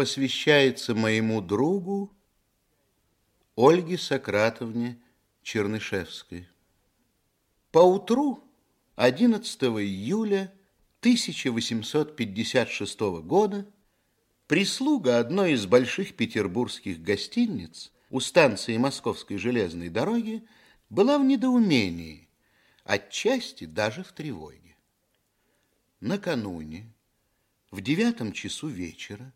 посвящается моему другу Ольге Сократовне Чернышевской. Поутру 11 июля 1856 года прислуга одной из больших петербургских гостиниц у станции Московской железной дороги была в недоумении, отчасти даже в тревоге. Накануне, в девятом часу вечера,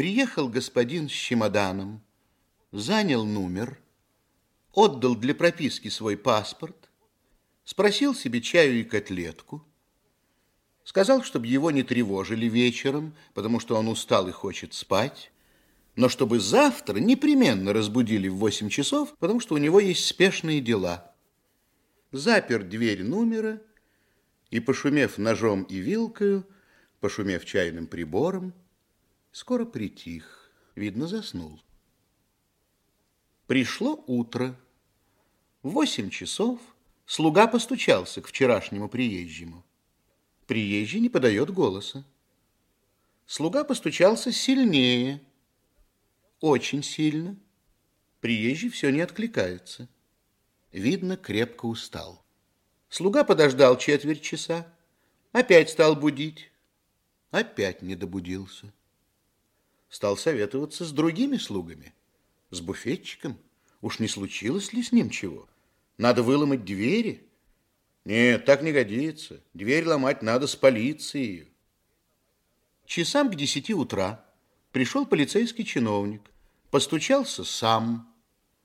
приехал господин с чемоданом, занял номер, отдал для прописки свой паспорт, спросил себе чаю и котлетку, сказал, чтобы его не тревожили вечером, потому что он устал и хочет спать, но чтобы завтра непременно разбудили в восемь часов, потому что у него есть спешные дела. Запер дверь номера и, пошумев ножом и вилкою, пошумев чайным прибором, скоро притих, видно, заснул. Пришло утро. В восемь часов Слуга постучался к вчерашнему приезжему. Приезжий не подает голоса. Слуга постучался сильнее, очень сильно. Приезжий все не откликается. Видно, крепко устал. Слуга подождал четверть часа, опять стал будить, опять не добудился. Стал советоваться с другими слугами, с буфетчиком. Уж не случилось ли с ним чего? Надо выломать двери. Нет, так не годится. Дверь ломать надо с полицией. Часам к десяти утра пришел полицейский чиновник, постучался сам,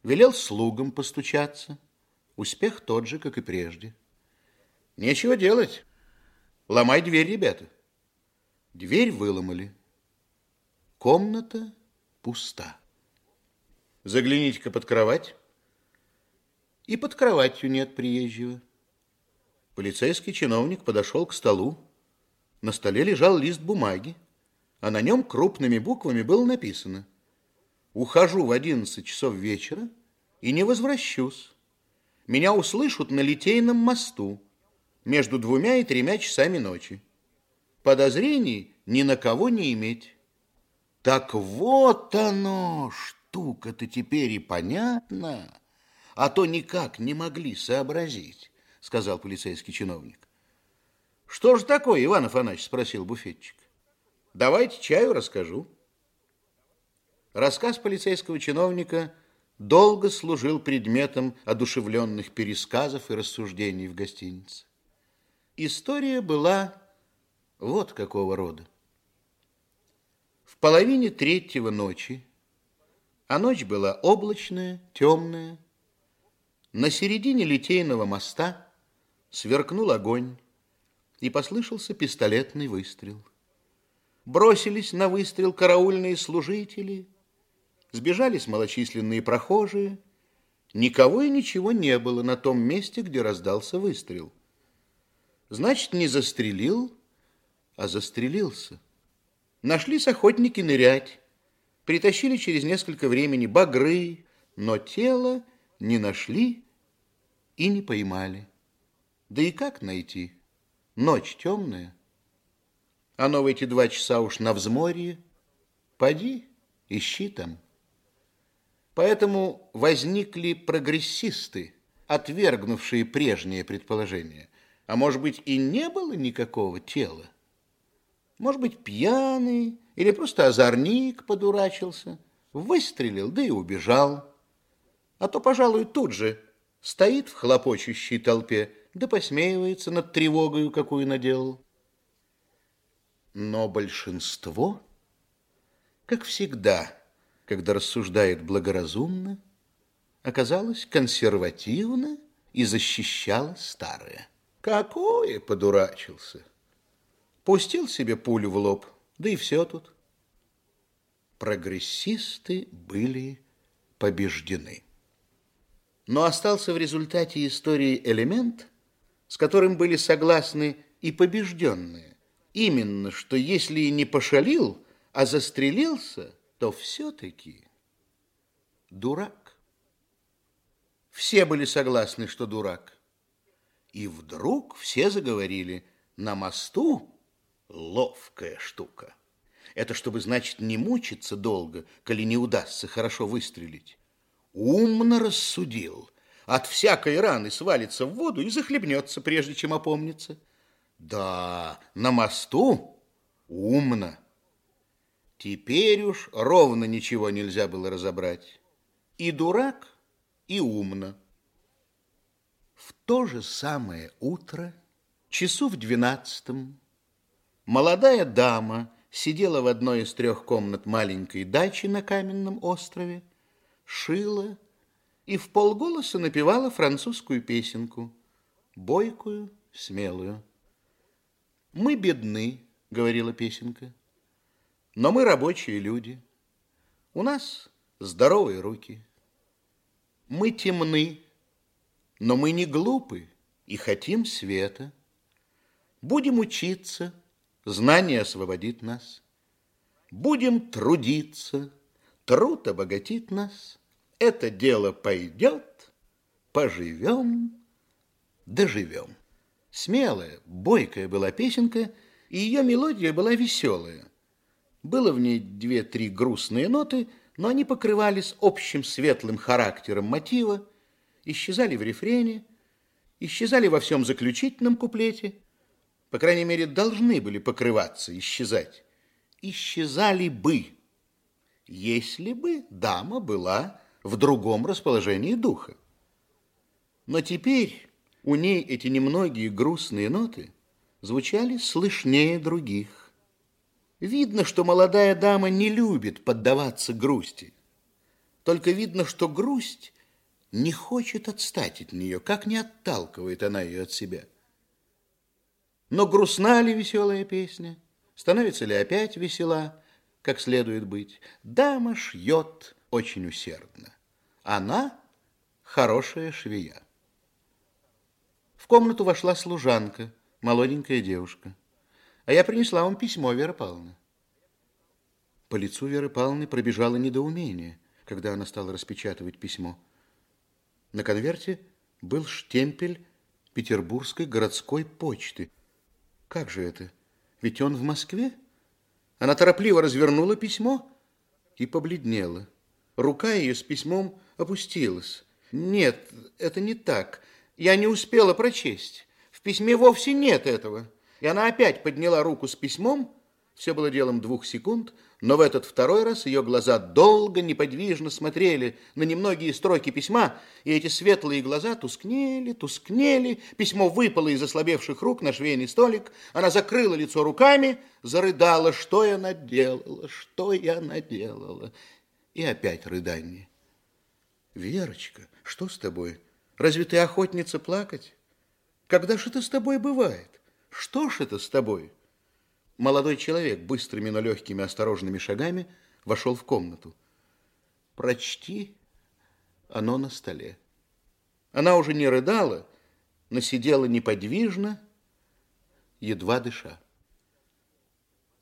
велел слугам постучаться. Успех тот же, как и прежде. Нечего делать. Ломай дверь, ребята. Дверь выломали. Комната пуста. Загляните-ка под кровать и под кроватью нет приезжего. Полицейский чиновник подошел к столу. На столе лежал лист бумаги, а на нем крупными буквами было написано «Ухожу в одиннадцать часов вечера и не возвращусь. Меня услышат на Литейном мосту между двумя и тремя часами ночи. Подозрений ни на кого не иметь». Так вот оно, штука-то теперь и понятна а то никак не могли сообразить, сказал полицейский чиновник. Что же такое, Иван Афанасьевич, спросил буфетчик. Давайте чаю расскажу. Рассказ полицейского чиновника долго служил предметом одушевленных пересказов и рассуждений в гостинице. История была вот какого рода. Половине третьего ночи, а ночь была облачная, темная, на середине Литейного моста сверкнул огонь, и послышался пистолетный выстрел. Бросились на выстрел караульные служители, сбежались малочисленные прохожие. Никого и ничего не было на том месте, где раздался выстрел. Значит, не застрелил, а застрелился. Нашлись охотники нырять, притащили через несколько времени багры, но тело не нашли и не поймали. Да и как найти? Ночь темная. Оно в эти два часа уж на взморье. Поди, ищи там. Поэтому возникли прогрессисты, отвергнувшие прежние предположения. А может быть, и не было никакого тела? Может быть, пьяный или просто озорник подурачился, выстрелил, да и убежал. А то, пожалуй, тут же стоит в хлопочущей толпе, да посмеивается над тревогою, какую наделал. Но большинство, как всегда, когда рассуждает благоразумно, оказалось консервативно и защищало старое. Какое подурачился! Пустил себе пулю в лоб, да и все тут. Прогрессисты были побеждены. Но остался в результате истории элемент, с которым были согласны и побежденные. Именно, что если и не пошалил, а застрелился, то все-таки дурак. Все были согласны, что дурак. И вдруг все заговорили, на мосту ловкая штука. Это чтобы, значит, не мучиться долго, коли не удастся хорошо выстрелить. Умно рассудил. От всякой раны свалится в воду и захлебнется, прежде чем опомнится. Да, на мосту умно. Теперь уж ровно ничего нельзя было разобрать. И дурак, и умно. В то же самое утро, часу в двенадцатом, молодая дама сидела в одной из трех комнат маленькой дачи на каменном острове, шила и в полголоса напевала французскую песенку, бойкую, смелую. «Мы бедны», — говорила песенка, — «но мы рабочие люди. У нас здоровые руки. Мы темны, но мы не глупы и хотим света. Будем учиться, знание освободит нас. Будем трудиться, труд обогатит нас. Это дело пойдет, поживем, доживем. Смелая, бойкая была песенка, и ее мелодия была веселая. Было в ней две-три грустные ноты, но они покрывались общим светлым характером мотива, исчезали в рефрене, исчезали во всем заключительном куплете, по крайней мере, должны были покрываться, исчезать. Исчезали бы, если бы дама была в другом расположении духа. Но теперь у ней эти немногие грустные ноты звучали слышнее других. Видно, что молодая дама не любит поддаваться грусти. Только видно, что грусть не хочет отстать от нее, как не отталкивает она ее от себя. Но грустна ли веселая песня? Становится ли опять весела, как следует быть? Дама шьет очень усердно. Она хорошая швея. В комнату вошла служанка, молоденькая девушка. А я принесла вам письмо, Вера Павловна. По лицу Веры Павловны пробежало недоумение, когда она стала распечатывать письмо. На конверте был штемпель Петербургской городской почты. Как же это? Ведь он в Москве? Она торопливо развернула письмо и побледнела. Рука ее с письмом опустилась. Нет, это не так. Я не успела прочесть. В письме вовсе нет этого. И она опять подняла руку с письмом. Все было делом двух секунд, но в этот второй раз ее глаза долго, неподвижно смотрели на немногие строки письма, и эти светлые глаза тускнели, тускнели. Письмо выпало из ослабевших рук на швейный столик. Она закрыла лицо руками, зарыдала, что я наделала, что я наделала. И опять рыдание. Верочка, что с тобой? Разве ты охотница плакать? Когда же это с тобой бывает? Что ж это с тобой? Молодой человек быстрыми, но легкими, осторожными шагами вошел в комнату. Прочти, оно на столе. Она уже не рыдала, но сидела неподвижно, едва дыша.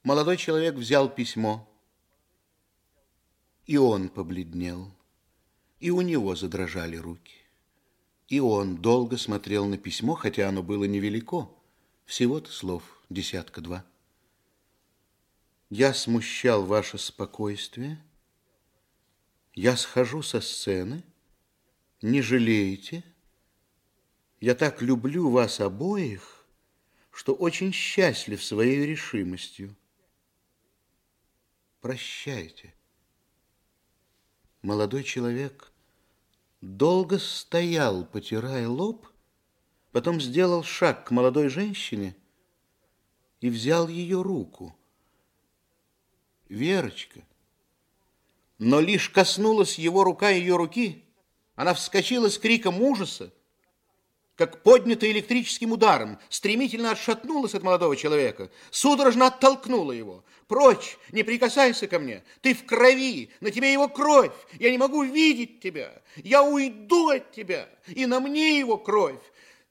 Молодой человек взял письмо, и он побледнел и у него задрожали руки. И он долго смотрел на письмо, хотя оно было невелико, всего-то слов десятка-два. Я смущал ваше спокойствие, я схожу со сцены, не жалеете, я так люблю вас обоих, что очень счастлив своей решимостью. Прощайте. Молодой человек долго стоял, потирая лоб, потом сделал шаг к молодой женщине и взял ее руку. Верочка. Но лишь коснулась его рука ее руки, она вскочила с криком ужаса, как поднятая электрическим ударом, стремительно отшатнулась от молодого человека, судорожно оттолкнула его. «Прочь! Не прикасайся ко мне! Ты в крови! На тебе его кровь! Я не могу видеть тебя! Я уйду от тебя! И на мне его кровь!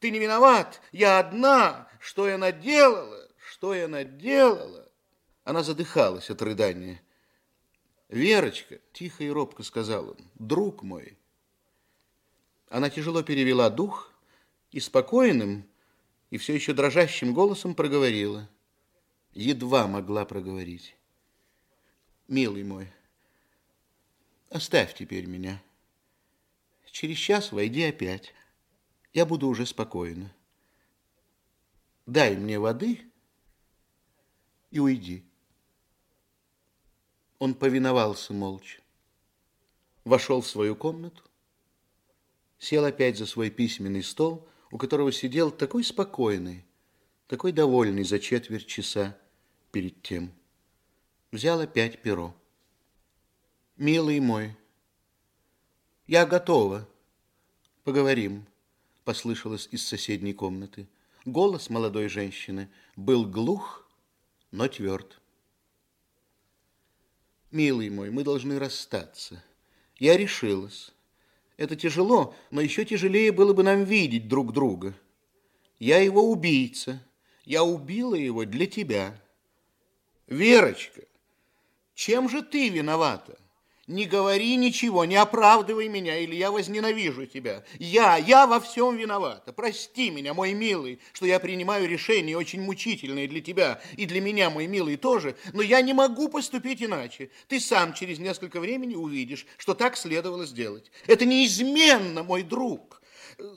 Ты не виноват! Я одна! Что я наделала? Что я наделала?» Она задыхалась от рыдания. «Верочка!» – тихо и робко сказал он. «Друг мой!» Она тяжело перевела дух – и спокойным, и все еще дрожащим голосом проговорила. Едва могла проговорить. Милый мой, оставь теперь меня. Через час войди опять. Я буду уже спокойна. Дай мне воды и уйди. Он повиновался молча. Вошел в свою комнату, сел опять за свой письменный стол, у которого сидел такой спокойный, такой довольный за четверть часа перед тем. Взял опять перо. «Милый мой, я готова. Поговорим», — послышалось из соседней комнаты. Голос молодой женщины был глух, но тверд. «Милый мой, мы должны расстаться. Я решилась. Это тяжело, но еще тяжелее было бы нам видеть друг друга. Я его убийца. Я убила его для тебя. Верочка, чем же ты виновата? Не говори ничего, не оправдывай меня, или я возненавижу тебя. Я, я во всем виновата. Прости меня, мой милый, что я принимаю решения очень мучительные для тебя, и для меня, мой милый, тоже, но я не могу поступить иначе. Ты сам через несколько времени увидишь, что так следовало сделать. Это неизменно, мой друг.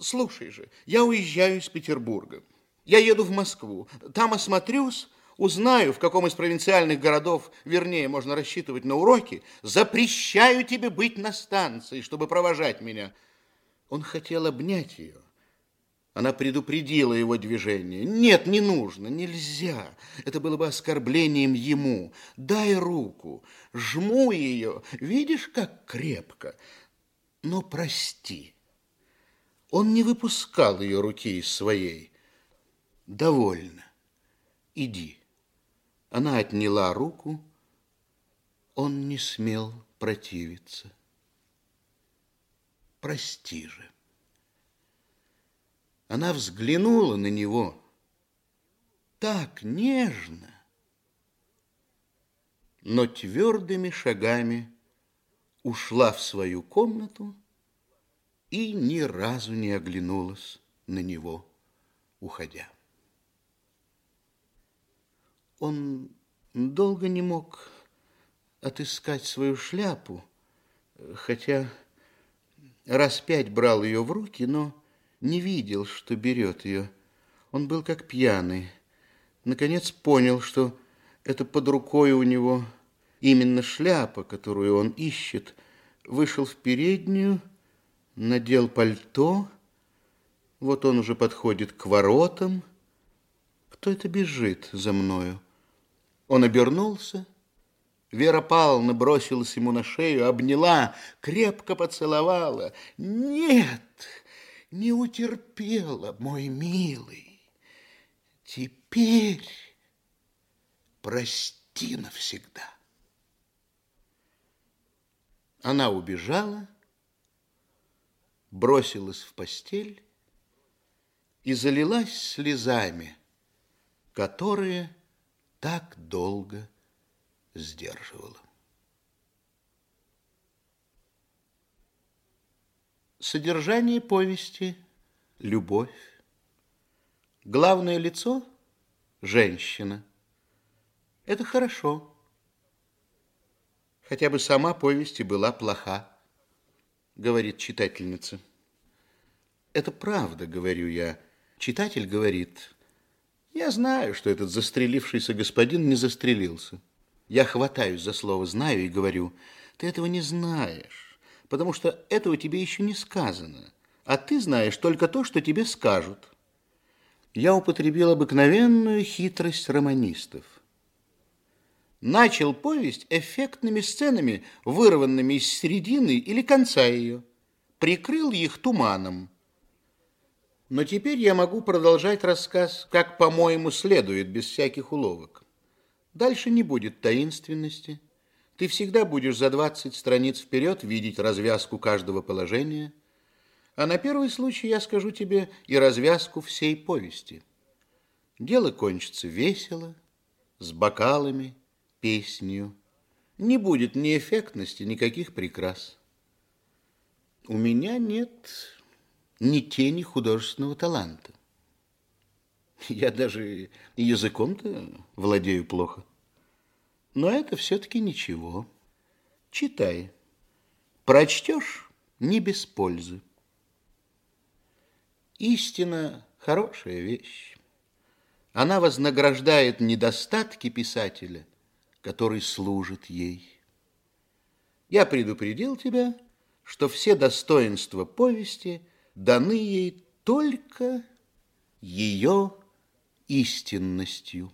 Слушай же, я уезжаю из Петербурга. Я еду в Москву, там осмотрюсь, узнаю, в каком из провинциальных городов, вернее, можно рассчитывать на уроки, запрещаю тебе быть на станции, чтобы провожать меня. Он хотел обнять ее. Она предупредила его движение. Нет, не нужно, нельзя. Это было бы оскорблением ему. Дай руку, жму ее. Видишь, как крепко? Но прости. Он не выпускал ее руки из своей. Довольно. Иди. Она отняла руку, он не смел противиться. Прости же. Она взглянула на него так нежно, но твердыми шагами ушла в свою комнату и ни разу не оглянулась на него, уходя. Он долго не мог отыскать свою шляпу, хотя раз пять брал ее в руки, но не видел, что берет ее. Он был как пьяный. Наконец понял, что это под рукой у него именно шляпа, которую он ищет. Вышел в переднюю, надел пальто. Вот он уже подходит к воротам. Кто это бежит за мною? Он обернулся. Вера Павловна бросилась ему на шею, обняла, крепко поцеловала. Нет, не утерпела, мой милый. Теперь прости навсегда. Она убежала, бросилась в постель и залилась слезами, которые так долго сдерживала. Содержание повести – любовь. Главное лицо – женщина. Это хорошо. Хотя бы сама повесть и была плоха, говорит читательница. Это правда, говорю я. Читатель говорит – я знаю, что этот застрелившийся господин не застрелился. Я хватаюсь за слово «знаю» и говорю, ты этого не знаешь, потому что этого тебе еще не сказано, а ты знаешь только то, что тебе скажут. Я употребил обыкновенную хитрость романистов. Начал повесть эффектными сценами, вырванными из середины или конца ее, прикрыл их туманом – но теперь я могу продолжать рассказ, как, по-моему, следует, без всяких уловок. Дальше не будет таинственности. Ты всегда будешь за 20 страниц вперед видеть развязку каждого положения. А на первый случай я скажу тебе и развязку всей повести. Дело кончится весело, с бокалами, песнью. Не будет ни эффектности, никаких прикрас. У меня нет ни тени художественного таланта. Я даже языком-то владею плохо. Но это все-таки ничего. Читай. Прочтешь не без пользы. Истина – хорошая вещь. Она вознаграждает недостатки писателя, который служит ей. Я предупредил тебя, что все достоинства повести даны ей только ее истинностью.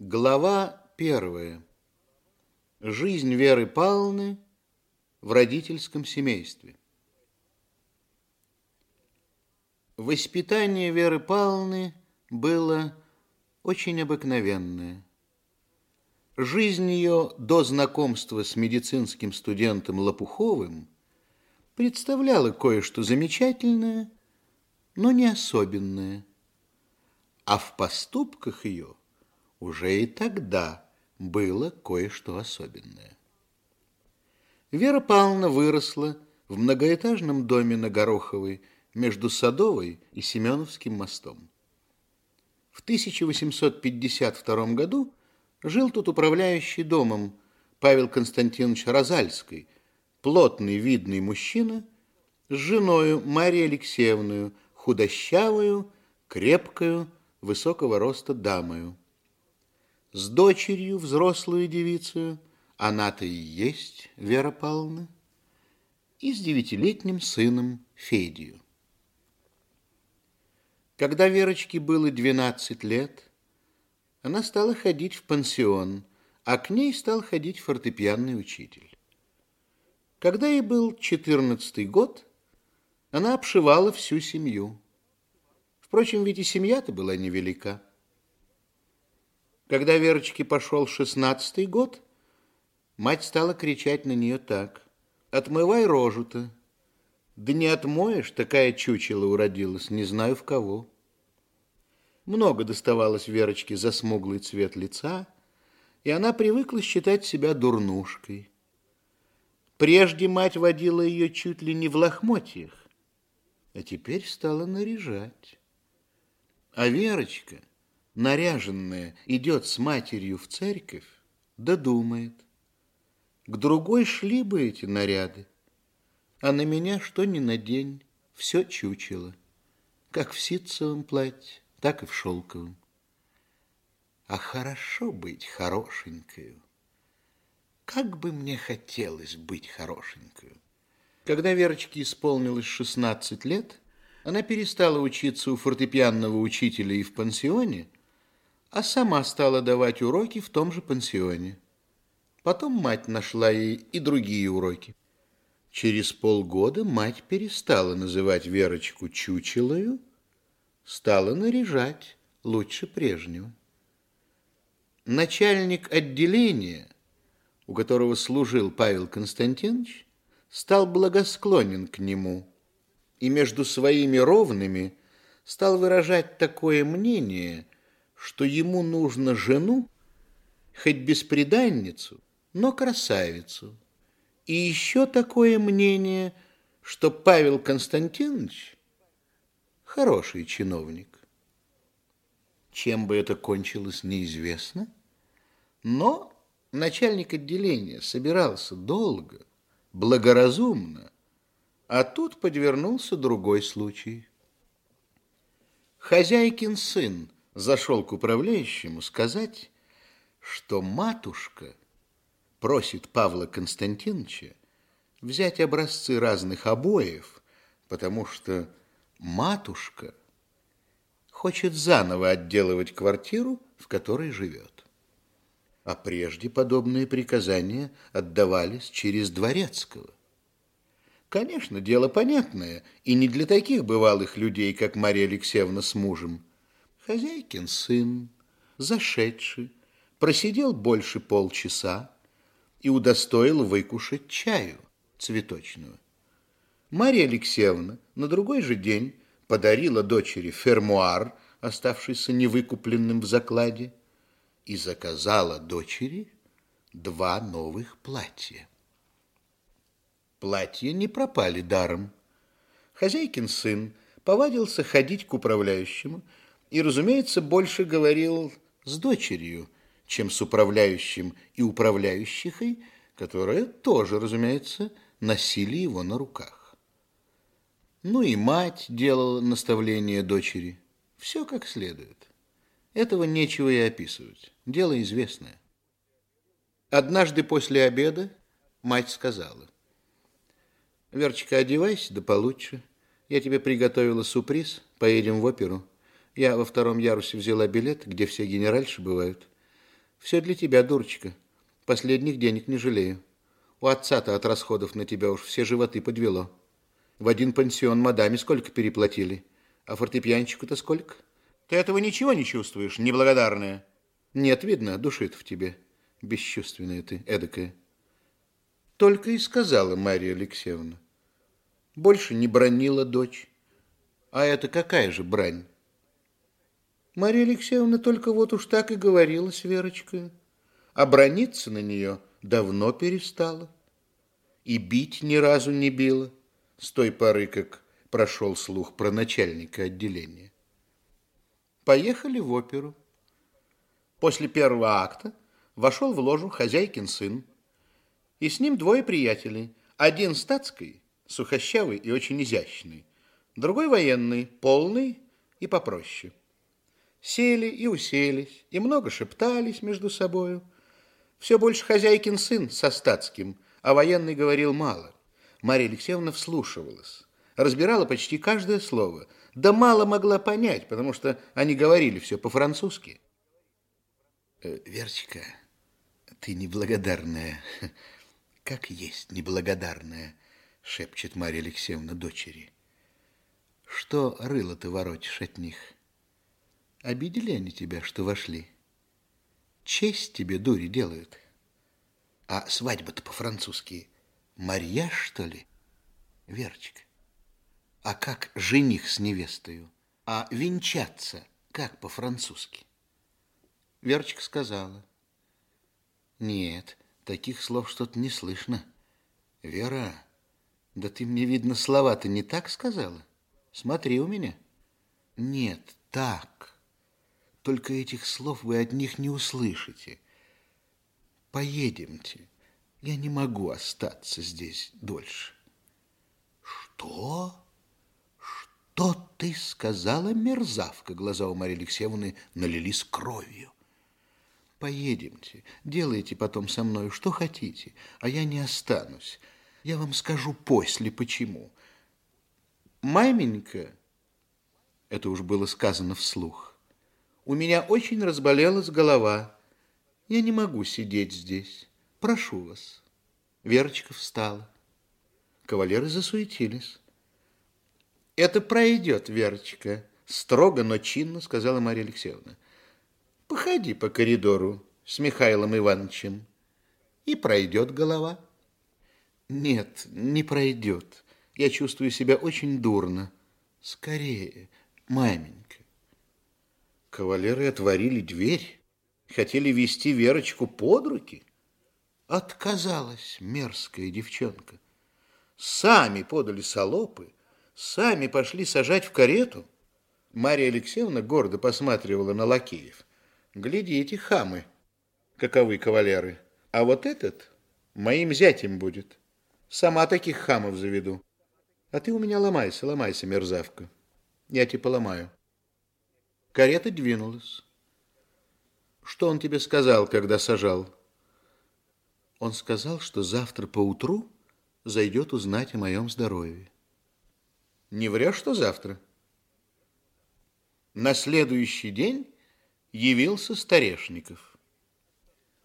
Глава первая. Жизнь Веры Павловны в родительском семействе. Воспитание Веры Павловны было очень обыкновенное. Жизнь ее до знакомства с медицинским студентом Лопуховым представляла кое-что замечательное, но не особенное. А в поступках ее уже и тогда было кое-что особенное. Вера Павловна выросла в многоэтажном доме на Гороховой между Садовой и Семеновским мостом. В 1852 году жил тут управляющий домом Павел Константинович Розальский, плотный, видный мужчина, с женою Марией Алексеевной, худощавую, крепкую, высокого роста дамою. С дочерью, взрослую девицу, она-то и есть Вера Павловна, и с девятилетним сыном Федию. Когда Верочке было 12 лет, она стала ходить в пансион, а к ней стал ходить фортепианный учитель. Когда ей был 14 год, она обшивала всю семью. Впрочем, ведь и семья-то была невелика. Когда Верочке пошел шестнадцатый год, Мать стала кричать на нее так. «Отмывай рожу-то!» «Да не отмоешь, такая чучела уродилась, не знаю в кого». Много доставалось Верочке за смуглый цвет лица, и она привыкла считать себя дурнушкой. Прежде мать водила ее чуть ли не в лохмотьях, а теперь стала наряжать. А Верочка, наряженная, идет с матерью в церковь, да думает, к другой шли бы эти наряды, а на меня что ни на день, все чучело, как в ситцевом платье, так и в шелковом. А хорошо быть хорошенькою. Как бы мне хотелось быть хорошенькою. Когда Верочке исполнилось 16 лет, она перестала учиться у фортепианного учителя и в пансионе, а сама стала давать уроки в том же пансионе. Потом мать нашла ей и другие уроки. Через полгода мать перестала называть Верочку чучелою, стала наряжать лучше прежнего. Начальник отделения, у которого служил Павел Константинович, стал благосклонен к нему и между своими ровными стал выражать такое мнение, что ему нужно жену, хоть бесприданницу, но красавицу. И еще такое мнение, что Павел Константинович хороший чиновник. Чем бы это кончилось, неизвестно. Но начальник отделения собирался долго, благоразумно, а тут подвернулся другой случай. Хозяйкин сын зашел к управляющему сказать, что матушка – просит Павла Константиновича взять образцы разных обоев, потому что матушка хочет заново отделывать квартиру, в которой живет. А прежде подобные приказания отдавались через Дворецкого. Конечно, дело понятное, и не для таких бывалых людей, как Мария Алексеевна с мужем. Хозяйкин сын, зашедший, просидел больше полчаса, и удостоил выкушать чаю цветочного. Мария Алексеевна на другой же день подарила дочери фермуар, оставшийся невыкупленным в закладе, и заказала дочери два новых платья. Платья не пропали даром. Хозяйкин сын повадился ходить к управляющему и, разумеется, больше говорил с дочерью, чем с управляющим и управляющихой, которые тоже, разумеется, носили его на руках. Ну и мать делала наставление дочери. Все как следует. Этого нечего и описывать. Дело известное. Однажды после обеда мать сказала, «Верочка, одевайся, да получше. Я тебе приготовила сюрприз, поедем в оперу. Я во втором ярусе взяла билет, где все генеральши бывают. Все для тебя, дурочка. Последних денег не жалею. У отца-то от расходов на тебя уж все животы подвело. В один пансион мадаме сколько переплатили, а фортепьянчику-то сколько? Ты этого ничего не чувствуешь, неблагодарная? Нет, видно, душит в тебе, бесчувственная ты, эдакая. Только и сказала Мария Алексеевна. Больше не бронила дочь. А это какая же брань? Мария Алексеевна только вот уж так и говорила с Верочкой. А брониться на нее давно перестала. И бить ни разу не била с той поры, как прошел слух про начальника отделения. Поехали в оперу. После первого акта вошел в ложу хозяйкин сын, и с ним двое приятелей. Один статский, сухощавый и очень изящный, другой военный, полный и попроще. Сели и уселись, и много шептались между собою. Все больше хозяйкин сын со статским, а военный говорил мало. Мария Алексеевна вслушивалась, разбирала почти каждое слово, да мало могла понять, потому что они говорили все по-французски. «Э, Верочка, ты неблагодарная, как есть неблагодарная, шепчет Марья Алексеевна дочери. Что рыло ты воротишь от них? Обидели они тебя, что вошли? Честь тебе, дури, делают. А свадьба-то по-французски Марья, что ли? Верочка, а как жених с невестою? А венчаться как по-французски? Верочка сказала. Нет, Таких слов что-то не слышно. Вера, да ты мне, видно, слова-то не так сказала? Смотри у меня. Нет, так. Только этих слов вы от них не услышите. Поедемте. Я не могу остаться здесь дольше. Что? Что ты сказала, мерзавка? Глаза у Марии Алексеевны налились кровью. Поедемте, делайте потом со мной что хотите, а я не останусь. Я вам скажу после, почему. Маменька, это уж было сказано вслух, у меня очень разболелась голова. Я не могу сидеть здесь. Прошу вас. Верочка встала. Кавалеры засуетились. Это пройдет, Верочка, строго, но чинно сказала Марья Алексеевна. Походи по коридору с Михаилом Ивановичем, и пройдет голова. Нет, не пройдет. Я чувствую себя очень дурно. Скорее, маменька. Кавалеры отворили дверь, хотели вести Верочку под руки. Отказалась мерзкая девчонка. Сами подали солопы, сами пошли сажать в карету. Мария Алексеевна гордо посматривала на лакеев. Глядите, хамы, каковы кавалеры. А вот этот моим зятем будет. Сама таких хамов заведу. А ты у меня ломайся, ломайся, мерзавка. Я тебе поломаю. Карета двинулась. Что он тебе сказал, когда сажал? Он сказал, что завтра поутру зайдет узнать о моем здоровье. Не врешь, что завтра? На следующий день явился Старешников.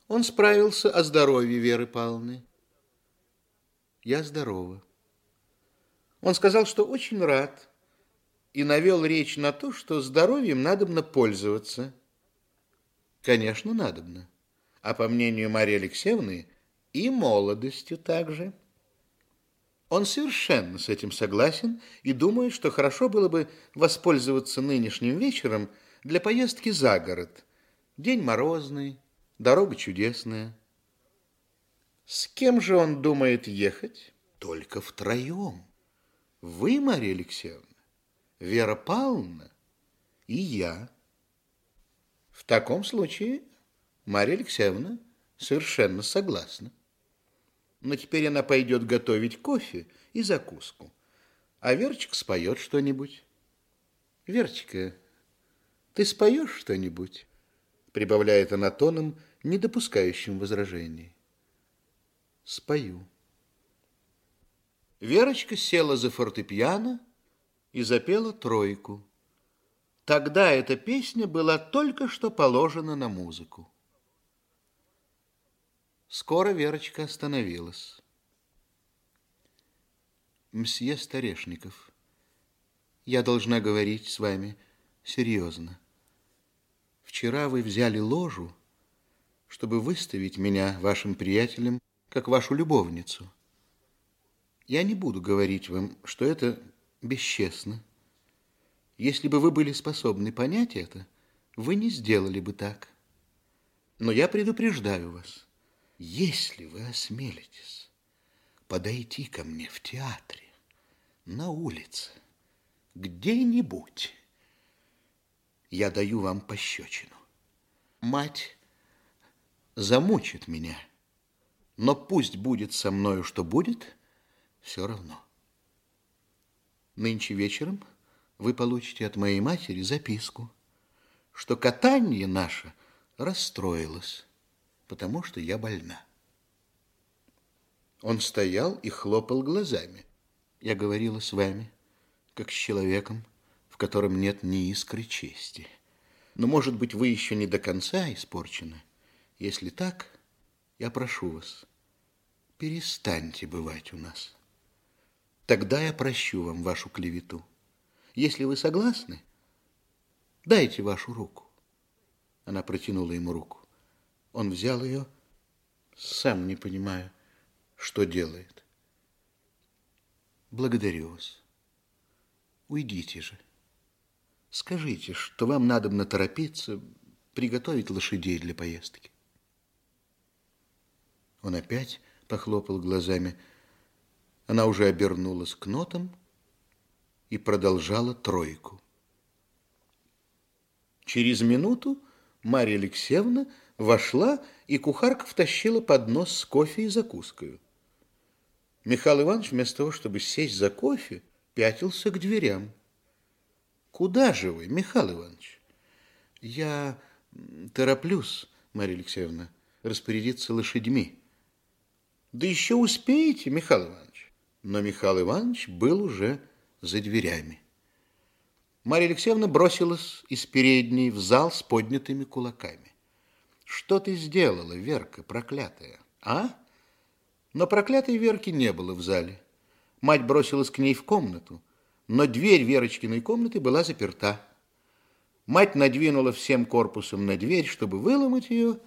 Он справился о здоровье Веры Павловны. Я здорова. Он сказал, что очень рад, и навел речь на то, что здоровьем надобно пользоваться. Конечно, надобно. А по мнению Марии Алексеевны, и молодостью также. Он совершенно с этим согласен и думает, что хорошо было бы воспользоваться нынешним вечером – для поездки за город. День морозный, дорога чудесная. С кем же он думает ехать? Только втроем. Вы, Мария Алексеевна, Вера Павловна и я. В таком случае Марья Алексеевна совершенно согласна. Но теперь она пойдет готовить кофе и закуску, а Верочка споет что-нибудь. Верочка, ты споешь что-нибудь? Прибавляет она тоном, не допускающим возражений. Спою. Верочка села за фортепиано и запела тройку. Тогда эта песня была только что положена на музыку. Скоро Верочка остановилась. Мсье Старешников, я должна говорить с вами серьезно. Вчера вы взяли ложу, чтобы выставить меня вашим приятелем, как вашу любовницу. Я не буду говорить вам, что это бесчестно. Если бы вы были способны понять это, вы не сделали бы так. Но я предупреждаю вас, если вы осмелитесь подойти ко мне в театре, на улице, где-нибудь, я даю вам пощечину. Мать замучит меня, но пусть будет со мною, что будет, все равно. Нынче вечером вы получите от моей матери записку, что катание наше расстроилось, потому что я больна. Он стоял и хлопал глазами. Я говорила с вами, как с человеком, в котором нет ни искры чести. Но, может быть, вы еще не до конца испорчены. Если так, я прошу вас, перестаньте бывать у нас. Тогда я прощу вам вашу клевету. Если вы согласны, дайте вашу руку. Она протянула ему руку. Он взял ее, сам не понимая, что делает. Благодарю вас. Уйдите же. Скажите, что вам надо наторопиться, приготовить лошадей для поездки. Он опять похлопал глазами, она уже обернулась к нотам и продолжала тройку. Через минуту Марья Алексеевна вошла, и кухарка втащила поднос с кофе и закуской. Михаил Иванович вместо того, чтобы сесть за кофе, пятился к дверям. «Куда же вы, Михаил Иванович?» «Я тороплюсь, Марья Алексеевна, распорядиться лошадьми». «Да еще успеете, Михаил Иванович?» но Михаил Иванович был уже за дверями. Марья Алексеевна бросилась из передней в зал с поднятыми кулаками. «Что ты сделала, Верка, проклятая, а?» Но проклятой Верки не было в зале. Мать бросилась к ней в комнату, но дверь Верочкиной комнаты была заперта. Мать надвинула всем корпусом на дверь, чтобы выломать ее,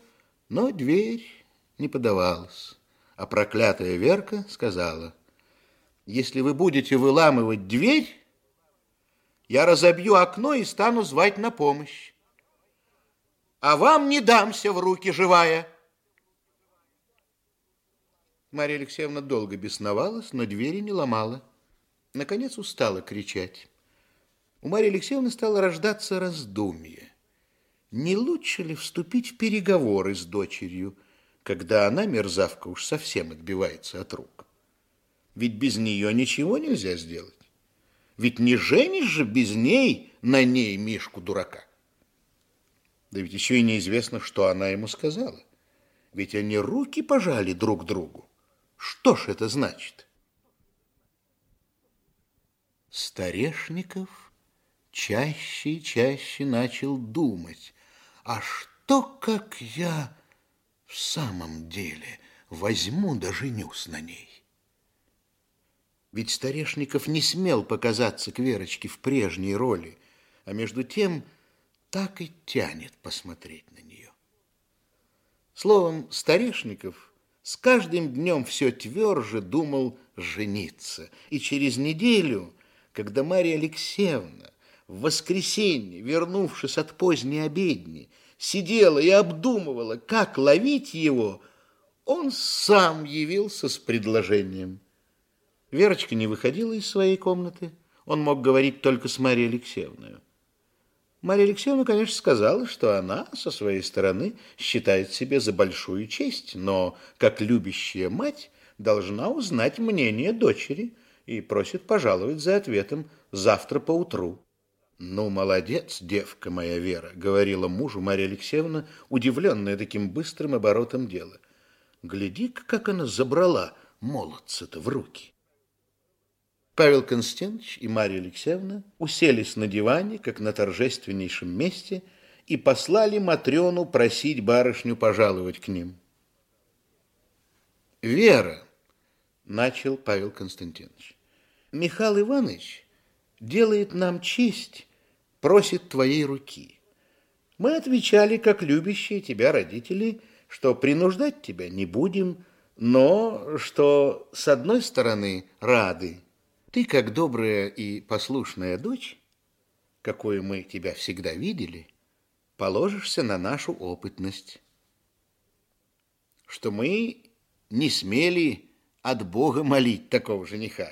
но дверь не подавалась. А проклятая Верка сказала – если вы будете выламывать дверь, я разобью окно и стану звать на помощь. А вам не дамся в руки живая. Марья Алексеевна долго бесновалась, но двери не ломала. Наконец устала кричать. У Марьи Алексеевны стало рождаться раздумье. Не лучше ли вступить в переговоры с дочерью, когда она, мерзавка, уж совсем отбивается от рук? Ведь без нее ничего нельзя сделать. Ведь не женишь же без ней на ней Мишку-дурака. Да ведь еще и неизвестно, что она ему сказала. Ведь они руки пожали друг другу. Что ж это значит? Старешников чаще и чаще начал думать, а что, как я в самом деле возьму да женюсь на ней? Ведь Старешников не смел показаться к Верочке в прежней роли, а между тем так и тянет посмотреть на нее. Словом, Старешников с каждым днем все тверже думал жениться. И через неделю, когда Марья Алексеевна в воскресенье, вернувшись от поздней обедни, сидела и обдумывала, как ловить его, он сам явился с предложением – Верочка не выходила из своей комнаты. Он мог говорить только с Марией Алексеевной. Мария Алексеевна, конечно, сказала, что она со своей стороны считает себе за большую честь, но как любящая мать должна узнать мнение дочери и просит пожаловать за ответом завтра поутру. «Ну, молодец, девка моя Вера», — говорила мужу Марья Алексеевна, удивленная таким быстрым оборотом дела. «Гляди-ка, как она забрала молодца-то в руки». Павел Константинович и Марья Алексеевна уселись на диване, как на торжественнейшем месте, и послали Матрёну просить барышню пожаловать к ним. «Вера», — начал Павел Константинович, — «Михаил Иванович делает нам честь просит твоей руки. Мы отвечали, как любящие тебя родители, что принуждать тебя не будем, но что, с одной стороны, рады. Ты, как добрая и послушная дочь, какой мы тебя всегда видели, положишься на нашу опытность, что мы не смели от Бога молить такого жениха.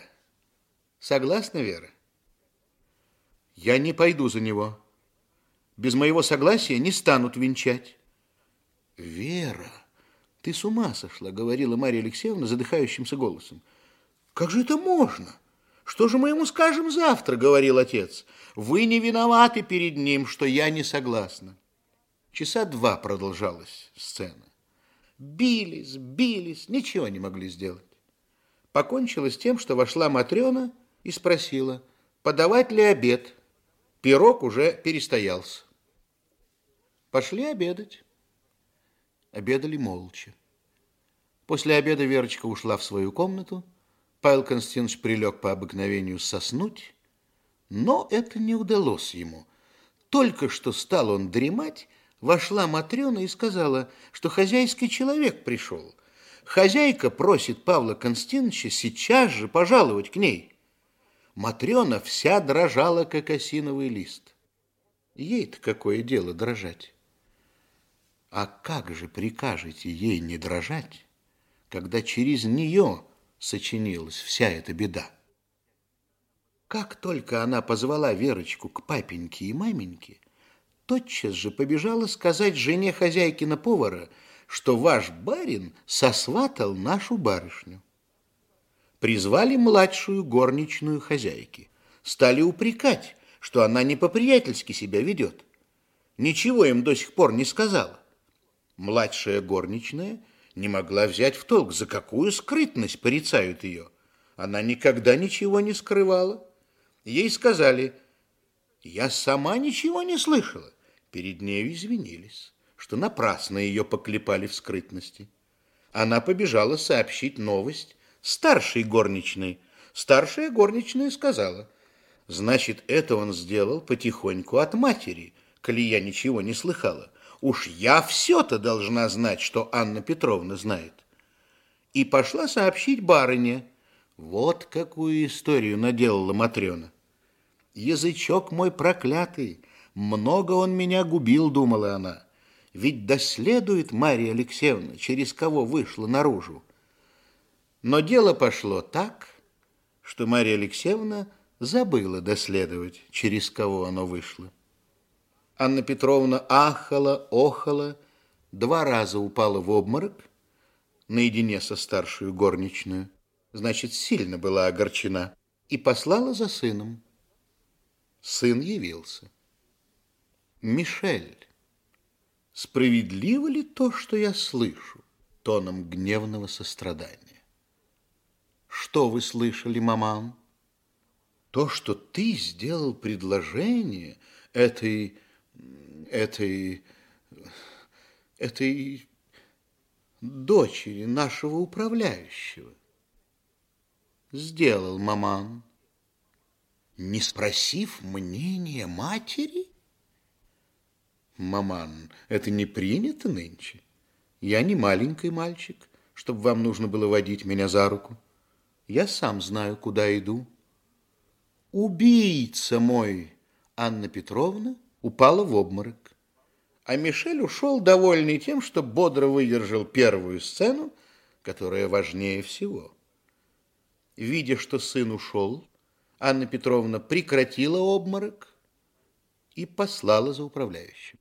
Согласна, Вера? Я не пойду за него. Без моего согласия не станут венчать. Вера, ты с ума сошла, говорила Марья Алексеевна задыхающимся голосом. Как же это можно? Что же мы ему скажем завтра, говорил отец. Вы не виноваты перед ним, что я не согласна. Часа два продолжалась сцена. Бились, бились, ничего не могли сделать. Покончилось тем, что вошла Матрена и спросила, подавать ли обед. Пирог уже перестоялся. Пошли обедать. Обедали молча. После обеда Верочка ушла в свою комнату. Павел Константинович прилег по обыкновению соснуть, но это не удалось ему. Только что стал он дремать, вошла Матрена и сказала, что хозяйский человек пришел. Хозяйка просит Павла Константиновича сейчас же пожаловать к ней. Матрена вся дрожала, как осиновый лист. Ей-то какое дело дрожать? А как же прикажете ей не дрожать, когда через нее сочинилась вся эта беда? Как только она позвала Верочку к папеньке и маменьке, тотчас же побежала сказать жене хозяйкина повара, что ваш барин сосватал нашу барышню призвали младшую горничную хозяйки. Стали упрекать, что она не по-приятельски себя ведет. Ничего им до сих пор не сказала. Младшая горничная не могла взять в толк, за какую скрытность порицают ее. Она никогда ничего не скрывала. Ей сказали, я сама ничего не слышала. Перед нею извинились, что напрасно ее поклепали в скрытности. Она побежала сообщить новость старшей горничной. Старшая горничная сказала, значит, это он сделал потихоньку от матери, коли я ничего не слыхала. Уж я все-то должна знать, что Анна Петровна знает. И пошла сообщить барыне. Вот какую историю наделала Матрена. Язычок мой проклятый, много он меня губил, думала она. Ведь доследует Марья Алексеевна, через кого вышла наружу. Но дело пошло так, что Марья Алексеевна забыла доследовать, через кого оно вышло. Анна Петровна ахала, охала, два раза упала в обморок, наедине со старшую горничную, значит, сильно была огорчена, и послала за сыном. Сын явился. «Мишель, справедливо ли то, что я слышу?» тоном гневного сострадания. Что вы слышали, маман? То, что ты сделал предложение этой, этой, этой дочери нашего управляющего. Сделал, маман. Не спросив мнения матери? Маман, это не принято нынче. Я не маленький мальчик, чтобы вам нужно было водить меня за руку. Я сам знаю, куда иду. Убийца мой, Анна Петровна, упала в обморок. А Мишель ушел, довольный тем, что бодро выдержал первую сцену, которая важнее всего. Видя, что сын ушел, Анна Петровна прекратила обморок, и послала за управляющим.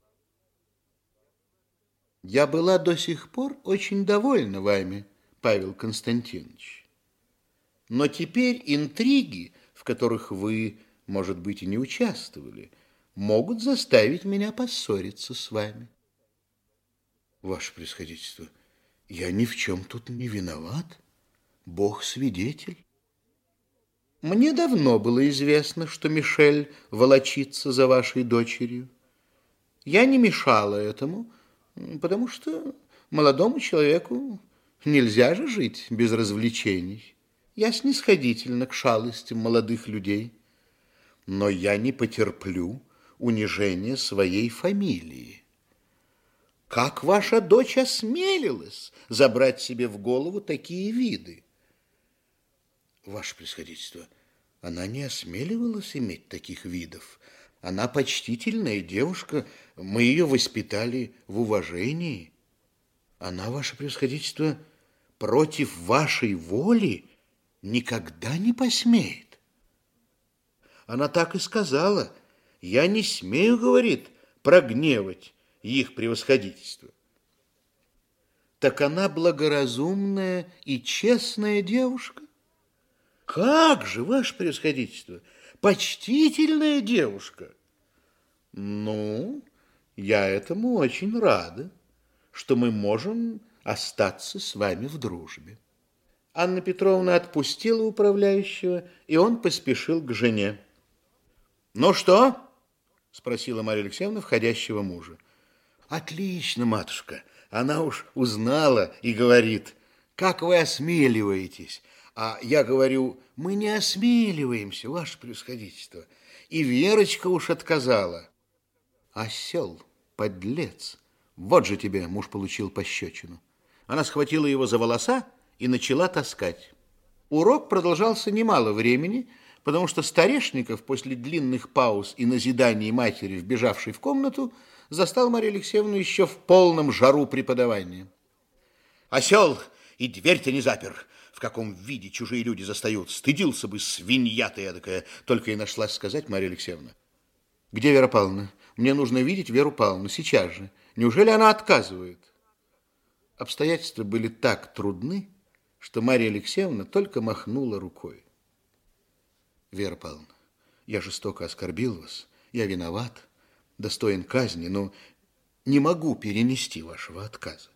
Я была до сих пор очень довольна вами, Павел Константинович. Но теперь интриги, в которых вы, может быть, и не участвовали, могут заставить меня поссориться с вами. Ваше Превосходительство, я ни в чем тут не виноват. Бог свидетель. Мне давно было известно, что Мишель волочится за вашей дочерью. Я не мешала этому, потому что молодому человеку нельзя же жить без развлечений. Я снисходительна к шалостям молодых людей, но я не потерплю унижения своей фамилии. Как ваша дочь осмелилась забрать себе в голову такие виды? Ваше Превосходительство, она не осмеливалась иметь таких видов. Она почтительная девушка, мы ее воспитали в уважении. Она, Ваше Превосходительство, против вашей воли никогда не посмеет. Она так и сказала. Я не смею, говорит, прогневать их превосходительство. Так она благоразумная и честная девушка? Как же, ваше превосходительство, почтительная девушка. Ну, я этому очень рада, что мы можем остаться с вами в дружбе. Анна Петровна отпустила управляющего, и он поспешил к жене. «Ну что?» – спросила Марья Алексеевна входящего мужа. «Отлично, матушка. Она уж узнала и говорит, как вы осмеливаетесь. А я говорю, мы не осмеливаемся, ваше превосходительство. И Верочка уж отказала. Осел, подлец, вот же тебе муж получил пощечину. Она схватила его за волоса и начала таскать. Урок продолжался немало времени, потому что Старешников после длинных пауз и назиданий матери, вбежавшей в комнату, застал Марию Алексеевну еще в полном жару преподавания. «Осел! И дверь-то не запер! в каком виде чужие люди застают. Стыдился бы, свинья ты эдакая, только и нашлась сказать Марья Алексеевна. Где Вера Павловна? Мне нужно видеть Веру Павловну сейчас же. Неужели она отказывает? Обстоятельства были так трудны, что Марья Алексеевна только махнула рукой. Вера Павловна, я жестоко оскорбил вас, я виноват, достоин казни, но не могу перенести вашего отказа.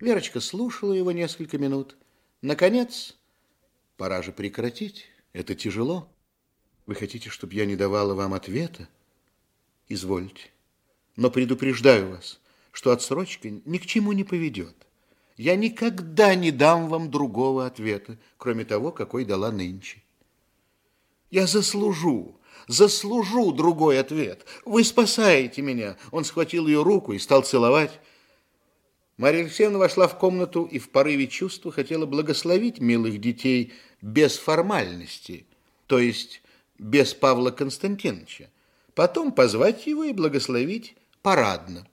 Верочка слушала его несколько минут, Наконец, пора же прекратить. Это тяжело. Вы хотите, чтобы я не давала вам ответа? Извольте. Но предупреждаю вас, что отсрочка ни к чему не поведет. Я никогда не дам вам другого ответа, кроме того, какой дала нынче. Я заслужу, заслужу другой ответ. Вы спасаете меня. Он схватил ее руку и стал целовать. Марья Алексеевна вошла в комнату и в порыве чувства хотела благословить милых детей без формальности, то есть без Павла Константиновича, потом позвать его и благословить парадно.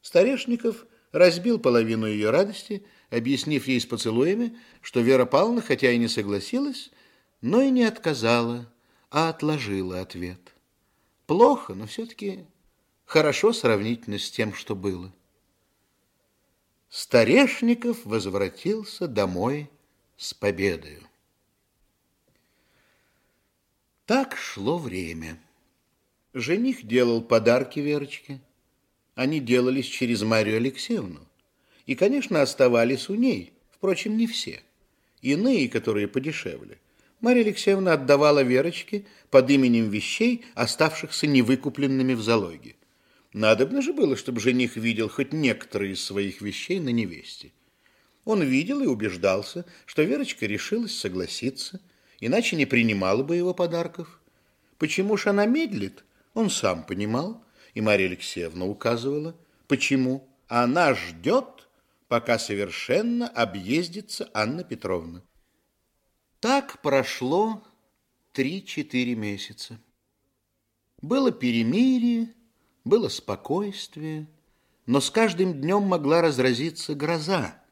Старешников разбил половину ее радости, объяснив ей с поцелуями, что Вера Павловна, хотя и не согласилась, но и не отказала, а отложила ответ. Плохо, но все-таки хорошо сравнительно с тем, что было. Старешников возвратился домой с победою. Так шло время. Жених делал подарки Верочке. Они делались через Марию Алексеевну. И, конечно, оставались у ней. Впрочем, не все. Иные, которые подешевле. Мария Алексеевна отдавала Верочке под именем вещей, оставшихся невыкупленными в залоге. Надобно же было, чтобы жених видел хоть некоторые из своих вещей на невесте. Он видел и убеждался, что Верочка решилась согласиться, иначе не принимала бы его подарков. Почему ж она медлит, он сам понимал, и Марья Алексеевна указывала, почему. Она ждет, пока совершенно объездится Анна Петровна. Так прошло три-четыре месяца. Было перемирие, было спокойствие, но с каждым днем могла разразиться гроза,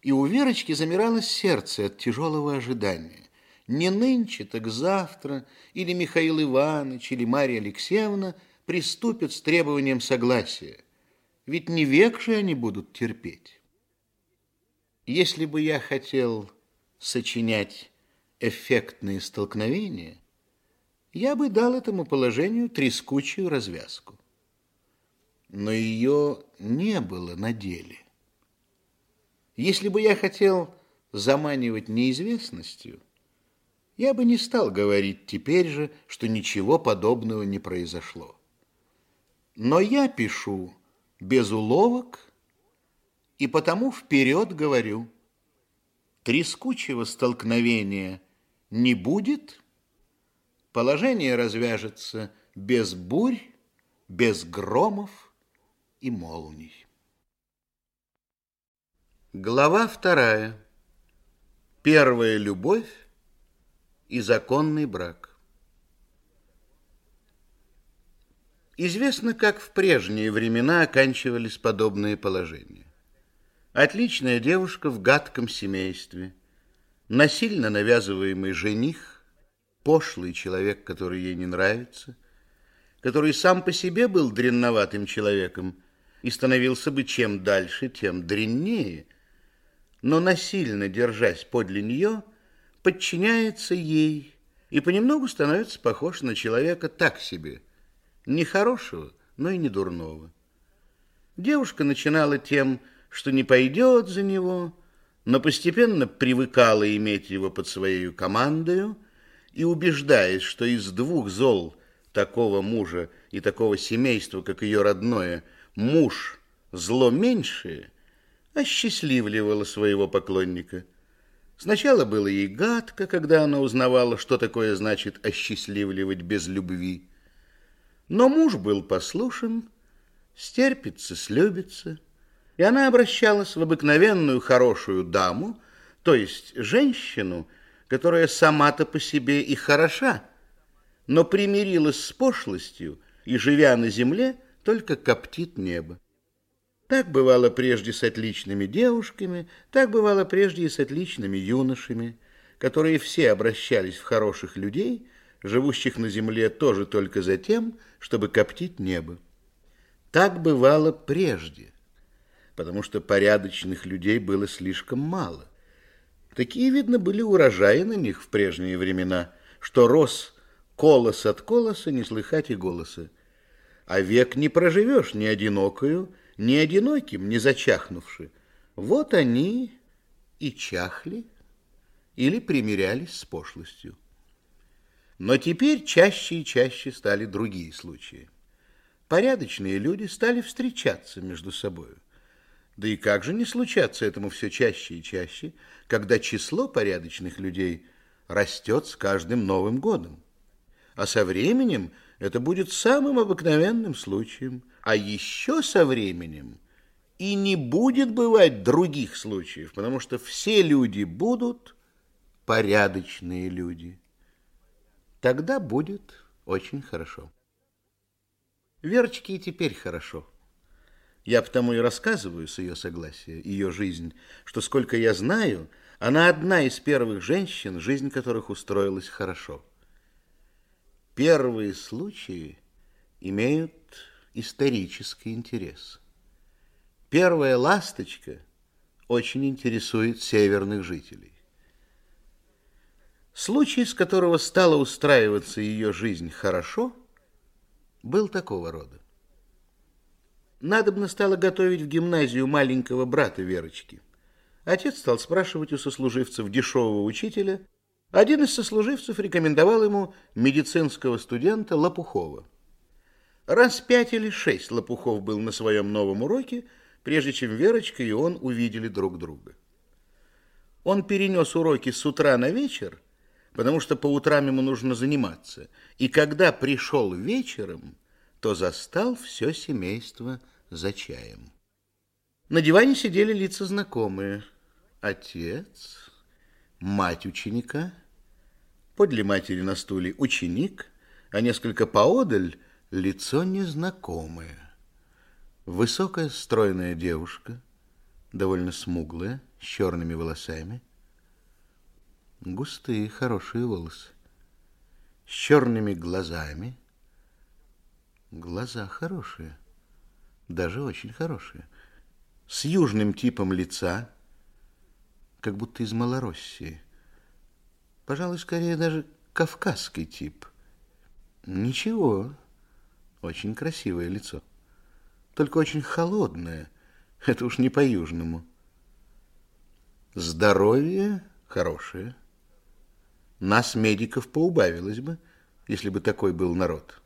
и у Верочки замирало сердце от тяжелого ожидания. не нынче, так завтра или Михаил Иванович, или Марья Алексеевна приступят с требованием согласия. Ведь не век же они будут терпеть. Если бы я хотел сочинять эффектные столкновения, я бы дал этому положению трескучую развязку. Но ее не было на деле. Если бы я хотел заманивать неизвестностью, я бы не стал говорить теперь же, что ничего подобного не произошло. Но я пишу без уловок и потому вперед говорю, трескучего столкновения не будет, положение развяжется без бурь, без громов и молний. Глава вторая. Первая любовь и законный брак. Известно, как в прежние времена оканчивались подобные положения. Отличная девушка в гадком семействе, насильно навязываемый жених, пошлый человек, который ей не нравится, который сам по себе был дренноватым человеком и становился бы чем дальше, тем дреннее, но насильно держась подле нее, подчиняется ей и понемногу становится похож на человека так себе, не хорошего, но и не дурного. Девушка начинала тем, что не пойдет за него, но постепенно привыкала иметь его под своей командою и, убеждаясь, что из двух зол такого мужа и такого семейства, как ее родное, муж зло меньшее, осчастливливала своего поклонника. Сначала было ей гадко, когда она узнавала, что такое значит осчастливливать без любви. Но муж был послушен, стерпится, слюбится, и она обращалась в обыкновенную хорошую даму, то есть женщину, которая сама-то по себе и хороша, но примирилась с пошлостью и, живя на земле, только коптит небо. Так бывало прежде с отличными девушками, так бывало прежде и с отличными юношами, которые все обращались в хороших людей, живущих на земле тоже только за тем, чтобы коптить небо. Так бывало прежде потому что порядочных людей было слишком мало. Такие, видно, были урожаи на них в прежние времена, что рос колос от колоса, не слыхать и голоса. А век не проживешь ни одинокою, ни одиноким, не зачахнувши. Вот они и чахли или примирялись с пошлостью. Но теперь чаще и чаще стали другие случаи. Порядочные люди стали встречаться между собою. Да и как же не случаться этому все чаще и чаще, когда число порядочных людей растет с каждым Новым годом? А со временем это будет самым обыкновенным случаем. А еще со временем и не будет бывать других случаев, потому что все люди будут порядочные люди. Тогда будет очень хорошо. Верочке и теперь хорошо. Я потому и рассказываю с ее согласия, ее жизнь, что, сколько я знаю, она одна из первых женщин, жизнь которых устроилась хорошо. Первые случаи имеют исторический интерес. Первая ласточка очень интересует северных жителей. Случай, с которого стала устраиваться ее жизнь хорошо, был такого рода. Надобно стало готовить в гимназию маленького брата Верочки. Отец стал спрашивать у сослуживцев дешевого учителя. Один из сослуживцев рекомендовал ему медицинского студента Лопухова. Раз пять или шесть Лопухов был на своем новом уроке, прежде чем Верочка и он увидели друг друга. Он перенес уроки с утра на вечер, потому что по утрам ему нужно заниматься. И когда пришел вечером, то застал все семейство за чаем. На диване сидели лица знакомые. Отец, мать ученика, подле матери на стуле ученик, а несколько поодаль лицо незнакомое. Высокая стройная девушка, довольно смуглая, с черными волосами. Густые, хорошие волосы. С черными глазами. Глаза хорошие. Даже очень хорошие. С южным типом лица. Как будто из Малороссии. Пожалуй, скорее даже кавказский тип. Ничего. Очень красивое лицо. Только очень холодное. Это уж не по-южному. Здоровье хорошее. Нас, медиков, поубавилось бы, если бы такой был народ.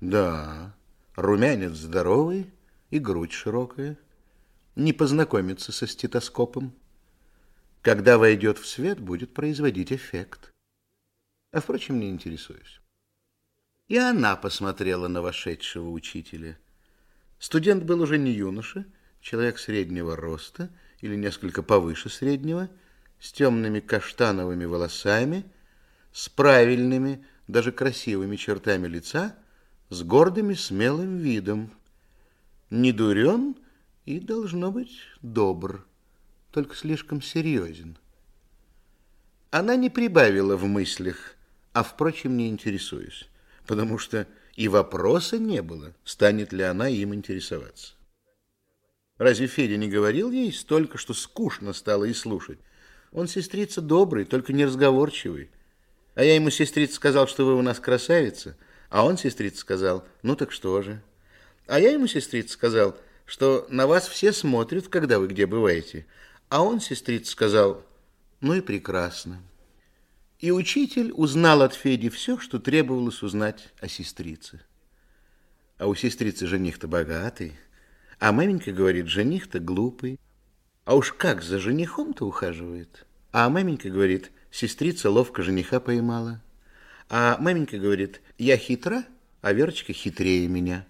Да, румянец здоровый и грудь широкая. Не познакомиться со стетоскопом. Когда войдет в свет, будет производить эффект. А, впрочем, не интересуюсь. И она посмотрела на вошедшего учителя. Студент был уже не юноша, человек среднего роста или несколько повыше среднего, с темными каштановыми волосами, с правильными, даже красивыми чертами лица, с гордым и смелым видом. Не дурен и, должно быть, добр, только слишком серьезен. Она не прибавила в мыслях, а, впрочем, не интересуюсь потому что и вопроса не было, станет ли она им интересоваться. Разве Федя не говорил ей столько, что скучно стало и слушать? Он сестрица добрый, только неразговорчивый. А я ему, сестрица, сказал, что вы у нас красавица, а он, сестрица, сказал, ну так что же? А я ему, сестрица, сказал, что на вас все смотрят, когда вы где бываете. А он, сестрица, сказал, ну и прекрасно. И учитель узнал от Феди все, что требовалось узнать о сестрице. А у сестрицы жених-то богатый, а маменька говорит, жених-то глупый. А уж как за женихом-то ухаживает? А маменька говорит, сестрица ловко жениха поймала. А маменька говорит, я хитра, а Верочка хитрее меня.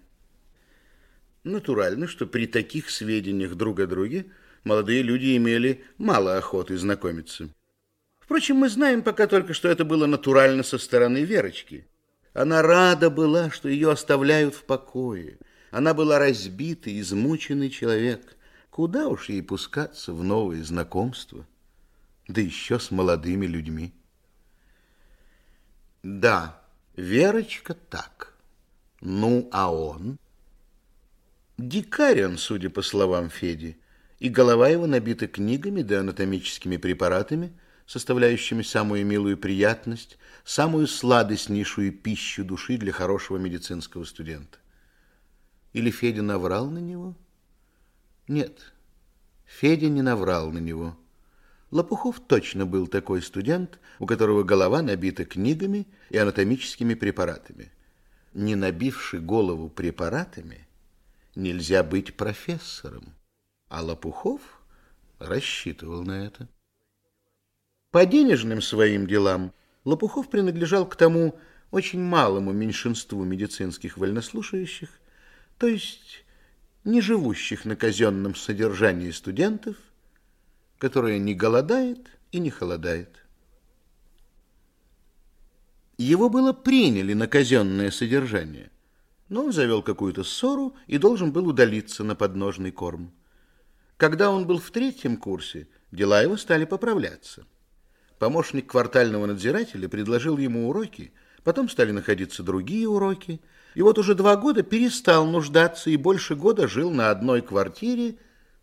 Натурально, что при таких сведениях друг о друге молодые люди имели мало охоты знакомиться. Впрочем, мы знаем пока только, что это было натурально со стороны Верочки. Она рада была, что ее оставляют в покое. Она была разбитый, измученный человек. Куда уж ей пускаться в новые знакомства? Да еще с молодыми людьми. Да, Верочка так. Ну, а он? Дикарь он, судя по словам Феди, и голова его набита книгами да анатомическими препаратами – составляющими самую милую приятность, самую сладостнейшую пищу души для хорошего медицинского студента. Или Федя наврал на него? Нет, Федя не наврал на него. Лопухов точно был такой студент, у которого голова набита книгами и анатомическими препаратами. Не набивший голову препаратами, нельзя быть профессором. А Лопухов рассчитывал на это. По денежным своим делам Лопухов принадлежал к тому очень малому меньшинству медицинских вольнослушающих, то есть не живущих на казенном содержании студентов, которое не голодает и не холодает. Его было приняли на казенное содержание, но он завел какую-то ссору и должен был удалиться на подножный корм. Когда он был в третьем курсе, дела его стали поправляться – Помощник квартального надзирателя предложил ему уроки, потом стали находиться другие уроки, и вот уже два года перестал нуждаться и больше года жил на одной квартире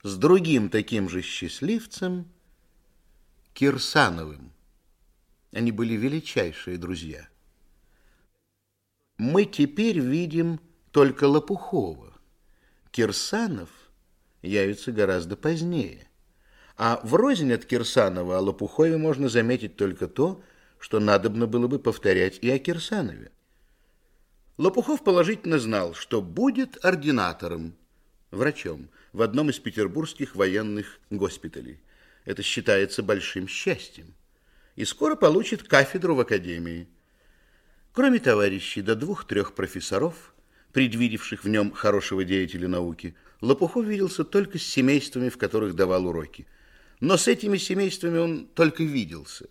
с другим таким же счастливцем, Кирсановым. Они были величайшие друзья. Мы теперь видим только Лопухова. Кирсанов явится гораздо позднее – а врознь от Кирсанова о Лопухове можно заметить только то, что надобно было бы повторять и о Кирсанове. Лопухов положительно знал, что будет ординатором, врачом, в одном из петербургских военных госпиталей. Это считается большим счастьем. И скоро получит кафедру в академии. Кроме товарищей до двух-трех профессоров, предвидевших в нем хорошего деятеля науки, Лопухов виделся только с семействами, в которых давал уроки – но с этими семействами он только виделся.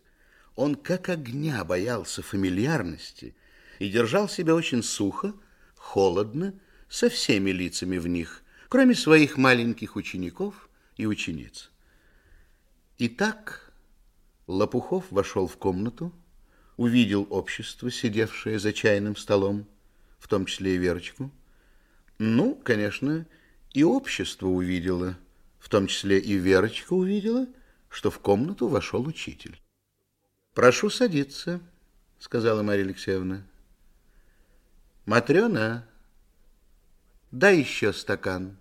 Он как огня боялся фамильярности и держал себя очень сухо, холодно, со всеми лицами в них, кроме своих маленьких учеников и учениц. Итак, Лопухов вошел в комнату, увидел общество, сидевшее за чайным столом, в том числе и Верочку. Ну, конечно, и общество увидело, в том числе и Верочка увидела, что в комнату вошел учитель. «Прошу садиться», — сказала Марья Алексеевна. «Матрена, дай еще стакан.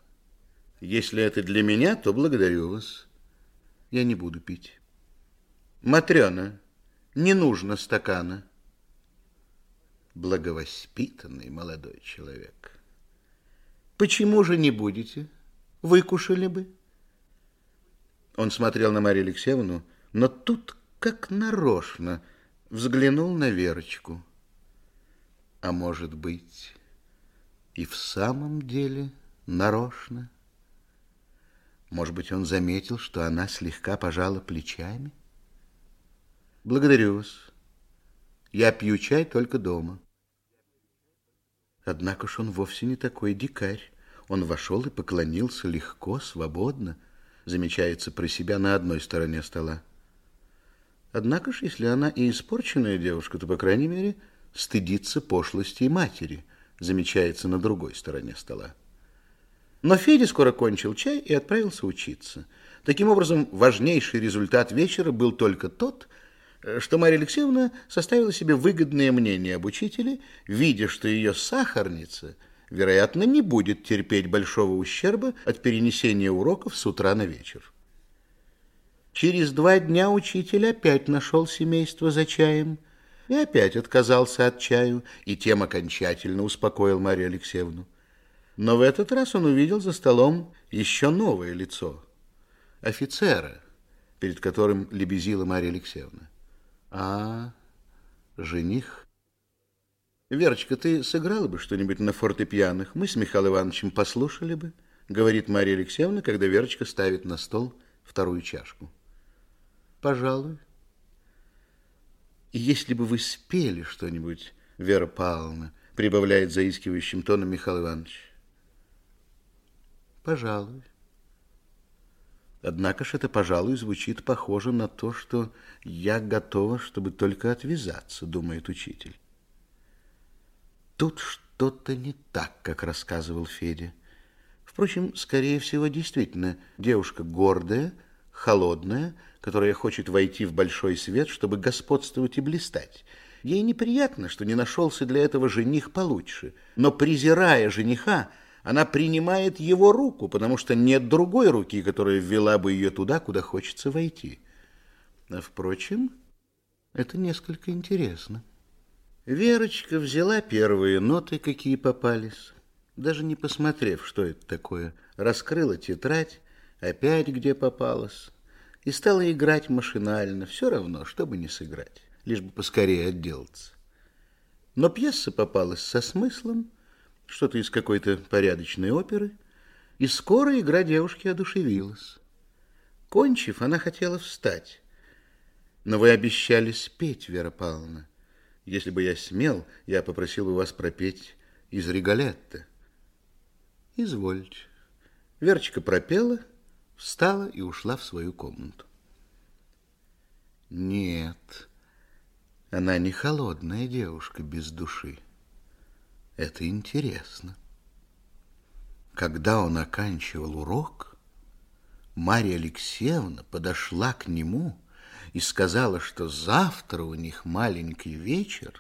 Если это для меня, то благодарю вас. Я не буду пить». «Матрена, не нужно стакана». Благовоспитанный молодой человек. «Почему же не будете? Выкушали бы». Он смотрел на Марию Алексеевну, но тут, как нарочно, взглянул на Верочку. А может быть, и в самом деле нарочно? Может быть, он заметил, что она слегка пожала плечами? Благодарю вас. Я пью чай только дома. Однако ж он вовсе не такой дикарь. Он вошел и поклонился легко, свободно, замечается про себя на одной стороне стола. Однако ж, если она и испорченная девушка, то, по крайней мере, стыдится пошлости матери, замечается на другой стороне стола. Но Федя скоро кончил чай и отправился учиться. Таким образом, важнейший результат вечера был только тот, что Марья Алексеевна составила себе выгодное мнение об учителе, видя, что ее сахарница – вероятно, не будет терпеть большого ущерба от перенесения уроков с утра на вечер. Через два дня учитель опять нашел семейство за чаем и опять отказался от чаю, и тем окончательно успокоил Марию Алексеевну. Но в этот раз он увидел за столом еще новое лицо – офицера, перед которым лебезила Мария Алексеевна. А, жених? Верочка, ты сыграла бы что-нибудь на фортепианах? Мы с Михаилом Ивановичем послушали бы, говорит Мария Алексеевна, когда Верочка ставит на стол вторую чашку. Пожалуй. Если бы вы спели что-нибудь, Вера Павловна, прибавляет заискивающим тоном Михаил Иванович. Пожалуй. Однако ж это, пожалуй, звучит похоже на то, что я готова, чтобы только отвязаться, думает учитель. Тут что-то не так, как рассказывал Федя. Впрочем, скорее всего, действительно, девушка гордая, холодная, которая хочет войти в большой свет, чтобы господствовать и блистать. Ей неприятно, что не нашелся для этого жених получше, но, презирая жениха, она принимает его руку, потому что нет другой руки, которая ввела бы ее туда, куда хочется войти. А, впрочем, это несколько интересно. Верочка взяла первые ноты, какие попались, даже не посмотрев, что это такое, раскрыла тетрадь, опять где попалась, и стала играть машинально, все равно, чтобы не сыграть, лишь бы поскорее отделаться. Но пьеса попалась со смыслом, что-то из какой-то порядочной оперы, и скоро игра девушки одушевилась. Кончив, она хотела встать. Но вы обещали спеть, Вера Павловна. Если бы я смел, я попросил бы вас пропеть из Риголетта. Извольте. Верочка пропела, встала и ушла в свою комнату. Нет, она не холодная девушка без души. Это интересно. Когда он оканчивал урок, Марья Алексеевна подошла к нему и сказала, что завтра у них маленький вечер,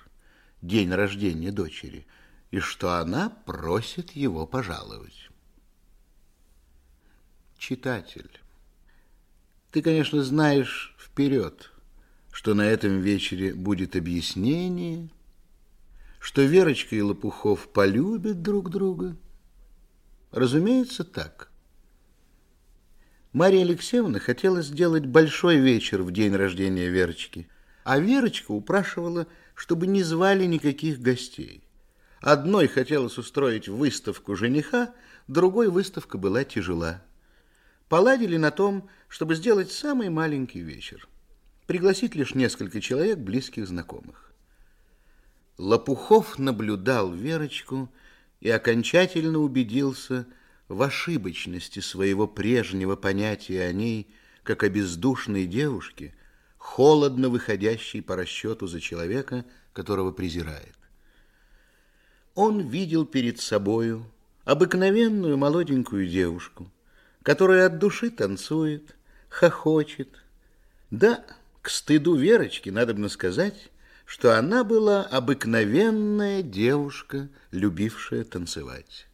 день рождения дочери, и что она просит его пожаловать. Читатель, ты, конечно, знаешь вперед, что на этом вечере будет объяснение, что Верочка и Лопухов полюбят друг друга. Разумеется, так – Мария Алексеевна хотела сделать большой вечер в день рождения Верочки, а Верочка упрашивала, чтобы не звали никаких гостей. Одной хотелось устроить выставку жениха, другой выставка была тяжела. Поладили на том, чтобы сделать самый маленький вечер. Пригласить лишь несколько человек, близких знакомых. Лопухов наблюдал Верочку и окончательно убедился, в ошибочности своего прежнего понятия о ней, как о бездушной девушке, холодно выходящий по расчету за человека, которого презирает. Он видел перед собою обыкновенную молоденькую девушку, которая от души танцует, хохочет. Да, к стыду Верочки надо бы сказать, что она была обыкновенная девушка, любившая танцевать.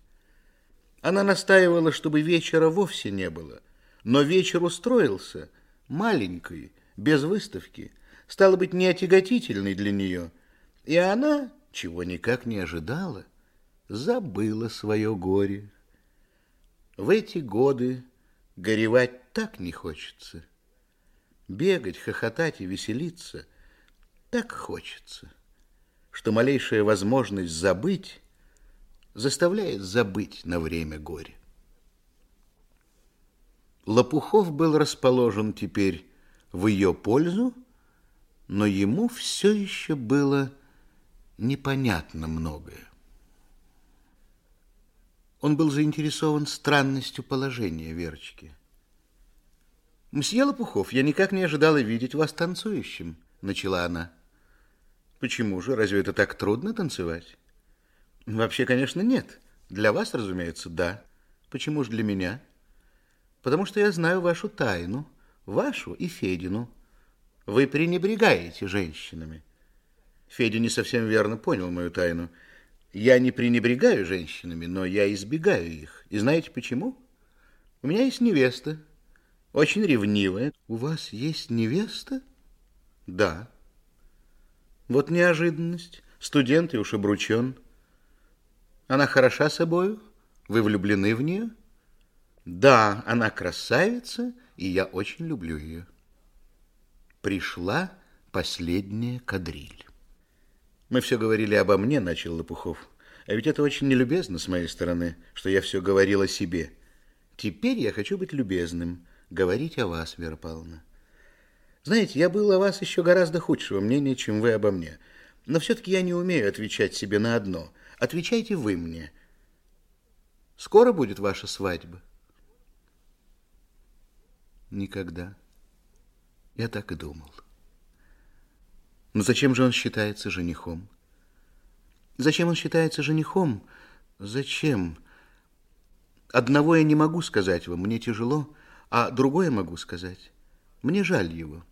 Она настаивала, чтобы вечера вовсе не было, но вечер устроился, маленький, без выставки, стало быть, неотяготительный для нее, и она, чего никак не ожидала, забыла свое горе. В эти годы горевать так не хочется. Бегать, хохотать и веселиться так хочется, что малейшая возможность забыть заставляет забыть на время горе. Лопухов был расположен теперь в ее пользу, но ему все еще было непонятно многое. Он был заинтересован странностью положения Верочки. «Мсье Лопухов, я никак не ожидала видеть вас танцующим», — начала она. «Почему же? Разве это так трудно танцевать?» «Вообще, конечно, нет. Для вас, разумеется, да. Почему же для меня?» «Потому что я знаю вашу тайну, вашу и Федину. Вы пренебрегаете женщинами». Федя не совсем верно понял мою тайну. Я не пренебрегаю женщинами, но я избегаю их. И знаете почему? У меня есть невеста, очень ревнивая. У вас есть невеста? Да. Вот неожиданность. Студент и уж обручен. Она хороша собою? Вы влюблены в нее? Да, она красавица, и я очень люблю ее. Пришла последняя кадриль. Мы все говорили обо мне, начал Лопухов. А ведь это очень нелюбезно с моей стороны, что я все говорил о себе. Теперь я хочу быть любезным, говорить о вас, Вера Павловна. Знаете, я был о вас еще гораздо худшего мнения, чем вы обо мне. Но все-таки я не умею отвечать себе на одно. Отвечайте вы мне. Скоро будет ваша свадьба? Никогда. Я так и думал. Но зачем же он считается женихом? Зачем он считается женихом? Зачем? Одного я не могу сказать вам, мне тяжело, а другое могу сказать. Мне жаль его.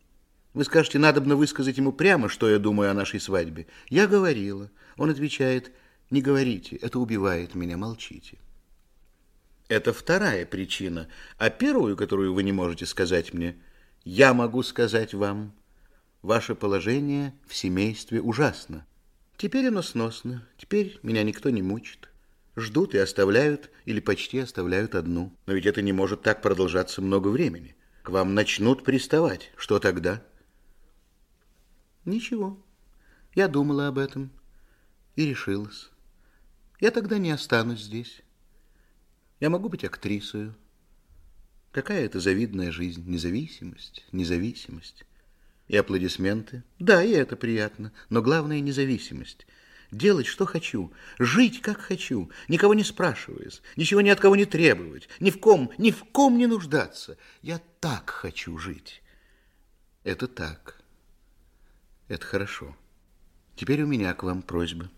Вы скажете, надо бы высказать ему прямо, что я думаю о нашей свадьбе. Я говорила. Он отвечает, не говорите, это убивает меня, молчите. Это вторая причина. А первую, которую вы не можете сказать мне, я могу сказать вам – Ваше положение в семействе ужасно. Теперь оно сносно, теперь меня никто не мучит. Ждут и оставляют, или почти оставляют одну. Но ведь это не может так продолжаться много времени. К вам начнут приставать. Что тогда? Ничего. Я думала об этом и решилась. Я тогда не останусь здесь. Я могу быть актрисой. Какая это завидная жизнь, независимость, независимость. И аплодисменты. Да, и это приятно. Но главное – независимость. Делать, что хочу, жить, как хочу, никого не спрашиваясь, ничего ни от кого не требовать, ни в ком, ни в ком не нуждаться. Я так хочу жить. Это так. Это хорошо. Теперь у меня к вам просьба.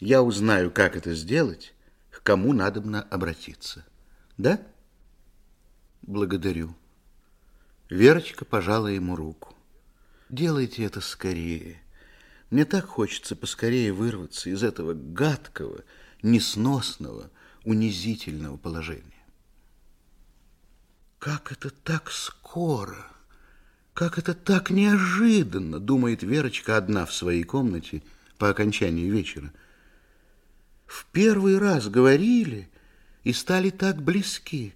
Я узнаю, как это сделать, к кому надобно обратиться. Да? Благодарю. Верочка пожала ему руку. Делайте это скорее. Мне так хочется поскорее вырваться из этого гадкого, несносного, унизительного положения. Как это так скоро? Как это так неожиданно, думает Верочка одна в своей комнате по окончании вечера. В первый раз говорили и стали так близки.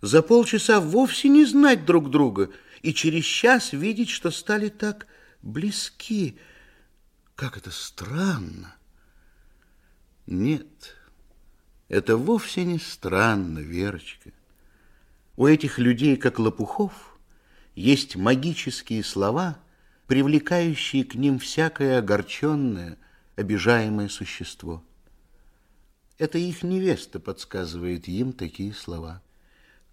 За полчаса вовсе не знать друг друга – и через час видеть, что стали так близки. Как это странно! Нет, это вовсе не странно, Верочка. У этих людей, как Лопухов, есть магические слова, привлекающие к ним всякое огорченное, обижаемое существо. Это их невеста подсказывает им такие слова.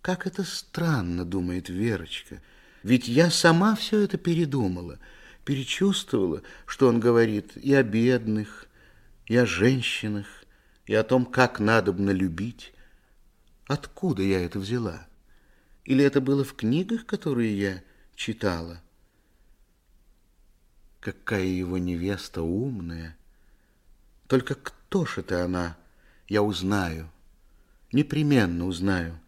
Как это странно, думает Верочка, — Ведь я сама все это передумала, перечувствовала, что он говорит и о бедных, и о женщинах, и о том, как надобно любить. Откуда я это взяла? Или это было в книгах, которые я читала? Какая его невеста умная! Только кто ж это она? Я узнаю, непременно узнаю.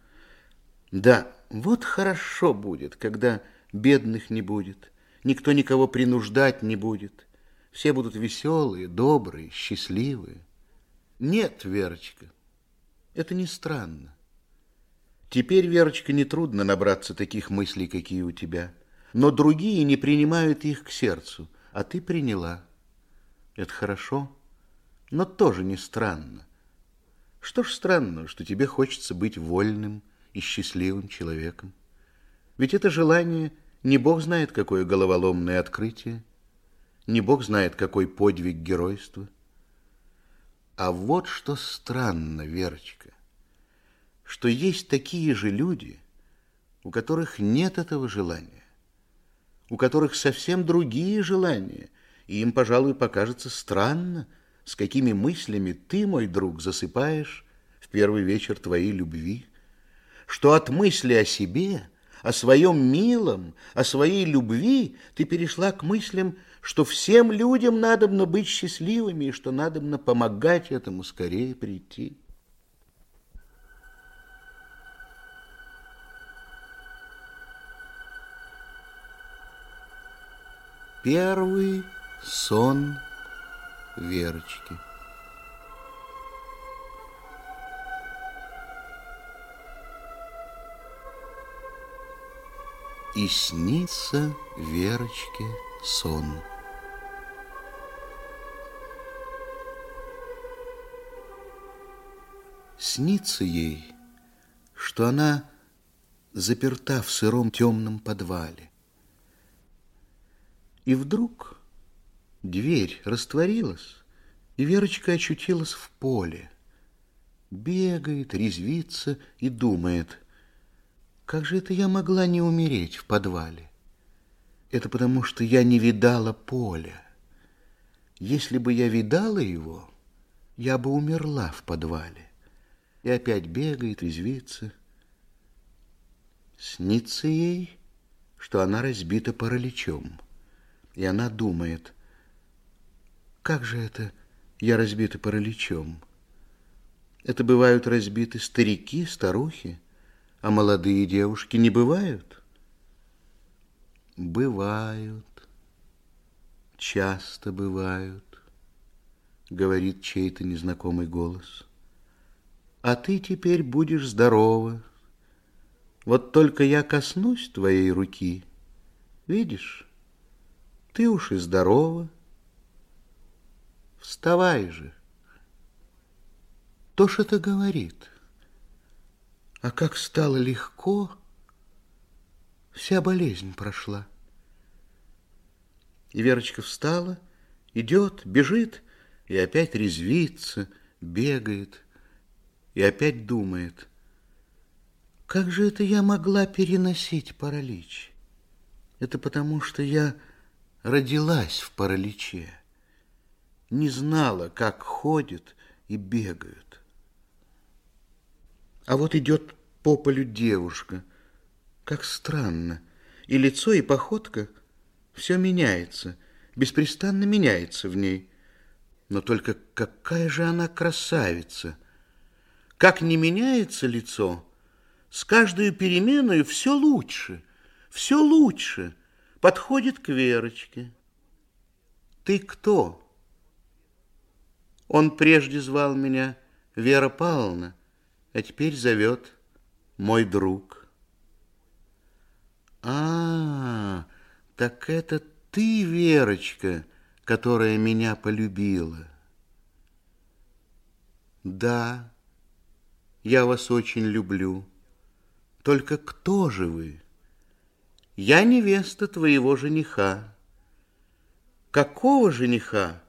Да, вот хорошо будет, когда бедных не будет, никто никого принуждать не будет. Все будут веселые, добрые, счастливые. Нет, Верочка, это не странно. Теперь, Верочка, нетрудно набраться таких мыслей, какие у тебя. Но другие не принимают их к сердцу, а ты приняла. Это хорошо, но тоже не странно. Что ж странно, что тебе хочется быть вольным и счастливым человеком? Ведь это желание не Бог знает, какое головоломное открытие, не Бог знает, какой подвиг геройства. А вот что странно, Верочка что есть такие же люди, у которых нет этого желания, у которых совсем другие желания, и им, пожалуй, покажется странно, с какими мыслями ты, мой друг, засыпаешь в первый вечер твоей любви, что от мысли о себе, о своем милом, о своей любви ты перешла к мыслям, что всем людям надобно быть счастливыми и что надобно помогать этому скорее прийти. Первый сон Верочки. И снится Верочке сон. Снится ей, что она заперта в сыром темном подвале. И вдруг дверь растворилась, и Верочка очутилась в поле. Бегает, резвится и думает, как же это я могла не умереть в подвале? Это потому, что я не видала поля. Если бы я видала его, я бы умерла в подвале. И опять бегает, резвится. Снится ей, что она разбита параличом. И она думает, как же это я разбита параличом? Это бывают разбиты старики, старухи, а молодые девушки не бывают? Бывают, часто бывают, говорит чей-то незнакомый голос. А ты теперь будешь здорова. Вот только я коснусь твоей руки, видишь? Ты уж и здорова. Вставай же. То ж это говорит. А как стало легко, вся болезнь прошла. И Верочка встала, идет, бежит, и опять резвится, бегает, и опять думает, как же это я могла переносить паралич? Это потому, что я родилась в параличе, не знала, как ходят и бегают. А вот идет по полю девушка, как странно, и лицо, и походка, все меняется, беспрестанно меняется в ней. Но только какая же она красавица! Как не меняется лицо, с каждой переменой все лучше, все лучше — подходит к Верочке. Ты кто? Он прежде звал меня Вера Павловна, а теперь зовет мой друг. А, так это ты, Верочка, которая меня полюбила. Да, я вас очень люблю. Только кто же вы? Я невеста твоего жениха. Какого жениха?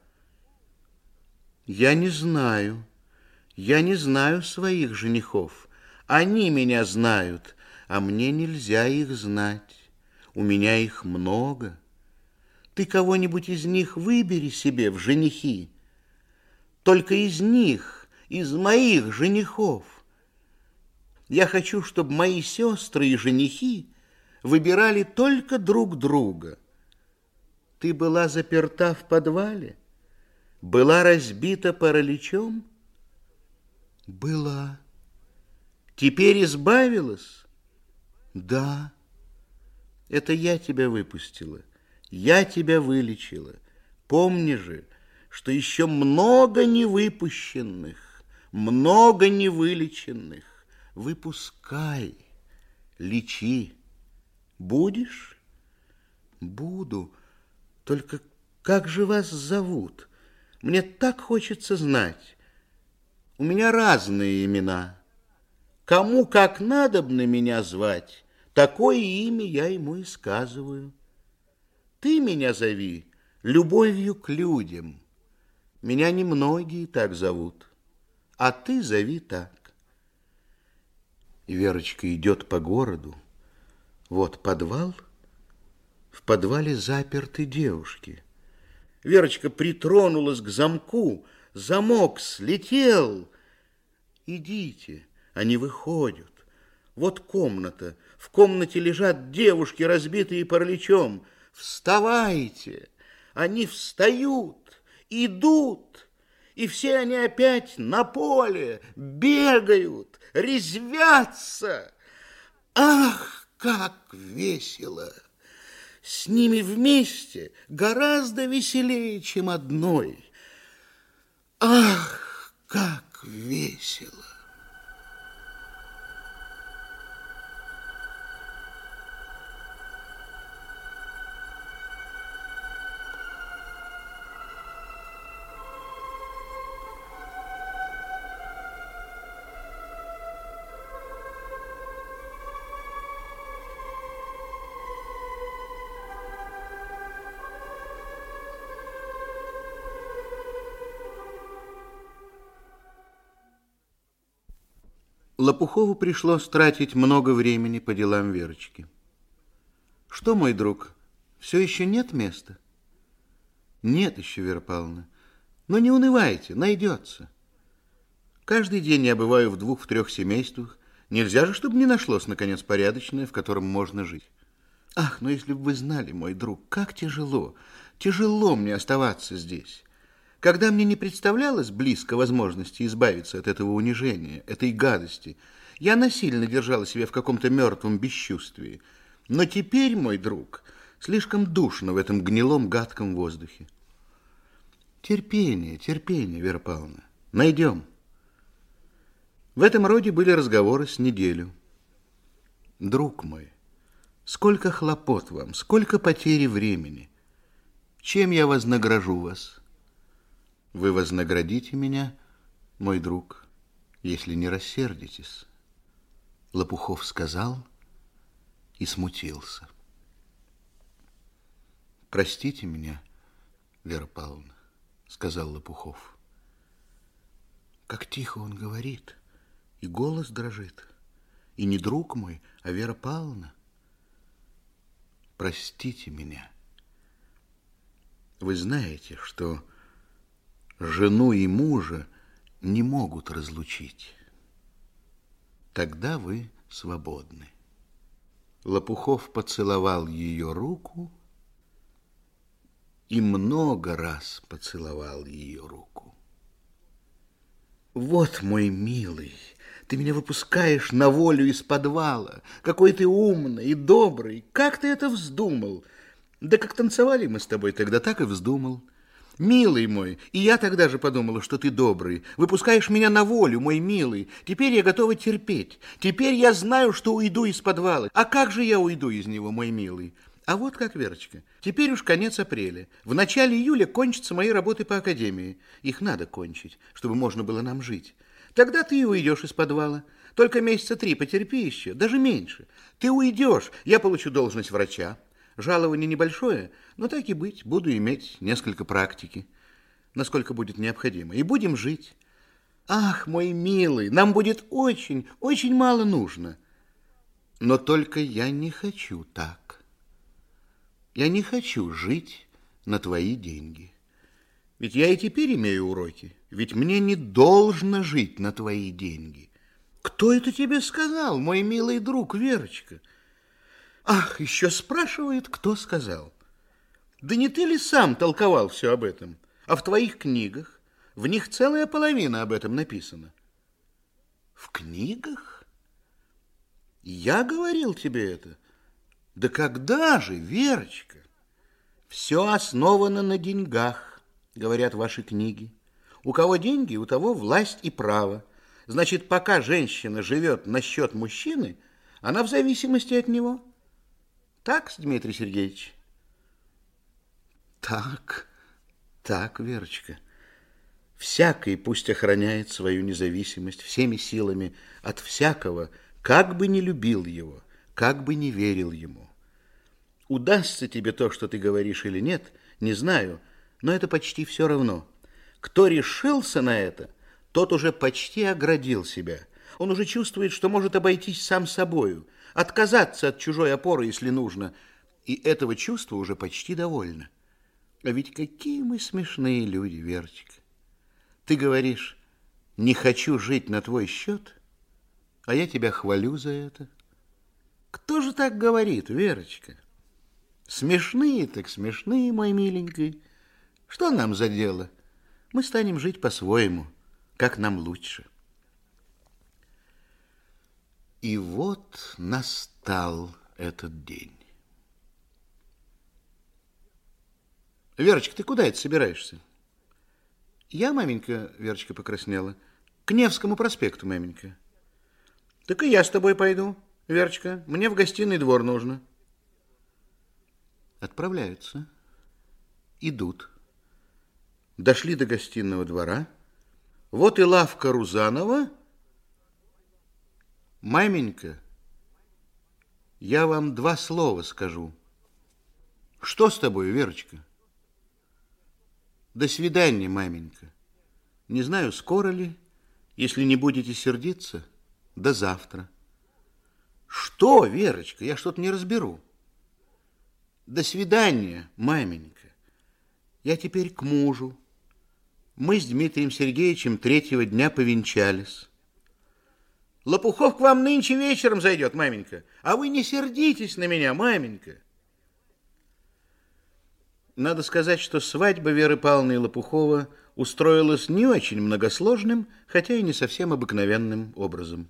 Я не знаю. Я не знаю своих женихов. Они меня знают, а мне нельзя их знать. У меня их много. Ты кого-нибудь из них выбери себе в женихи. Только из них, из моих женихов. Я хочу, чтобы мои сестры и женихи выбирали только друг друга. Ты была заперта в подвале? Была разбита параличом? Была. Теперь избавилась? Да. Это я тебя выпустила. Я тебя вылечила. Помни же, что еще много невыпущенных, много невылеченных. Выпускай, лечи. Будешь? Буду. Только как же вас зовут? Мне так хочется знать. У меня разные имена. Кому как надобно меня звать, такое имя я ему и сказываю. Ты меня зови любовью к людям. Меня немногие так зовут, а ты зови так. И Верочка идет по городу. Вот подвал, в подвале заперты девушки. Верочка притронулась к замку, замок слетел. Идите, они выходят. Вот комната, в комнате лежат девушки, разбитые параличом. Вставайте! Они встают, идут, и все они опять на поле, бегают, резвятся. Ах, как весело! С ними вместе гораздо веселее, чем одной. Ах, как весело! Лопухову пришлось тратить много времени по делам Верочки. Что, мой друг, все еще нет места? Нет еще, Вера Павловна. Но не унывайте, найдется. Каждый день я бываю в двух, в трех семействах. Нельзя же, чтобы не нашлось, наконец, порядочное, в котором можно жить. Ах, но если бы вы знали, мой друг, как тяжело, тяжело мне оставаться здесь. Когда мне не представлялось близко возможности избавиться от этого унижения, этой гадости, я насильно держала себя в каком-то мертвом бесчувствии. Но теперь, мой друг, слишком душно в этом гнилом гадком воздухе. Терпение, терпение, Вера Павловна. Найдем. В этом роде были разговоры с неделю. Друг мой, сколько хлопот вам, сколько потери времени. Чем я вознагражу вас? Вы вознаградите меня, мой друг, если не рассердитесь. Лопухов сказал и смутился. Простите меня, Вера Павловна, сказал Лопухов. Как тихо он говорит, и голос дрожит. И не друг мой, а Вера Павловна. Простите меня. Вы знаете, что жену и мужа не могут разлучить. Тогда вы свободны. Лопухов поцеловал ее руку и много раз поцеловал ее руку. Вот, мой милый, ты меня выпускаешь на волю из подвала. Какой ты умный и добрый. Как ты это вздумал? Да как танцевали мы с тобой тогда, так и вздумал. Милый мой, и я тогда же подумала, что ты добрый. Выпускаешь меня на волю, мой милый. Теперь я готова терпеть. Теперь я знаю, что уйду из подвала. А как же я уйду из него, мой милый? А вот как, Верочка, теперь уж конец апреля. В начале июля кончатся мои работы по академии. Их надо кончить, чтобы можно было нам жить. Тогда ты и уйдешь из подвала. Только месяца три потерпи еще, даже меньше. Ты уйдешь, я получу должность врача. Жалование небольшое, но так и быть, буду иметь несколько практики, насколько будет необходимо, и будем жить. Ах, мой милый, нам будет очень, очень мало нужно. Но только я не хочу так. Я не хочу жить на твои деньги. Ведь я и теперь имею уроки. Ведь мне не должно жить на твои деньги. Кто это тебе сказал, мой милый друг Верочка? Ах, еще спрашивает, кто сказал. Да не ты ли сам толковал все об этом? А в твоих книгах, в них целая половина об этом написана. В книгах? Я говорил тебе это. Да когда же, Верочка? Все основано на деньгах, говорят ваши книги. У кого деньги, у того власть и право. Значит, пока женщина живет на счет мужчины, она в зависимости от него. Так, Дмитрий Сергеевич? Так, так, Верочка. Всякий пусть охраняет свою независимость всеми силами от всякого, как бы не любил его, как бы не верил ему. Удастся тебе то, что ты говоришь или нет, не знаю, но это почти все равно. Кто решился на это – тот уже почти оградил себя. Он уже чувствует, что может обойтись сам собою, отказаться от чужой опоры, если нужно, и этого чувства уже почти довольно. А ведь какие мы смешные люди, Верочка. Ты говоришь, не хочу жить на твой счет, а я тебя хвалю за это. Кто же так говорит, Верочка? Смешные так смешные, мой миленький. Что нам за дело? Мы станем жить по-своему как нам лучше. И вот настал этот день. Верочка, ты куда это собираешься? Я, маменька, Верочка покраснела, к Невскому проспекту, маменька. Так и я с тобой пойду, Верочка. Мне в гостиный двор нужно. Отправляются. Идут. Дошли до гостиного двора. Вот и лавка Рузанова. Маменька, я вам два слова скажу. Что с тобой, Верочка? До свидания, маменька. Не знаю, скоро ли, если не будете сердиться, до завтра. Что, Верочка, я что-то не разберу. До свидания, маменька. Я теперь к мужу. Мы с Дмитрием Сергеевичем третьего дня повенчались. Лопухов к вам нынче вечером зайдет, маменька. А вы не сердитесь на меня, маменька. Надо сказать, что свадьба Веры Павловны и Лопухова устроилась не очень многосложным, хотя и не совсем обыкновенным образом.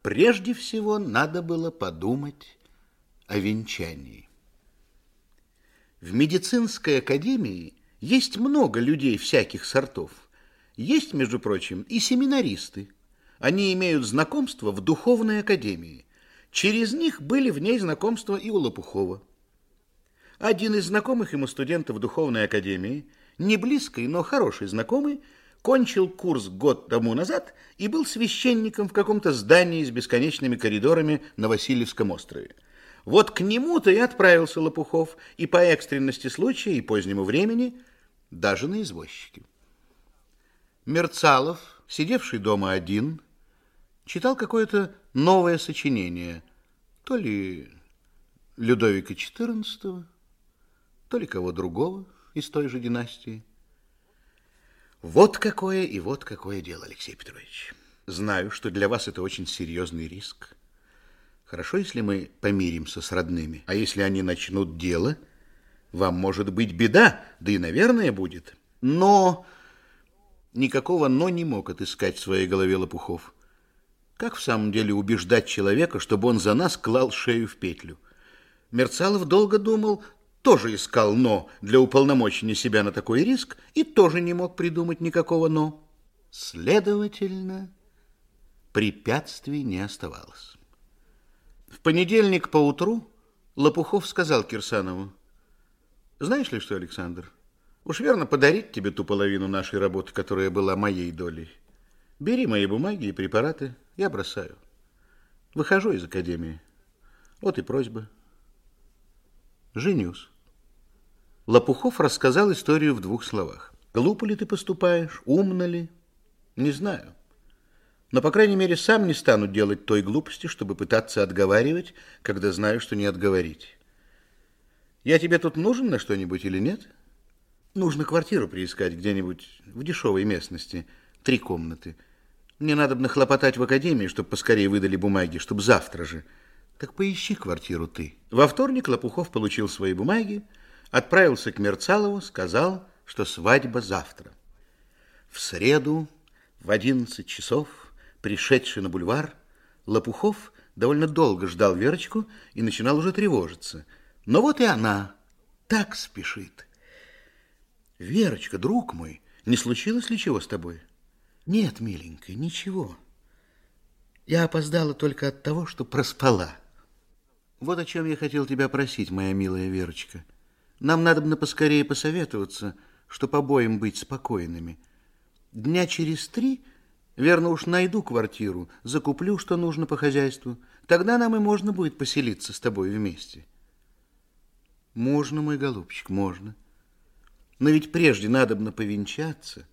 Прежде всего надо было подумать о венчании. В медицинской академии есть много людей всяких сортов. Есть, между прочим, и семинаристы. Они имеют знакомство в духовной академии. Через них были в ней знакомства и у Лопухова. Один из знакомых ему студентов духовной академии, не близкий, но хороший знакомый, кончил курс год тому назад и был священником в каком-то здании с бесконечными коридорами на Васильевском острове. Вот к нему-то и отправился Лопухов, и по экстренности случая, и позднему времени – даже на извозчике. Мерцалов, сидевший дома один, читал какое-то новое сочинение, то ли Людовика XIV, то ли кого другого из той же династии. Вот какое и вот какое дело, Алексей Петрович. Знаю, что для вас это очень серьезный риск. Хорошо, если мы помиримся с родными, а если они начнут дело – вам может быть беда, да и, наверное, будет. Но... Никакого «но» не мог отыскать в своей голове Лопухов. Как в самом деле убеждать человека, чтобы он за нас клал шею в петлю? Мерцалов долго думал, тоже искал «но» для уполномочения себя на такой риск и тоже не мог придумать никакого «но». Следовательно, препятствий не оставалось. В понедельник поутру Лопухов сказал Кирсанову, знаешь ли что, Александр, уж верно подарить тебе ту половину нашей работы, которая была моей долей. Бери мои бумаги и препараты, я бросаю. Выхожу из академии. Вот и просьба. Женюсь. Лопухов рассказал историю в двух словах. Глупо ли ты поступаешь, умно ли? Не знаю. Но, по крайней мере, сам не стану делать той глупости, чтобы пытаться отговаривать, когда знаю, что не отговорить. Я тебе тут нужен на что-нибудь или нет? Нужно квартиру приискать где-нибудь в дешевой местности. Три комнаты. Мне надо бы нахлопотать в академии, чтобы поскорее выдали бумаги, чтобы завтра же. Так поищи квартиру ты. Во вторник Лопухов получил свои бумаги, отправился к Мерцалову, сказал, что свадьба завтра. В среду в одиннадцать часов, пришедший на бульвар, Лопухов довольно долго ждал Верочку и начинал уже тревожиться. Но вот и она так спешит. Верочка, друг мой, не случилось ли чего с тобой? Нет, миленькая, ничего. Я опоздала только от того, что проспала. Вот о чем я хотел тебя просить, моя милая Верочка. Нам надо бы поскорее посоветоваться, чтоб обоим быть спокойными. Дня через три, верно уж найду квартиру, закуплю, что нужно по хозяйству. Тогда нам и можно будет поселиться с тобой вместе. Можно, мой голубчик, можно. Но ведь прежде надо бы повенчаться.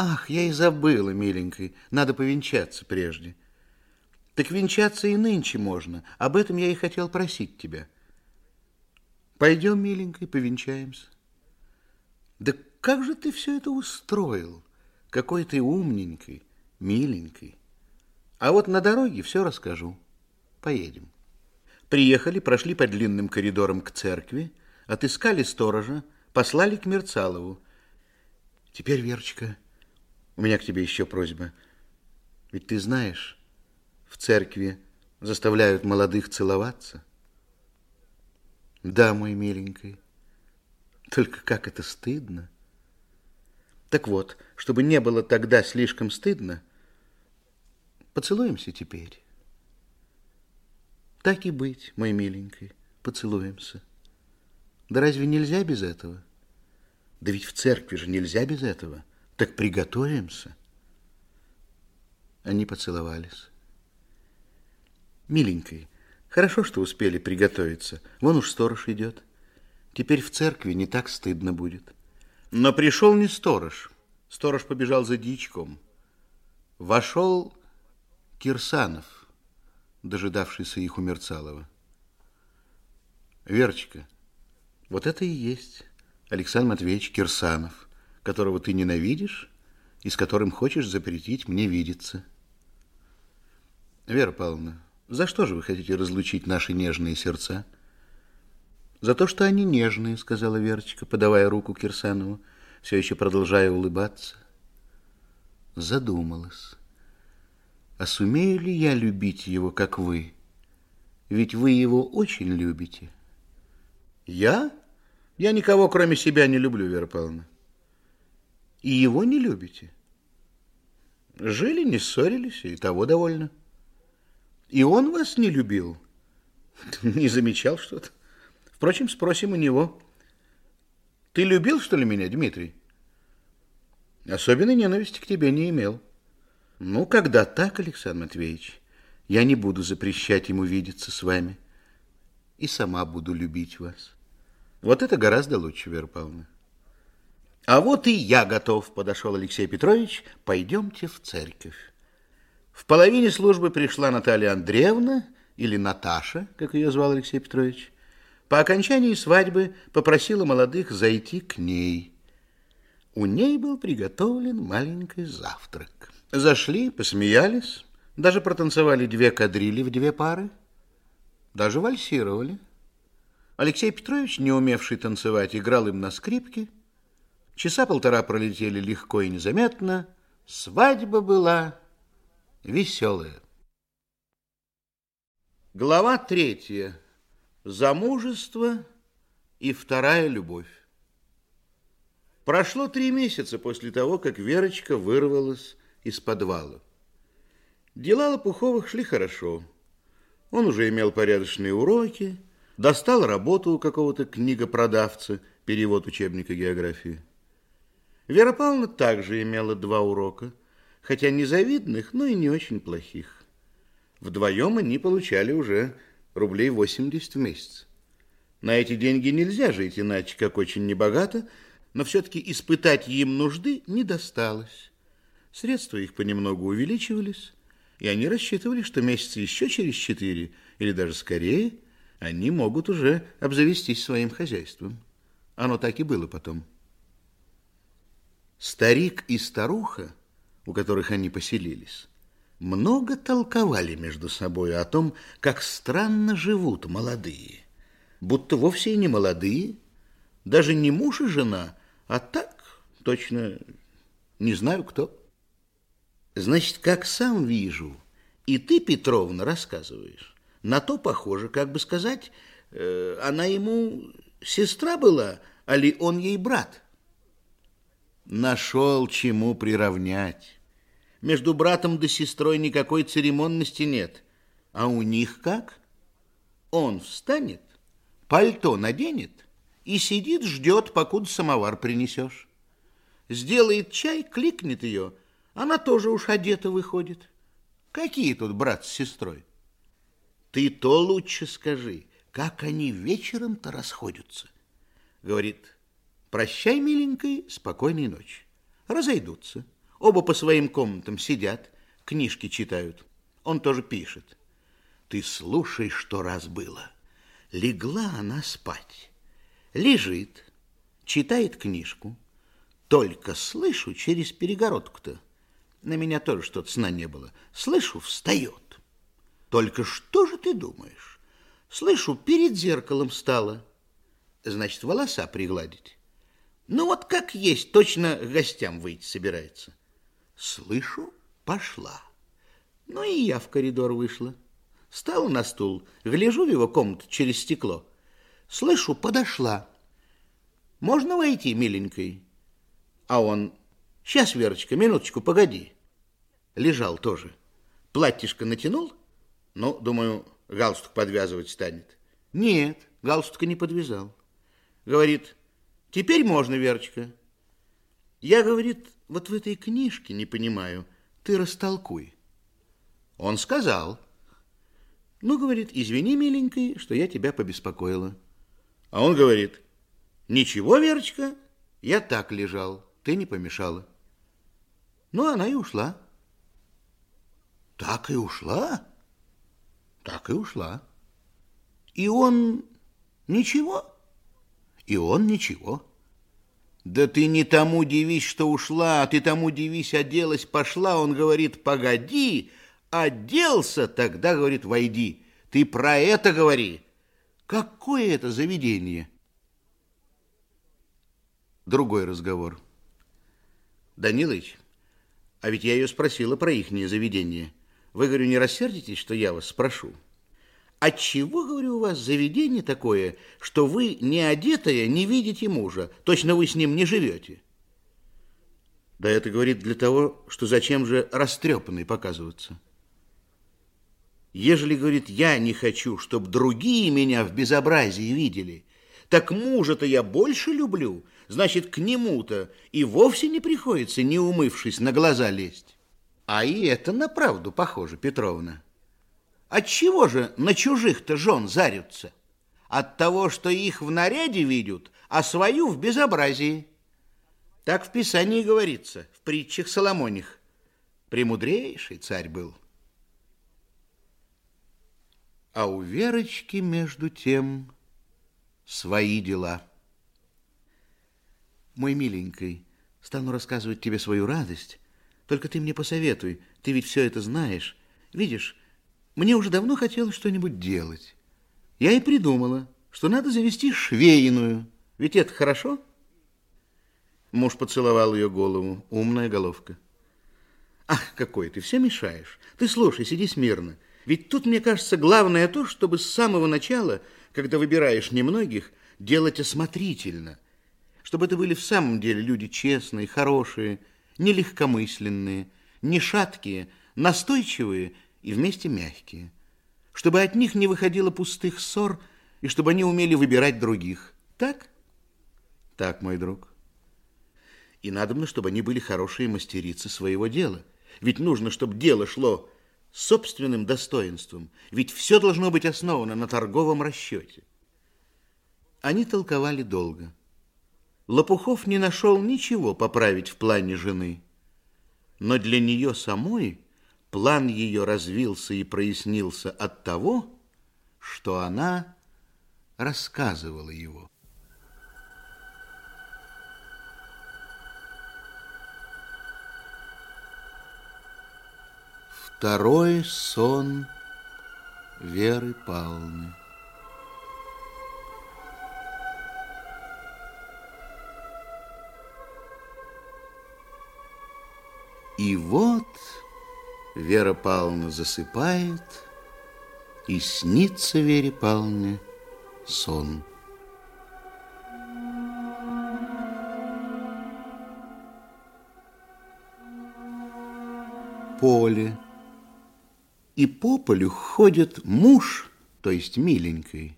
Ах, я и забыла, миленькой, надо повенчаться прежде. Так венчаться и нынче можно. Об этом я и хотел просить тебя. Пойдем, миленькой, повенчаемся. Да как же ты все это устроил? Какой ты умненький, миленький. А вот на дороге все расскажу. Поедем. Приехали, прошли по длинным коридорам к церкви, отыскали сторожа, послали к Мерцалову. Теперь, Верочка, у меня к тебе еще просьба. Ведь ты знаешь, в церкви заставляют молодых целоваться. Да, мой миленький, только как это стыдно. Так вот, чтобы не было тогда слишком стыдно, поцелуемся теперь. Так и быть, мой миленький, поцелуемся. Да разве нельзя без этого? Да ведь в церкви же нельзя без этого. Так приготовимся. Они поцеловались. Миленький, хорошо, что успели приготовиться. Вон уж сторож идет. Теперь в церкви не так стыдно будет. Но пришел не сторож. Сторож побежал за дичком. Вошел Кирсанов, дожидавшийся их у Мерцалова. Верочка, вот это и есть Александр Матвеевич Кирсанов, которого ты ненавидишь и с которым хочешь запретить мне видеться. Вера Павловна, за что же вы хотите разлучить наши нежные сердца? За то, что они нежные, сказала Верочка, подавая руку Кирсанову, все еще продолжая улыбаться. Задумалась. А сумею ли я любить его, как вы? Ведь вы его очень любите. Я? Я никого, кроме себя, не люблю, Вера Павловна. И его не любите? Жили, не ссорились, и того довольно. И он вас не любил? Не замечал что-то? Впрочем, спросим у него. Ты любил, что ли, меня, Дмитрий? Особенной ненависти к тебе не имел. Ну, когда так, Александр Матвеевич, я не буду запрещать ему видеться с вами. И сама буду любить вас. Вот это гораздо лучше, Вера Павловна. А вот и я готов, подошел Алексей Петрович. Пойдемте в церковь. В половине службы пришла Наталья Андреевна, или Наташа, как ее звал Алексей Петрович, по окончании свадьбы попросила молодых зайти к ней. У ней был приготовлен маленький завтрак. Зашли, посмеялись, даже протанцевали две кадрили в две пары, даже вальсировали. Алексей Петрович, не умевший танцевать, играл им на скрипке. Часа полтора пролетели легко и незаметно. Свадьба была веселая. Глава третья. Замужество и вторая любовь. Прошло три месяца после того, как Верочка вырвалась из подвала. Дела Лопуховых шли хорошо. Он уже имел порядочные уроки, достал работу у какого-то книгопродавца, перевод учебника географии. Вера Павловна также имела два урока, хотя не завидных, но и не очень плохих. Вдвоем они получали уже рублей 80 в месяц. На эти деньги нельзя жить иначе, как очень небогато, но все-таки испытать им нужды не досталось. Средства их понемногу увеличивались, и они рассчитывали, что месяца еще через четыре, или даже скорее, они могут уже обзавестись своим хозяйством. Оно так и было потом. Старик и старуха, у которых они поселились, много толковали между собой о том, как странно живут молодые. Будто вовсе и не молодые, даже не муж и жена, а так, точно, не знаю кто. Значит, как сам вижу, и ты, Петровна, рассказываешь, на то похоже, как бы сказать, э, она ему сестра была, а ли он ей брат. Нашел чему приравнять. Между братом да сестрой никакой церемонности нет. А у них как? Он встанет, пальто наденет и сидит, ждет, покуда самовар принесешь. Сделает чай, кликнет ее, она тоже уж одета выходит. Какие тут брат с сестрой? Ты то лучше скажи, как они вечером-то расходятся. Говорит, прощай, миленькой, спокойной ночи. Разойдутся. Оба по своим комнатам сидят, книжки читают. Он тоже пишет. Ты слушай, что раз было. Легла она спать. Лежит, читает книжку. Только слышу через перегородку-то. На меня тоже что-то сна не было. Слышу, встает. Только что же ты думаешь? Слышу, перед зеркалом стала. Значит, волоса пригладить. Ну вот как есть, точно гостям выйти собирается. Слышу, пошла. Ну и я в коридор вышла. Стала на стул, гляжу в его комнату через стекло. Слышу, подошла. Можно войти, миленькой? А он, сейчас, Верочка, минуточку, погоди. Лежал тоже. Платьишко натянул, ну, думаю, галстук подвязывать станет. Нет, галстука не подвязал. Говорит, теперь можно, Верочка. Я, говорит, вот в этой книжке не понимаю, ты растолкуй. Он сказал. Ну, говорит, извини, миленький, что я тебя побеспокоила. А он говорит, ничего, Верочка, я так лежал, ты не помешала. Ну, она и ушла. Так и ушла? Так и ушла. И он ничего? И он ничего. Да ты не тому дивись, что ушла, а ты тому дивись, оделась, пошла. Он говорит, погоди, оделся, тогда, говорит, войди. Ты про это говори. Какое это заведение? Другой разговор. Данилович, а ведь я ее спросила про ихнее заведение. Вы, говорю, не рассердитесь, что я вас спрошу? Отчего, говорю, у вас заведение такое, что вы, не одетая, не видите мужа? Точно вы с ним не живете? Да это, говорит, для того, что зачем же растрепанный показываться? Ежели, говорит, я не хочу, чтобы другие меня в безобразии видели, так мужа-то я больше люблю, значит, к нему-то и вовсе не приходится, не умывшись, на глаза лезть. А и это на правду похоже, Петровна. Отчего же на чужих-то жен зарются? От того, что их в наряде видят, а свою в безобразии. Так в Писании говорится, в притчах Соломоних. Премудрейший царь был. А у Верочки, между тем, свои дела. Мой миленький, стану рассказывать тебе свою радость, только ты мне посоветуй, ты ведь все это знаешь. Видишь, мне уже давно хотелось что-нибудь делать. Я и придумала, что надо завести швейную. Ведь это хорошо? Муж поцеловал ее голову. Умная головка. Ах, какой ты, все мешаешь. Ты слушай, сиди смирно. Ведь тут, мне кажется, главное то, чтобы с самого начала, когда выбираешь немногих, делать осмотрительно. Чтобы это были в самом деле люди честные, хорошие, не легкомысленные, не шаткие, настойчивые и вместе мягкие, чтобы от них не выходило пустых ссор и чтобы они умели выбирать других. Так? Так, мой друг. И надобно, чтобы они были хорошие мастерицы своего дела. Ведь нужно, чтобы дело шло собственным достоинством, ведь все должно быть основано на торговом расчете. Они толковали долго. Лопухов не нашел ничего поправить в плане жены. Но для нее самой план ее развился и прояснился от того, что она рассказывала его. Второй сон Веры Павловны. И вот Вера Павловна засыпает, и снится Вере Павловне сон. Поле. И по полю ходит муж, то есть миленький,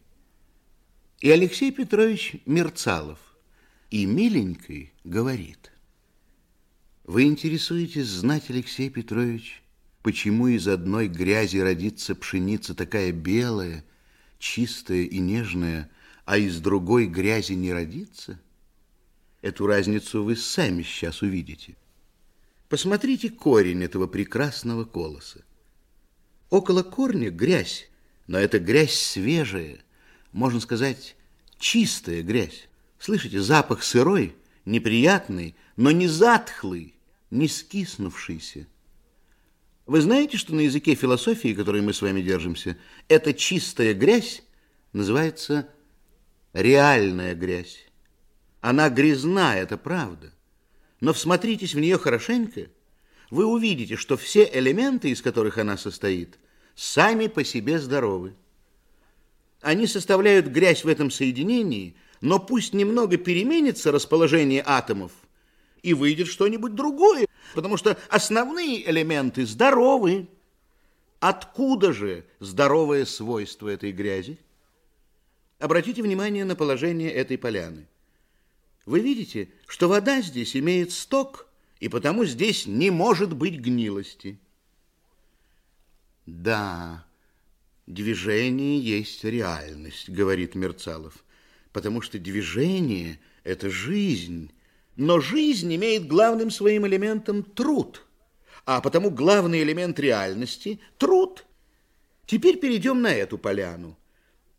и Алексей Петрович Мерцалов. И миленький говорит – вы интересуетесь знать, Алексей Петрович, почему из одной грязи родится пшеница такая белая, чистая и нежная, а из другой грязи не родится? Эту разницу вы сами сейчас увидите. Посмотрите корень этого прекрасного колоса. Около корня грязь, но это грязь свежая, можно сказать, чистая грязь. Слышите, запах сырой, неприятный, но не затхлый, не скиснувшийся. Вы знаете, что на языке философии, которой мы с вами держимся, эта чистая грязь называется реальная грязь. Она грязна, это правда. Но всмотритесь в нее хорошенько, вы увидите, что все элементы, из которых она состоит, сами по себе здоровы. Они составляют грязь в этом соединении, но пусть немного переменится расположение атомов – и выйдет что-нибудь другое, потому что основные элементы здоровы. Откуда же здоровое свойство этой грязи? Обратите внимание на положение этой поляны. Вы видите, что вода здесь имеет сток, и потому здесь не может быть гнилости. Да, движение есть реальность, говорит Мерцалов, потому что движение – это жизнь, но жизнь имеет главным своим элементом труд, а потому главный элемент реальности – труд. Теперь перейдем на эту поляну.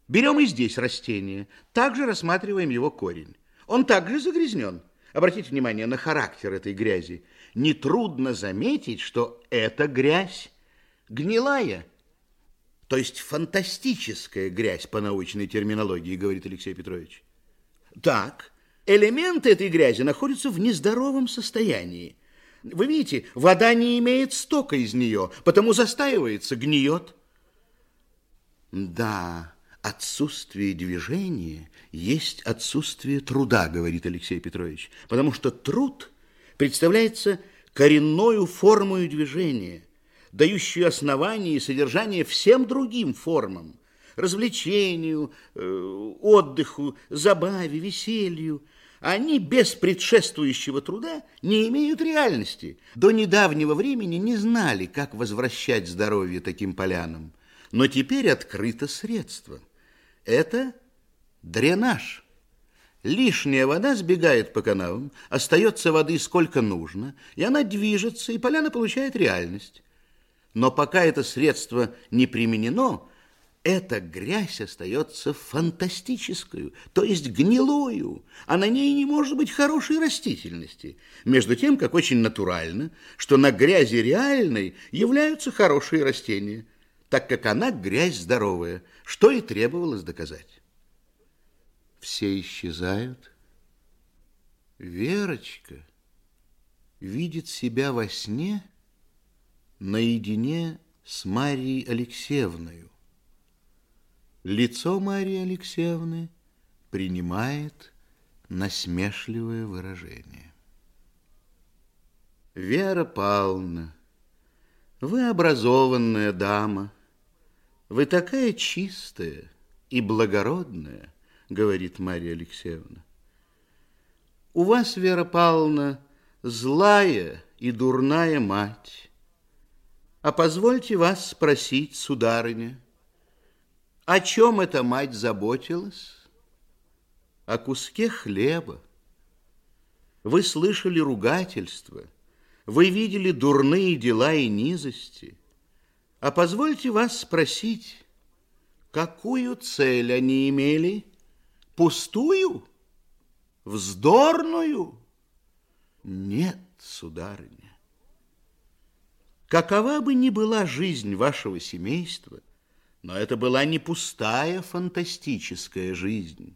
Берем и здесь растение, также рассматриваем его корень. Он также загрязнен. Обратите внимание на характер этой грязи. Нетрудно заметить, что эта грязь гнилая, то есть фантастическая грязь по научной терминологии, говорит Алексей Петрович. Так, элементы этой грязи находятся в нездоровом состоянии. Вы видите, вода не имеет стока из нее, потому застаивается, гниет. Да, отсутствие движения есть отсутствие труда, говорит Алексей Петрович, потому что труд представляется коренную формою движения, дающую основание и содержание всем другим формам развлечению, э, отдыху, забаве, веселью. Они без предшествующего труда не имеют реальности. До недавнего времени не знали, как возвращать здоровье таким полянам. Но теперь открыто средство. Это дренаж. Лишняя вода сбегает по канавам, остается воды сколько нужно, и она движется, и поляна получает реальность. Но пока это средство не применено, эта грязь остается фантастическую, то есть гнилою, а на ней не может быть хорошей растительности. Между тем, как очень натурально, что на грязи реальной являются хорошие растения, так как она грязь здоровая, что и требовалось доказать. Все исчезают. Верочка видит себя во сне наедине с Марией Алексеевной. Лицо Марии Алексеевны принимает насмешливое выражение. Вера Павловна, вы образованная дама, вы такая чистая и благородная, говорит Мария Алексеевна. У вас, Вера Павловна, злая и дурная мать. А позвольте вас спросить, сударыня, о чем эта мать заботилась? О куске хлеба. Вы слышали ругательства, вы видели дурные дела и низости. А позвольте вас спросить, какую цель они имели, Пустую? Вздорную? Нет, сударыня. Какова бы ни была жизнь вашего семейства, но это была не пустая фантастическая жизнь.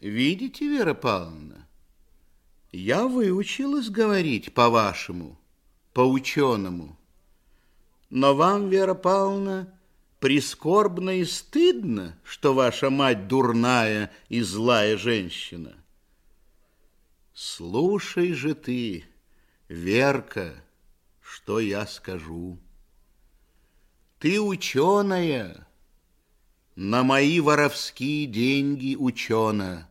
Видите, Вера Павловна, я выучилась говорить по-вашему, по-ученому. Но вам, Вера Павловна, прискорбно и стыдно, что ваша мать дурная и злая женщина. Слушай же ты, Верка, что я скажу. Ты ученая, на мои воровские деньги учена.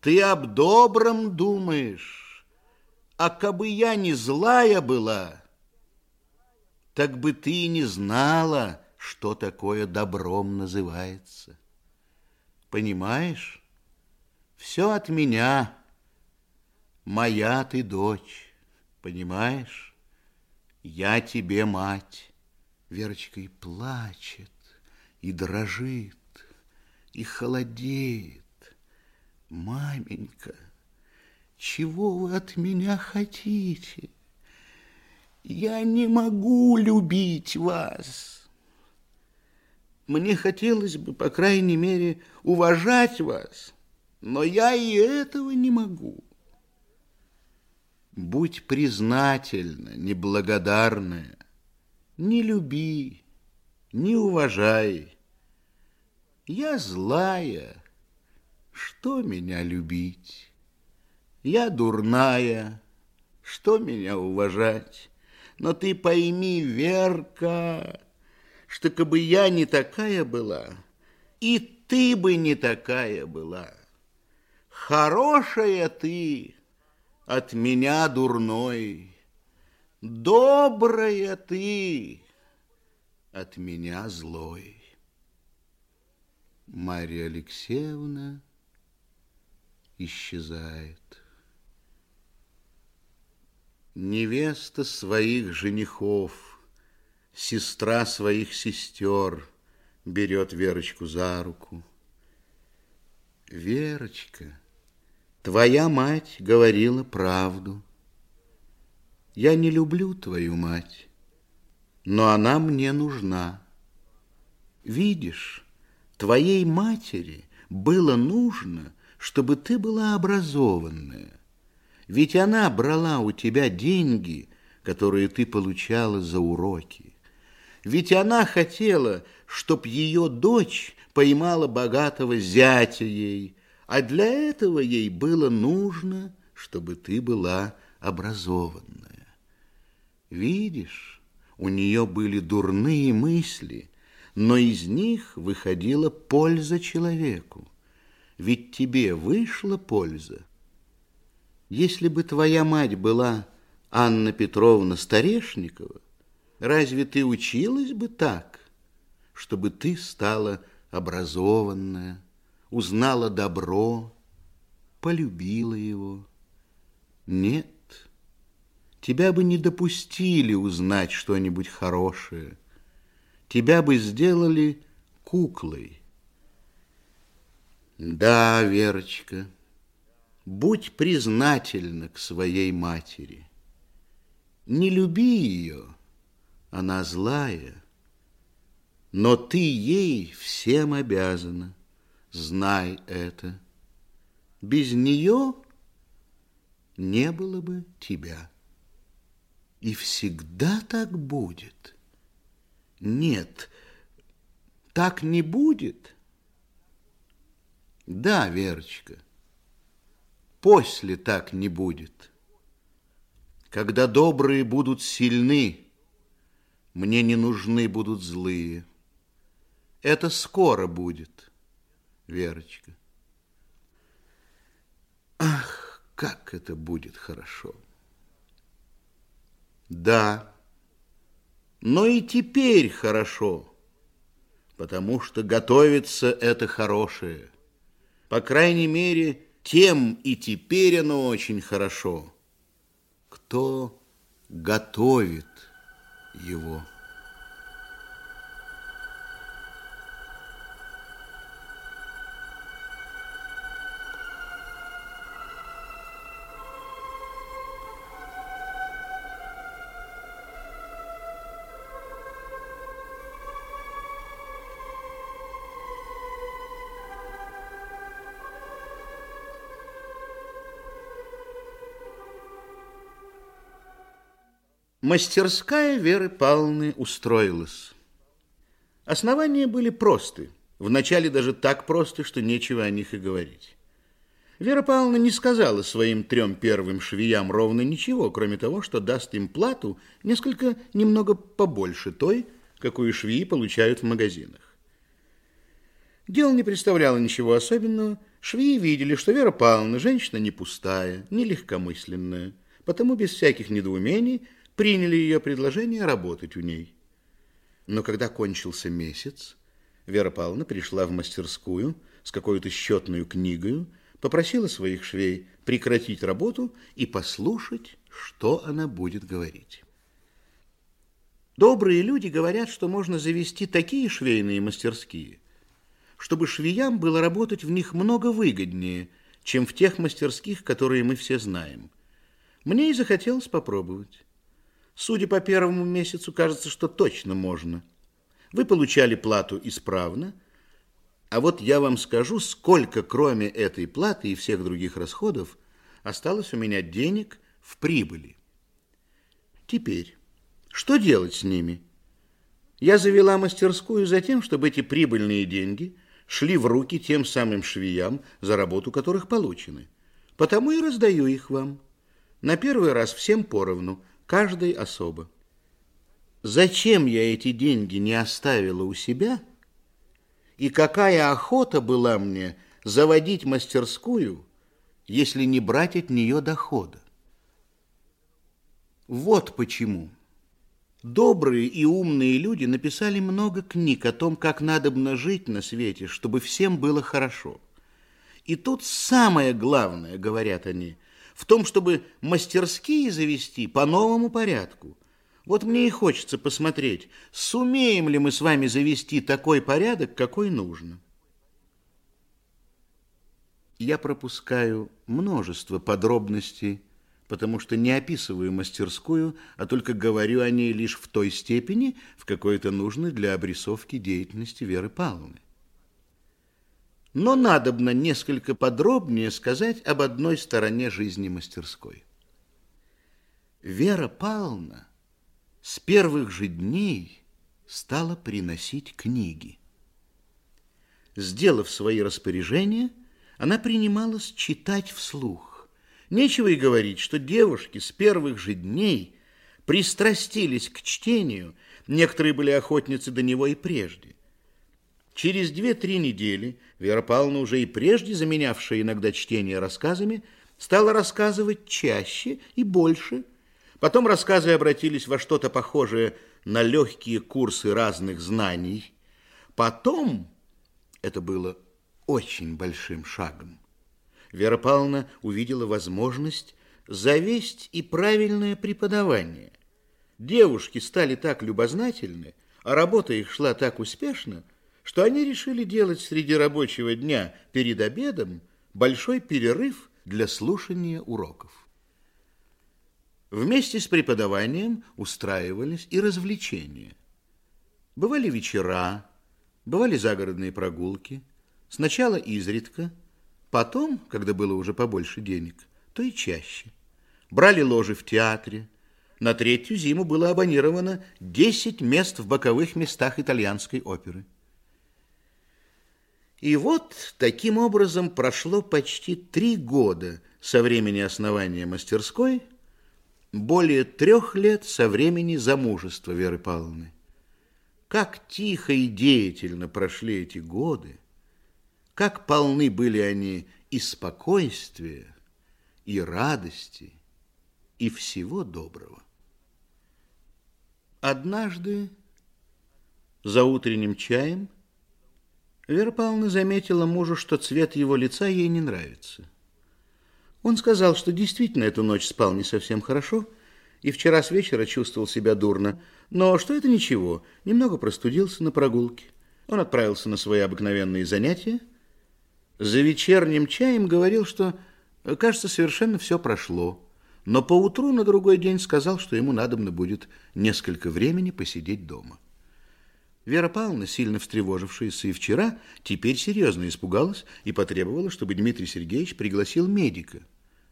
Ты об добром думаешь, а кабы я не злая была, так бы ты не знала, что такое добром называется. Понимаешь? Все от меня. Моя ты дочь, понимаешь? Я тебе мать. Верочка и плачет, и дрожит, и холодеет. Маменька, чего вы от меня хотите? Я не могу любить вас. Мне хотелось бы, по крайней мере, уважать вас, но я и этого не могу. Будь признательна, неблагодарная, не люби, не уважай. Я злая, что меня любить? Я дурная, что меня уважать? Но ты пойми, Верка, что кабы я не такая была, и ты бы не такая была. Хорошая ты от меня дурной. Добрая ты от меня злой. Марья Алексеевна исчезает. Невеста своих женихов, сестра своих сестер берет Верочку за руку. Верочка, твоя мать говорила правду. Я не люблю твою мать, но она мне нужна. Видишь, твоей матери было нужно, чтобы ты была образованная. Ведь она брала у тебя деньги, которые ты получала за уроки. Ведь она хотела, чтоб ее дочь поймала богатого зятя ей, а для этого ей было нужно, чтобы ты была образованная. Видишь, у нее были дурные мысли, но из них выходила польза человеку. Ведь тебе вышла польза. Если бы твоя мать была Анна Петровна Старешникова, разве ты училась бы так, чтобы ты стала образованная, узнала добро, полюбила его? Нет, тебя бы не допустили узнать что-нибудь хорошее. Тебя бы сделали куклой. Да, Верочка, будь признательна к своей матери. Не люби ее, она злая, но ты ей всем обязана, знай это. Без нее не было бы тебя. И всегда так будет. Нет, так не будет. Да, Верочка, после так не будет. Когда добрые будут сильны, мне не нужны будут злые. Это скоро будет, Верочка. Ах, как это будет хорошо! Да, но и теперь хорошо, потому что готовится это хорошее. По крайней мере, тем и теперь оно очень хорошо, кто готовит его. Мастерская Веры Павловны устроилась. Основания были просты. Вначале даже так просты, что нечего о них и говорить. Вера Павловна не сказала своим трем первым швеям ровно ничего, кроме того, что даст им плату несколько немного побольше той, какую швеи получают в магазинах. Дело не представляло ничего особенного. Швеи видели, что Вера Павловна женщина не пустая, не легкомысленная, потому без всяких недоумений приняли ее предложение работать у ней. Но когда кончился месяц, Вера Павловна пришла в мастерскую с какой-то счетной книгой, попросила своих швей прекратить работу и послушать, что она будет говорить. Добрые люди говорят, что можно завести такие швейные мастерские, чтобы швеям было работать в них много выгоднее, чем в тех мастерских, которые мы все знаем. Мне и захотелось попробовать. Судя по первому месяцу, кажется, что точно можно. Вы получали плату исправно, а вот я вам скажу, сколько кроме этой платы и всех других расходов осталось у меня денег в прибыли. Теперь, что делать с ними? Я завела мастерскую за тем, чтобы эти прибыльные деньги шли в руки тем самым швеям, за работу которых получены. Потому и раздаю их вам. На первый раз всем поровну – каждой особо. Зачем я эти деньги не оставила у себя? И какая охота была мне заводить мастерскую, если не брать от нее дохода? Вот почему. Добрые и умные люди написали много книг о том, как надобно жить на свете, чтобы всем было хорошо. И тут самое главное, говорят они – в том, чтобы мастерские завести по новому порядку. Вот мне и хочется посмотреть, сумеем ли мы с вами завести такой порядок, какой нужно. Я пропускаю множество подробностей, потому что не описываю мастерскую, а только говорю о ней лишь в той степени, в какой это нужно для обрисовки деятельности Веры Павловны но надобно несколько подробнее сказать об одной стороне жизни мастерской. Вера Павловна с первых же дней стала приносить книги. Сделав свои распоряжения, она принималась читать вслух. Нечего и говорить, что девушки с первых же дней пристрастились к чтению, некоторые были охотницы до него и прежде. Через две-три недели Вера Павловна, уже и прежде заменявшая иногда чтение рассказами, стала рассказывать чаще и больше. Потом рассказы обратились во что-то похожее на легкие курсы разных знаний. Потом, это было очень большим шагом, Вера Павловна увидела возможность завесть и правильное преподавание. Девушки стали так любознательны, а работа их шла так успешно, что они решили делать среди рабочего дня перед обедом большой перерыв для слушания уроков. Вместе с преподаванием устраивались и развлечения. Бывали вечера, бывали загородные прогулки, сначала изредка, потом, когда было уже побольше денег, то и чаще. Брали ложи в театре, на третью зиму было абонировано 10 мест в боковых местах итальянской оперы. И вот таким образом прошло почти три года со времени основания мастерской, более трех лет со времени замужества Веры Павловны. Как тихо и деятельно прошли эти годы, как полны были они и спокойствия, и радости, и всего доброго. Однажды за утренним чаем Вера Павловна заметила мужу, что цвет его лица ей не нравится. Он сказал, что действительно эту ночь спал не совсем хорошо и вчера с вечера чувствовал себя дурно, но что это ничего, немного простудился на прогулке. Он отправился на свои обыкновенные занятия. За вечерним чаем говорил, что, кажется, совершенно все прошло, но поутру на другой день сказал, что ему надобно будет несколько времени посидеть дома. Вера Павловна, сильно встревожившаяся и вчера, теперь серьезно испугалась и потребовала, чтобы Дмитрий Сергеевич пригласил медика.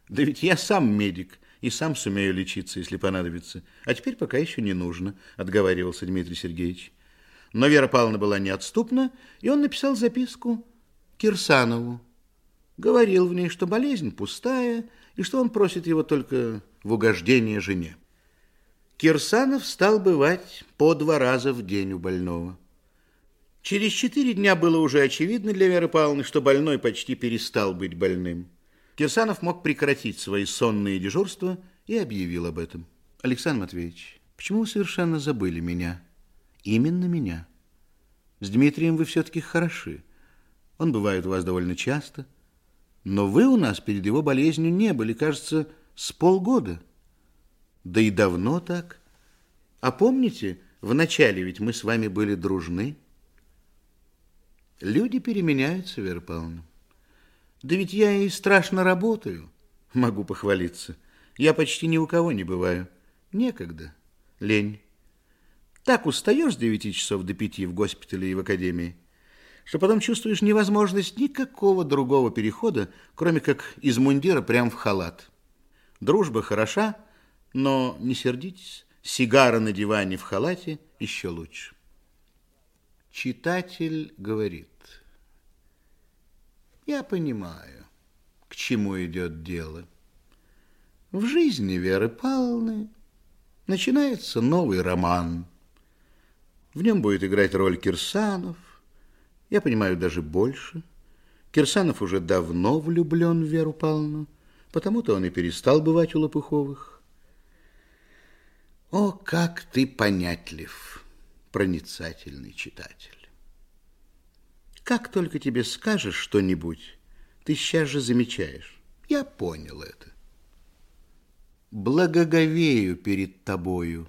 Да ведь я сам медик, и сам сумею лечиться, если понадобится. А теперь пока еще не нужно, отговаривался Дмитрий Сергеевич. Но Вера Павловна была неотступна, и он написал записку Кирсанову. Говорил в ней, что болезнь пустая, и что он просит его только в угождение жене. Кирсанов стал бывать по два раза в день у больного. Через четыре дня было уже очевидно для Веры Павловны, что больной почти перестал быть больным. Кирсанов мог прекратить свои сонные дежурства и объявил об этом. Александр Матвеевич, почему вы совершенно забыли меня? Именно меня. С Дмитрием вы все-таки хороши. Он бывает у вас довольно часто. Но вы у нас перед его болезнью не были, кажется, с полгода. Да и давно так. А помните, вначале ведь мы с вами были дружны? Люди переменяются, Вера Павловна. Да ведь я и страшно работаю, могу похвалиться. Я почти ни у кого не бываю. Некогда. Лень. Так устаешь с девяти часов до пяти в госпитале и в академии, что потом чувствуешь невозможность никакого другого перехода, кроме как из мундира прямо в халат. Дружба хороша, но не сердитесь, сигара на диване в халате еще лучше. Читатель говорит, я понимаю, к чему идет дело. В жизни Веры Павловны начинается новый роман – в нем будет играть роль Кирсанов. Я понимаю, даже больше. Кирсанов уже давно влюблен в Веру Павловну, потому-то он и перестал бывать у Лопуховых. О, как ты понятлив, проницательный читатель! Как только тебе скажешь что-нибудь, ты сейчас же замечаешь. Я понял это. Благоговею перед тобою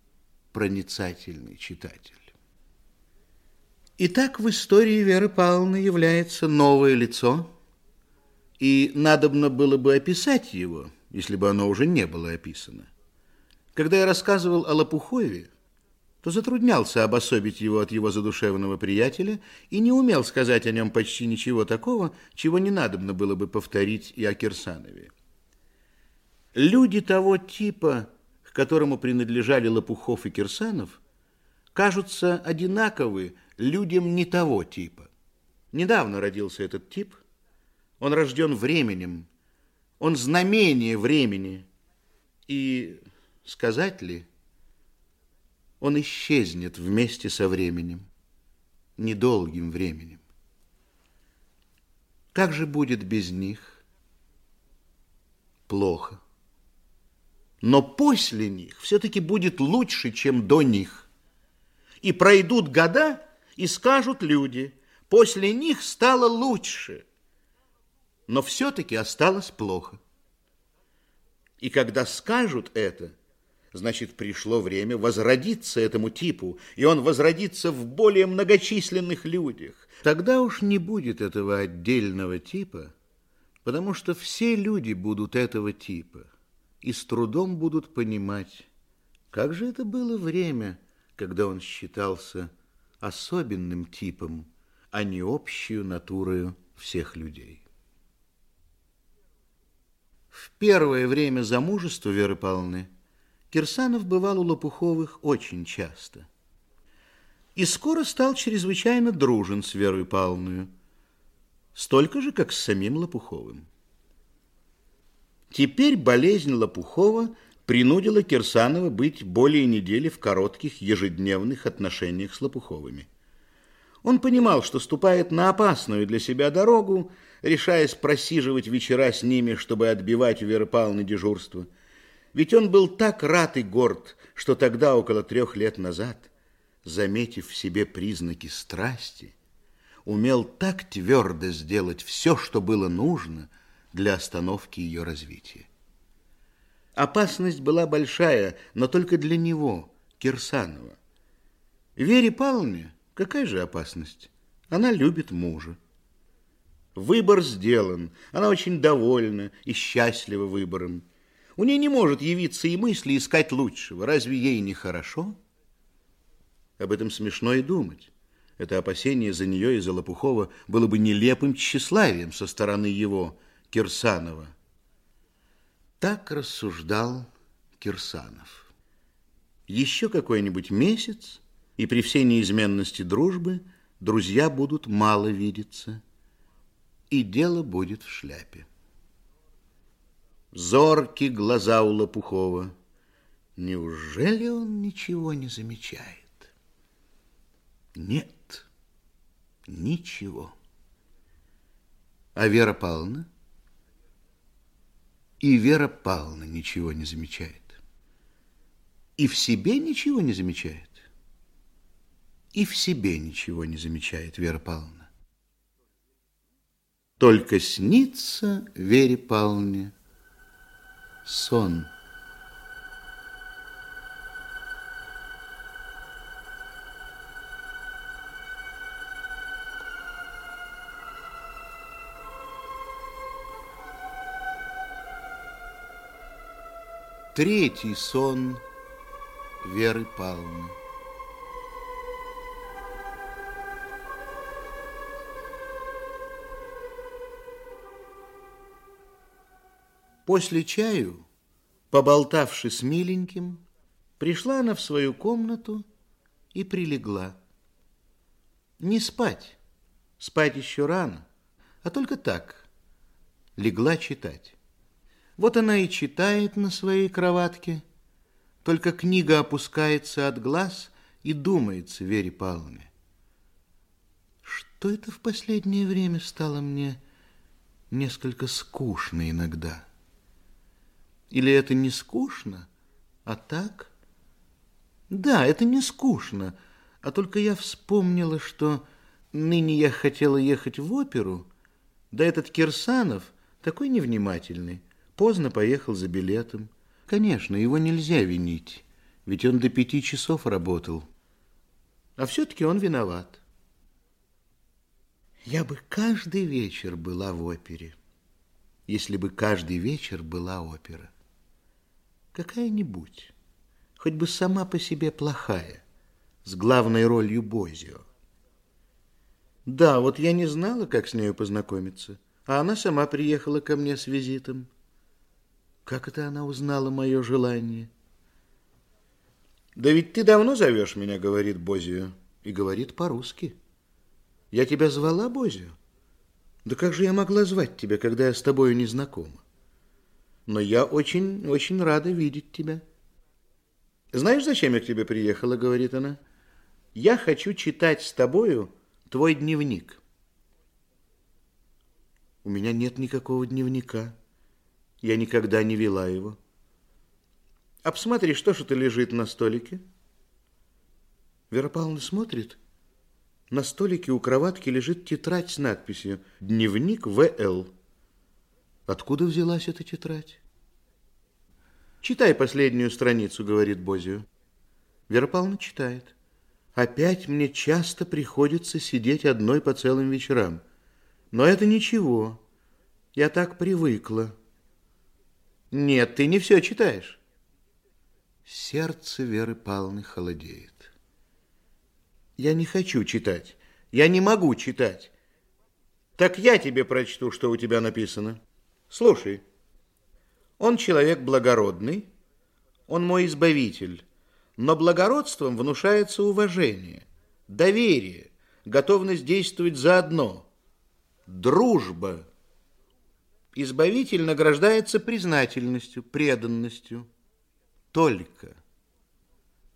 – проницательный читатель. Итак, в истории Веры Павловны является новое лицо, и надобно было бы описать его, если бы оно уже не было описано. Когда я рассказывал о Лопухове, то затруднялся обособить его от его задушевного приятеля и не умел сказать о нем почти ничего такого, чего не надобно было бы повторить и о Кирсанове. Люди того типа, которому принадлежали Лопухов и Кирсанов, кажутся одинаковы людям не того типа. Недавно родился этот тип. Он рожден временем. Он знамение времени. И, сказать ли, он исчезнет вместе со временем, недолгим временем. Как же будет без них? Плохо но после них все-таки будет лучше, чем до них. И пройдут года, и скажут люди, после них стало лучше, но все-таки осталось плохо. И когда скажут это, значит, пришло время возродиться этому типу, и он возродится в более многочисленных людях. Тогда уж не будет этого отдельного типа, потому что все люди будут этого типа – и с трудом будут понимать, как же это было время, когда он считался особенным типом, а не общую натурою всех людей. В первое время замужества Веры Павловны Кирсанов бывал у Лопуховых очень часто. И скоро стал чрезвычайно дружен с Верой Павловной, столько же, как с самим Лопуховым. Теперь болезнь Лопухова принудила Кирсанова быть более недели в коротких ежедневных отношениях с Лопуховыми. Он понимал, что ступает на опасную для себя дорогу, решаясь просиживать вечера с ними, чтобы отбивать у Веры Павловны дежурство. Ведь он был так рад и горд, что тогда, около трех лет назад, заметив в себе признаки страсти, умел так твердо сделать все, что было нужно – для остановки ее развития. Опасность была большая, но только для него, Кирсанова. Вере Павловне какая же опасность? Она любит мужа. Выбор сделан, она очень довольна и счастлива выбором. У нее не может явиться и мысли искать лучшего. Разве ей не хорошо? Об этом смешно и думать. Это опасение за нее и за Лопухова было бы нелепым тщеславием со стороны его – Кирсанова. Так рассуждал Кирсанов. Еще какой-нибудь месяц, и при всей неизменности дружбы друзья будут мало видеться, и дело будет в шляпе. Зорки глаза у Лопухова. Неужели он ничего не замечает? Нет, ничего. А Вера Павловна? И Вера Павловна ничего не замечает. И в себе ничего не замечает. И в себе ничего не замечает Вера Павловна. Только снится Вере Павловне сон. Третий сон Веры Павловны. После чаю, поболтавши с миленьким, пришла она в свою комнату и прилегла. Не спать, спать еще рано, а только так, легла читать. Вот она и читает на своей кроватке, только книга опускается от глаз и думается Вере Павловне. Что это в последнее время стало мне несколько скучно иногда? Или это не скучно, а так? Да, это не скучно, а только я вспомнила, что ныне я хотела ехать в оперу, да этот Кирсанов такой невнимательный, Поздно поехал за билетом. Конечно, его нельзя винить, ведь он до пяти часов работал. А все-таки он виноват. Я бы каждый вечер была в опере, если бы каждый вечер была опера. Какая-нибудь, хоть бы сама по себе плохая, с главной ролью Бозио. Да, вот я не знала, как с нею познакомиться, а она сама приехала ко мне с визитом. Как это она узнала мое желание? Да ведь ты давно зовешь меня, говорит Бозию. И говорит по-русски. Я тебя звала, Бозию? Да как же я могла звать тебя, когда я с тобою не знакома? Но я очень, очень рада видеть тебя. Знаешь, зачем я к тебе приехала, говорит она? Я хочу читать с тобою твой дневник. У меня нет никакого дневника. Я никогда не вела его. Посмотри, что это лежит на столике? Вера Павловна смотрит. На столике у кроватки лежит тетрадь с надписью «Дневник В.Л.». Откуда взялась эта тетрадь? «Читай последнюю страницу», — говорит Бозию. Вера Павловна читает. «Опять мне часто приходится сидеть одной по целым вечерам. Но это ничего. Я так привыкла». Нет, ты не все читаешь. Сердце Веры Павловны холодеет. Я не хочу читать. Я не могу читать. Так я тебе прочту, что у тебя написано. Слушай. Он человек благородный, он мой избавитель, но благородством внушается уважение, доверие, готовность действовать заодно, дружба – Избавитель награждается признательностью, преданностью. Только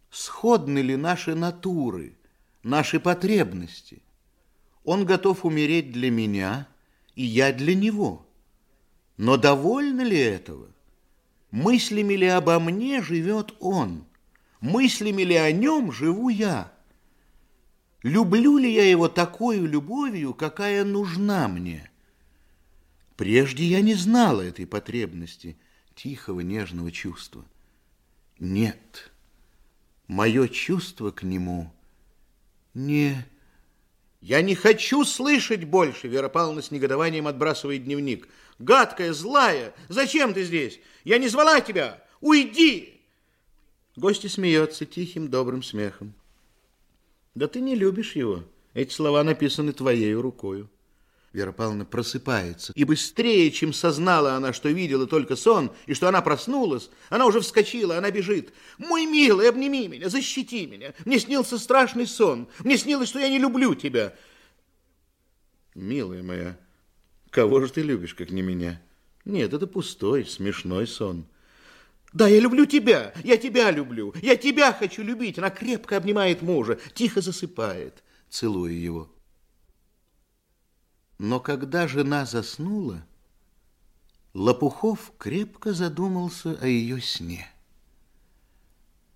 сходны ли наши натуры, наши потребности? Он готов умереть для меня, и я для него. Но довольно ли этого? Мыслями ли обо мне живет он? Мыслями ли о нем живу я? Люблю ли я его такой любовью, какая нужна мне? Прежде я не знала этой потребности, тихого, нежного чувства. Нет, мое чувство к нему не... Я не хочу слышать больше, Вера Павловна с негодованием отбрасывает дневник. Гадкая, злая, зачем ты здесь? Я не звала тебя, уйди! Гости смеется тихим, добрым смехом. Да ты не любишь его. Эти слова написаны твоей рукою. Вера Павловна просыпается. И быстрее, чем сознала она, что видела только сон, и что она проснулась, она уже вскочила, она бежит. «Мой милый, обними меня, защити меня. Мне снился страшный сон. Мне снилось, что я не люблю тебя». «Милая моя, кого же ты любишь, как не меня?» «Нет, это пустой, смешной сон». «Да, я люблю тебя, я тебя люблю, я тебя хочу любить». Она крепко обнимает мужа, тихо засыпает, целуя его. Но когда жена заснула, Лопухов крепко задумался о ее сне.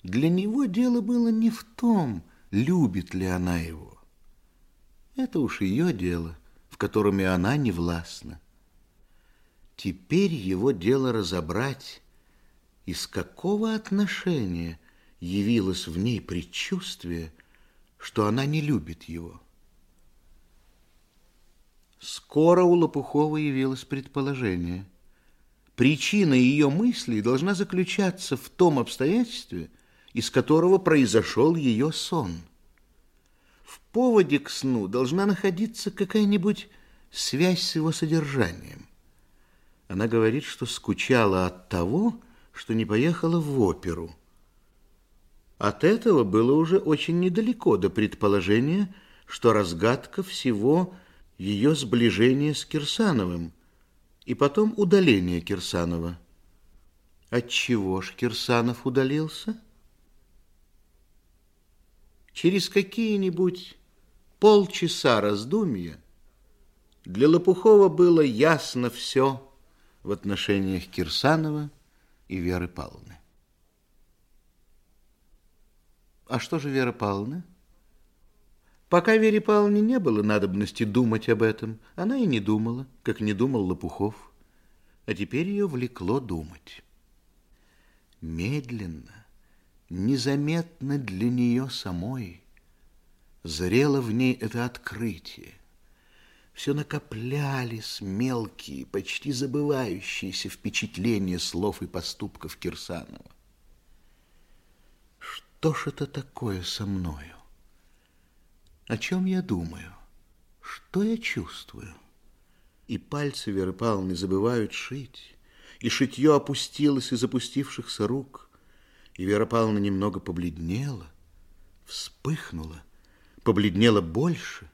Для него дело было не в том, любит ли она его. Это уж ее дело, в котором и она не властна. Теперь его дело разобрать, из какого отношения явилось в ней предчувствие, что она не любит его. Скоро у Лопухова явилось предположение. Причина ее мыслей должна заключаться в том обстоятельстве, из которого произошел ее сон. Поводе к сну должна находиться какая-нибудь связь с его содержанием. Она говорит, что скучала от того, что не поехала в оперу. От этого было уже очень недалеко до предположения, что разгадка всего – ее сближение с Кирсановым и потом удаление Кирсанова. Отчего ж Кирсанов удалился? Через какие-нибудь полчаса раздумья для Лопухова было ясно все в отношениях Кирсанова и Веры Павловны. А что же Вера Павловна? Пока Вере Павловне не было надобности думать об этом, она и не думала, как не думал Лопухов. А теперь ее влекло думать. Медленно, незаметно для нее самой, зрело в ней это открытие. Все накоплялись мелкие, почти забывающиеся впечатления слов и поступков Кирсанова. Что ж это такое со мною? О чем я думаю? Что я чувствую? И пальцы Веры Павловны забывают шить, и шитье опустилось из опустившихся рук, и Вера Павловна немного побледнела, вспыхнула, побледнела больше.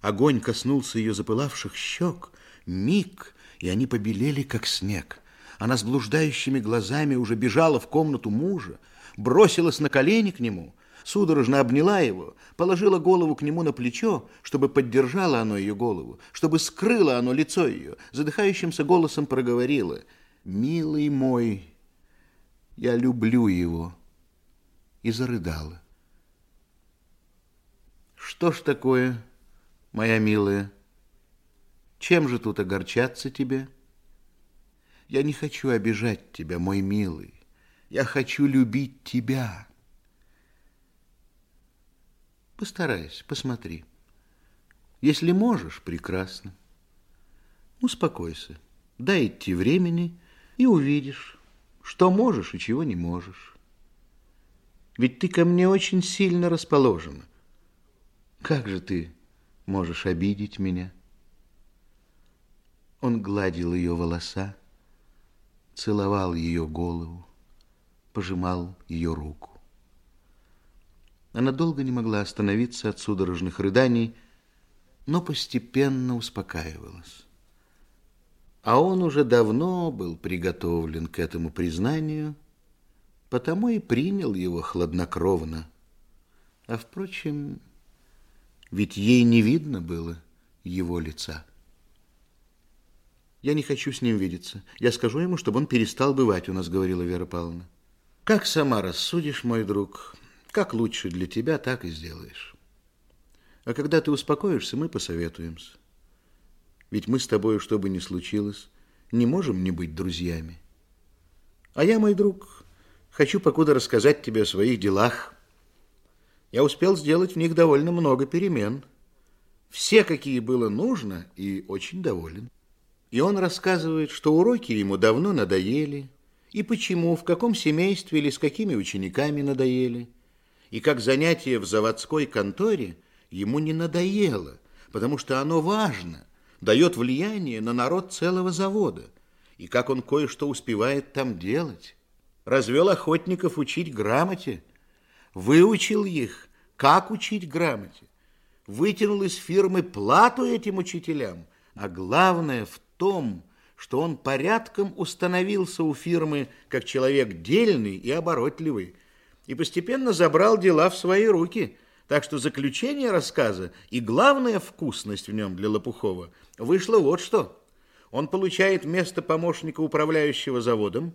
Огонь коснулся ее запылавших щек, миг, и они побелели, как снег. Она с блуждающими глазами уже бежала в комнату мужа, бросилась на колени к нему — судорожно обняла его, положила голову к нему на плечо, чтобы поддержало оно ее голову, чтобы скрыло оно лицо ее, задыхающимся голосом проговорила, «Милый мой, я люблю его», и зарыдала. «Что ж такое, моя милая? Чем же тут огорчаться тебе? Я не хочу обижать тебя, мой милый. Я хочу любить тебя». Постарайся, посмотри. Если можешь, прекрасно. Успокойся, дай идти времени и увидишь, что можешь и чего не можешь. Ведь ты ко мне очень сильно расположена. Как же ты можешь обидеть меня? Он гладил ее волоса, целовал ее голову, пожимал ее руку. Она долго не могла остановиться от судорожных рыданий, но постепенно успокаивалась. А он уже давно был приготовлен к этому признанию, потому и принял его хладнокровно. А, впрочем, ведь ей не видно было его лица. «Я не хочу с ним видеться. Я скажу ему, чтобы он перестал бывать у нас», — говорила Вера Павловна. «Как сама рассудишь, мой друг?» Как лучше для тебя, так и сделаешь. А когда ты успокоишься, мы посоветуемся. Ведь мы с тобой, что бы ни случилось, не можем не быть друзьями. А я, мой друг, хочу покуда рассказать тебе о своих делах. Я успел сделать в них довольно много перемен. Все, какие было нужно, и очень доволен. И он рассказывает, что уроки ему давно надоели, и почему, в каком семействе или с какими учениками надоели – и как занятие в заводской конторе ему не надоело, потому что оно важно, дает влияние на народ целого завода, и как он кое-что успевает там делать. Развел охотников учить грамоте, выучил их, как учить грамоте, вытянул из фирмы плату этим учителям, а главное в том, что он порядком установился у фирмы как человек дельный и оборотливый, и постепенно забрал дела в свои руки – так что заключение рассказа и главная вкусность в нем для Лопухова вышло вот что. Он получает место помощника управляющего заводом.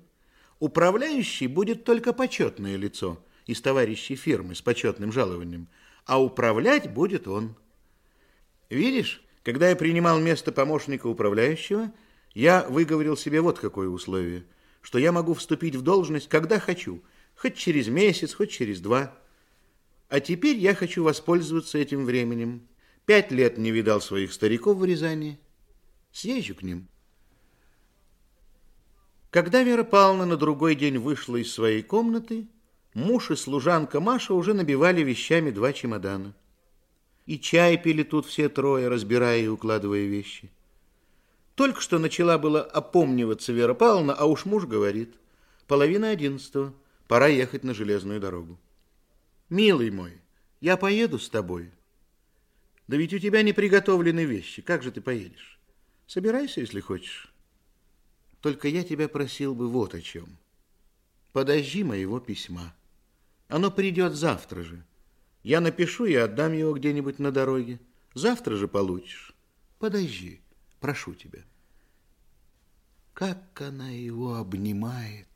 Управляющий будет только почетное лицо из товарищей фирмы с почетным жалованием, а управлять будет он. Видишь, когда я принимал место помощника управляющего, я выговорил себе вот какое условие, что я могу вступить в должность, когда хочу, хоть через месяц, хоть через два а теперь я хочу воспользоваться этим временем. Пять лет не видал своих стариков в Рязани. Съезжу к ним. Когда Вера Павловна на другой день вышла из своей комнаты, муж и служанка Маша уже набивали вещами два чемодана. И чай пили тут все трое, разбирая и укладывая вещи. Только что начала было опомниваться Вера Павловна, а уж муж говорит, половина одиннадцатого, пора ехать на железную дорогу. Милый мой, я поеду с тобой. Да ведь у тебя не приготовлены вещи. Как же ты поедешь? Собирайся, если хочешь. Только я тебя просил бы вот о чем. Подожди моего письма. Оно придет завтра же. Я напишу и отдам его где-нибудь на дороге. Завтра же получишь. Подожди, прошу тебя. Как она его обнимает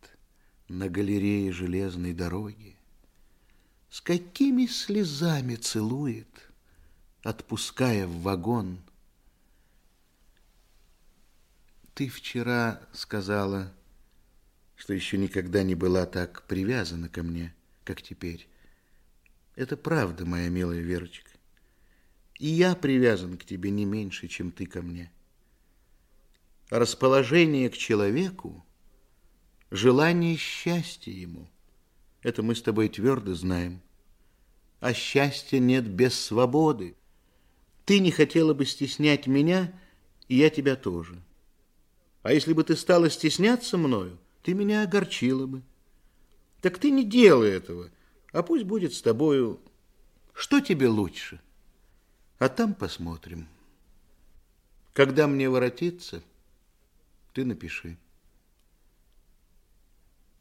на галерее железной дороги с какими слезами целует, отпуская в вагон. Ты вчера сказала, что еще никогда не была так привязана ко мне, как теперь. Это правда, моя милая Верочка. И я привязан к тебе не меньше, чем ты ко мне. Расположение к человеку, желание счастья ему – это мы с тобой твердо знаем. А счастья нет без свободы. Ты не хотела бы стеснять меня, и я тебя тоже. А если бы ты стала стесняться мною, ты меня огорчила бы. Так ты не делай этого, а пусть будет с тобою... Что тебе лучше? А там посмотрим. Когда мне воротиться, ты напиши.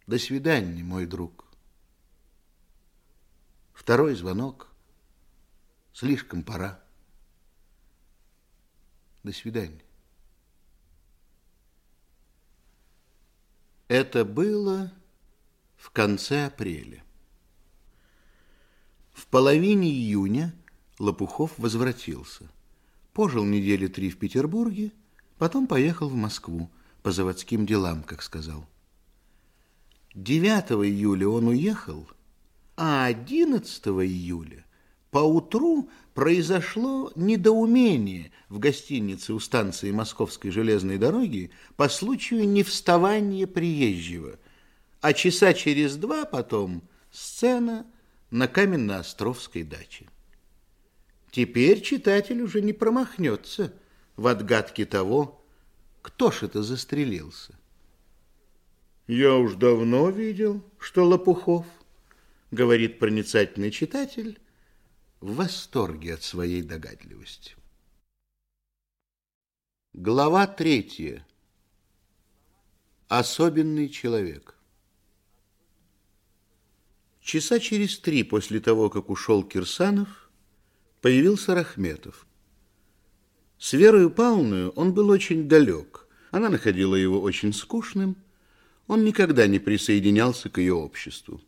До свидания, мой друг. Второй звонок. Слишком пора. До свидания. Это было в конце апреля. В половине июня Лопухов возвратился. Пожил недели три в Петербурге, потом поехал в Москву по заводским делам, как сказал. 9 июля он уехал, а 11 июля поутру произошло недоумение в гостинице у станции Московской железной дороги по случаю невставания приезжего, а часа через два потом сцена на Каменноостровской даче. Теперь читатель уже не промахнется в отгадке того, кто ж это застрелился. Я уж давно видел, что Лопухов говорит проницательный читатель, в восторге от своей догадливости. Глава третья. Особенный человек. Часа через три после того, как ушел Кирсанов, появился Рахметов. С Верою Павловной он был очень далек. Она находила его очень скучным. Он никогда не присоединялся к ее обществу.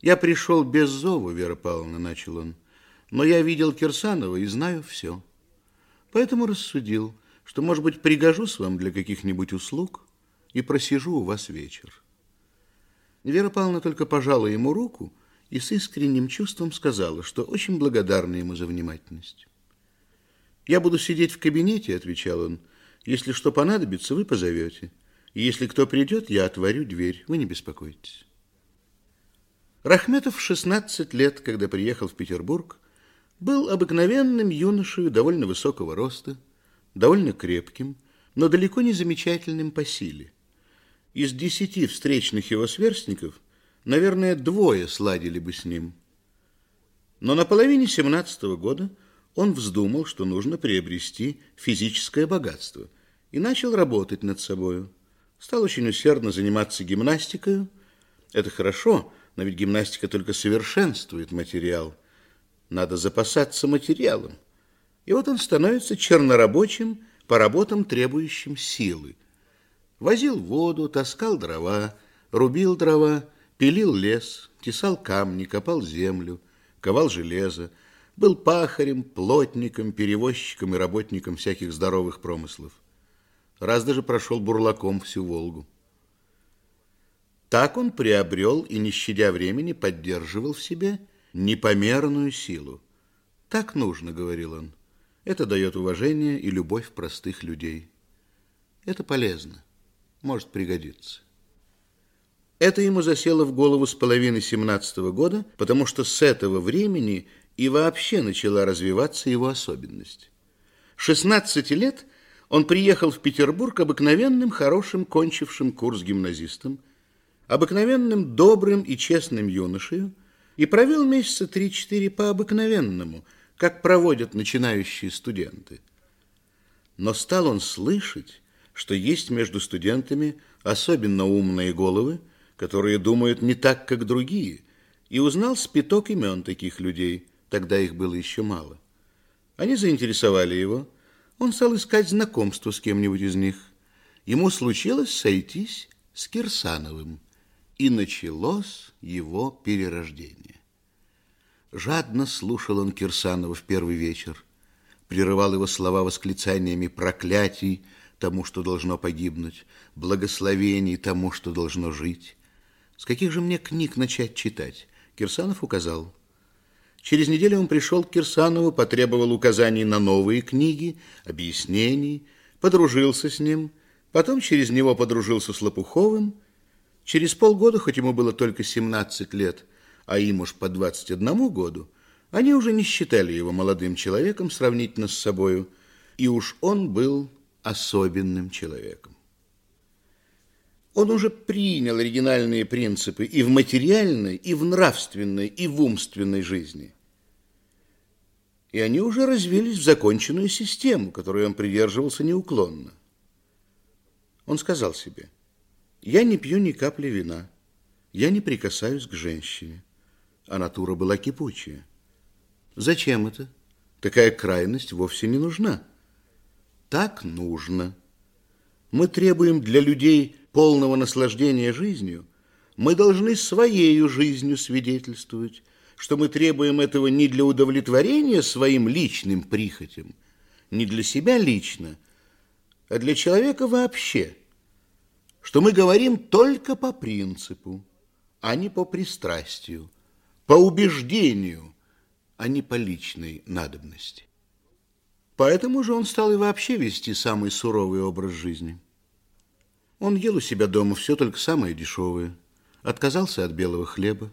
Я пришел без зову, Вера Павловна, начал он, но я видел Кирсанова и знаю все. Поэтому рассудил, что, может быть, пригожусь вам для каких-нибудь услуг и просижу у вас вечер. Вера Павловна только пожала ему руку и с искренним чувством сказала, что очень благодарна ему за внимательность. «Я буду сидеть в кабинете», — отвечал он. «Если что понадобится, вы позовете. Если кто придет, я отворю дверь. Вы не беспокойтесь». Рахметов в 16 лет, когда приехал в Петербург, был обыкновенным юношей довольно высокого роста, довольно крепким, но далеко не замечательным по силе. Из десяти встречных его сверстников, наверное, двое сладили бы с ним. Но на половине семнадцатого года он вздумал, что нужно приобрести физическое богатство, и начал работать над собою. Стал очень усердно заниматься гимнастикой. Это хорошо, но ведь гимнастика только совершенствует материал. Надо запасаться материалом. И вот он становится чернорабочим по работам, требующим силы. Возил воду, таскал дрова, рубил дрова, пилил лес, тесал камни, копал землю, ковал железо, был пахарем, плотником, перевозчиком и работником всяких здоровых промыслов. Раз даже прошел бурлаком всю Волгу. Так он приобрел и, не щадя времени, поддерживал в себе непомерную силу. Так нужно, говорил он. Это дает уважение и любовь простых людей. Это полезно, может пригодиться. Это ему засело в голову с половины семнадцатого года, потому что с этого времени и вообще начала развиваться его особенность. 16 лет он приехал в Петербург обыкновенным, хорошим, кончившим курс гимназистом, обыкновенным, добрым и честным юношею и провел месяца три-четыре по обыкновенному – как проводят начинающие студенты. Но стал он слышать, что есть между студентами особенно умные головы, которые думают не так, как другие, и узнал спиток имен таких людей, тогда их было еще мало. Они заинтересовали его, он стал искать знакомство с кем-нибудь из них. Ему случилось сойтись с Кирсановым, и началось его перерождение. Жадно слушал он Кирсанова в первый вечер, прерывал его слова восклицаниями проклятий тому, что должно погибнуть, благословений тому, что должно жить. С каких же мне книг начать читать? Кирсанов указал. Через неделю он пришел к Кирсанову, потребовал указаний на новые книги, объяснений, подружился с ним, потом через него подружился с Лопуховым. Через полгода, хоть ему было только 17 лет, а им уж по 21 году, они уже не считали его молодым человеком сравнительно с собою, и уж он был особенным человеком. Он уже принял оригинальные принципы и в материальной, и в нравственной, и в умственной жизни. И они уже развились в законченную систему, которой он придерживался неуклонно. Он сказал себе, я не пью ни капли вина, я не прикасаюсь к женщине а натура была кипучая. Зачем это? Такая крайность вовсе не нужна. Так нужно. Мы требуем для людей полного наслаждения жизнью. Мы должны своей жизнью свидетельствовать, что мы требуем этого не для удовлетворения своим личным прихотям, не для себя лично, а для человека вообще, что мы говорим только по принципу, а не по пристрастию по убеждению, а не по личной надобности. Поэтому же он стал и вообще вести самый суровый образ жизни. Он ел у себя дома все только самое дешевое, отказался от белого хлеба,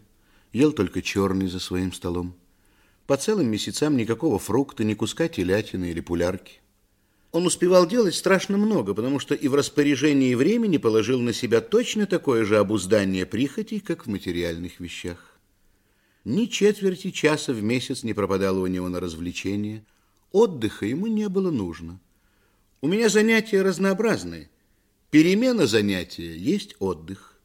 ел только черный за своим столом. По целым месяцам никакого фрукта, ни куска телятины или пулярки. Он успевал делать страшно много, потому что и в распоряжении времени положил на себя точно такое же обуздание прихотей, как в материальных вещах. Ни четверти часа в месяц не пропадало у него на развлечения. Отдыха ему не было нужно. У меня занятия разнообразные. Перемена занятия есть отдых.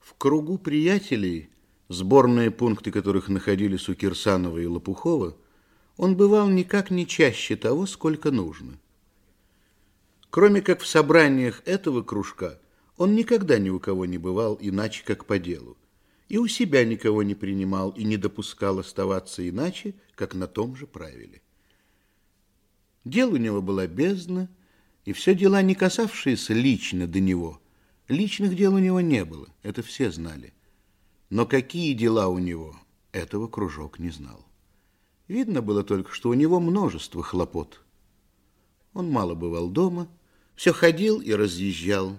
В кругу приятелей, сборные пункты которых находились у Кирсанова и Лопухова, он бывал никак не чаще того, сколько нужно. Кроме как в собраниях этого кружка, он никогда ни у кого не бывал иначе, как по делу и у себя никого не принимал и не допускал оставаться иначе, как на том же правиле. Дел у него была бездна, и все дела, не касавшиеся лично до него. Личных дел у него не было, это все знали. Но какие дела у него, этого кружок не знал. Видно было только, что у него множество хлопот. Он мало бывал дома, все ходил и разъезжал.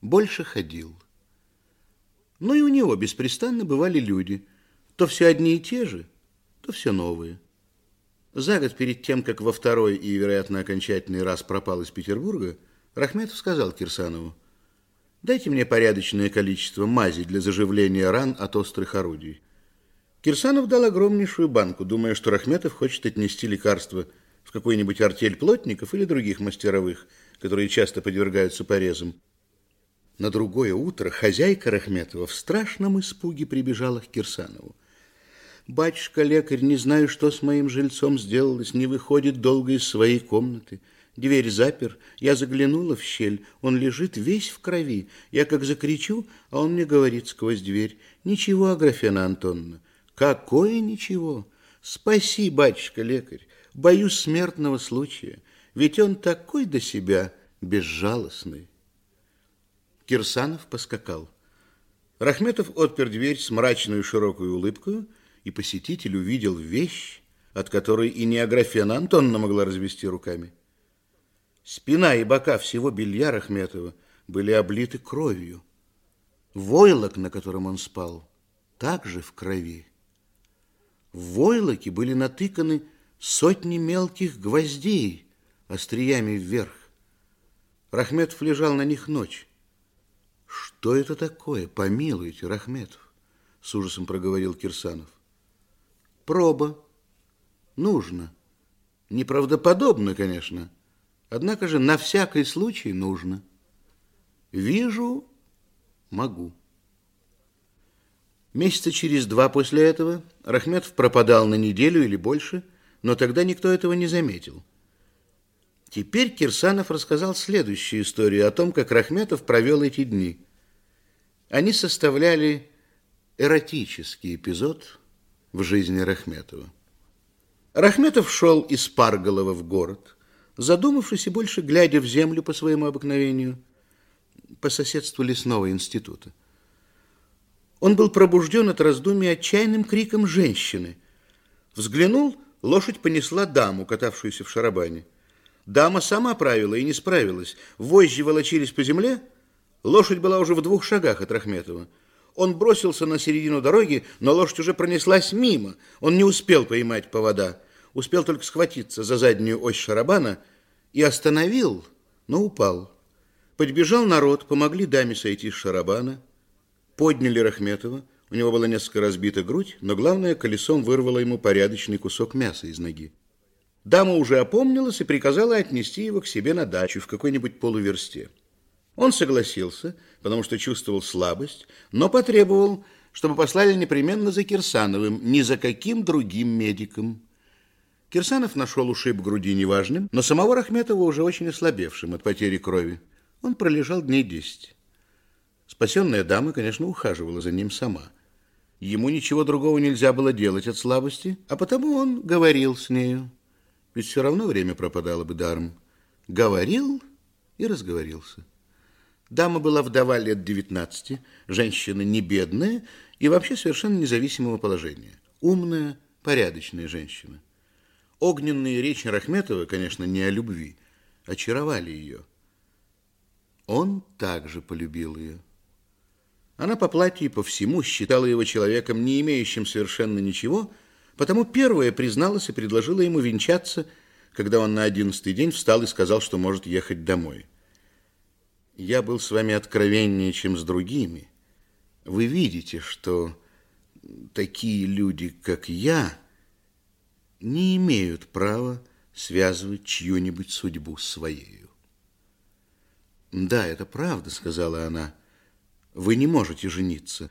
Больше ходил. Но и у него беспрестанно бывали люди, то все одни и те же, то все новые. За год перед тем, как во второй и, вероятно, окончательный раз пропал из Петербурга, Рахметов сказал Кирсанову, «Дайте мне порядочное количество мази для заживления ран от острых орудий». Кирсанов дал огромнейшую банку, думая, что Рахметов хочет отнести лекарство в какую-нибудь артель плотников или других мастеровых, которые часто подвергаются порезам. На другое утро хозяйка Рахметова в страшном испуге прибежала к Кирсанову. Батюшка-лекарь, не знаю, что с моим жильцом сделалось, не выходит долго из своей комнаты. Дверь запер, я заглянула в щель, он лежит весь в крови. Я как закричу, а он мне говорит сквозь дверь, «Ничего, Аграфена Антоновна, какое ничего? Спаси, батюшка-лекарь, боюсь смертного случая, ведь он такой до себя безжалостный». Кирсанов поскакал. Рахметов отпер дверь с мрачной широкой улыбкой, и посетитель увидел вещь, от которой и не Аграфена Антонна могла развести руками. Спина и бока всего белья Рахметова были облиты кровью. Войлок, на котором он спал, также в крови. В войлоке были натыканы сотни мелких гвоздей остриями вверх. Рахметов лежал на них ночь. Что это такое? Помилуйте, Рахметов, с ужасом проговорил Кирсанов. Проба. Нужно. Неправдоподобно, конечно. Однако же на всякий случай нужно. Вижу, могу. Месяца через два после этого Рахметов пропадал на неделю или больше, но тогда никто этого не заметил. Теперь Кирсанов рассказал следующую историю о том, как Рахметов провел эти дни. Они составляли эротический эпизод в жизни Рахметова. Рахметов шел из Парголова в город, задумавшись и больше глядя в землю по своему обыкновению, по соседству лесного института. Он был пробужден от раздумий отчаянным криком женщины. Взглянул, лошадь понесла даму, катавшуюся в шарабане. Дама сама правила и не справилась. Вожжи волочились по земле, лошадь была уже в двух шагах от Рахметова. Он бросился на середину дороги, но лошадь уже пронеслась мимо. Он не успел поймать повода, успел только схватиться за заднюю ось шарабана и остановил, но упал. Подбежал народ, помогли даме сойти с шарабана, подняли Рахметова. У него была несколько разбита грудь, но главное, колесом вырвало ему порядочный кусок мяса из ноги. Дама уже опомнилась и приказала отнести его к себе на дачу в какой-нибудь полуверсте. Он согласился, потому что чувствовал слабость, но потребовал, чтобы послали непременно за Кирсановым, ни за каким другим медиком. Кирсанов нашел ушиб груди неважным, но самого Рахметова уже очень ослабевшим от потери крови. Он пролежал дней десять. Спасенная дама, конечно, ухаживала за ним сама. Ему ничего другого нельзя было делать от слабости, а потому он говорил с нею. Ведь все равно время пропадало бы даром. Говорил и разговорился. Дама была вдова лет 19, женщина не бедная и вообще совершенно независимого положения. Умная, порядочная женщина. Огненные речи Рахметова, конечно, не о любви, очаровали ее. Он также полюбил ее. Она по платью и по всему считала его человеком, не имеющим совершенно ничего, потому первая призналась и предложила ему венчаться, когда он на одиннадцатый день встал и сказал, что может ехать домой я был с вами откровеннее, чем с другими. Вы видите, что такие люди, как я, не имеют права связывать чью-нибудь судьбу с своей. «Да, это правда», — сказала она. «Вы не можете жениться,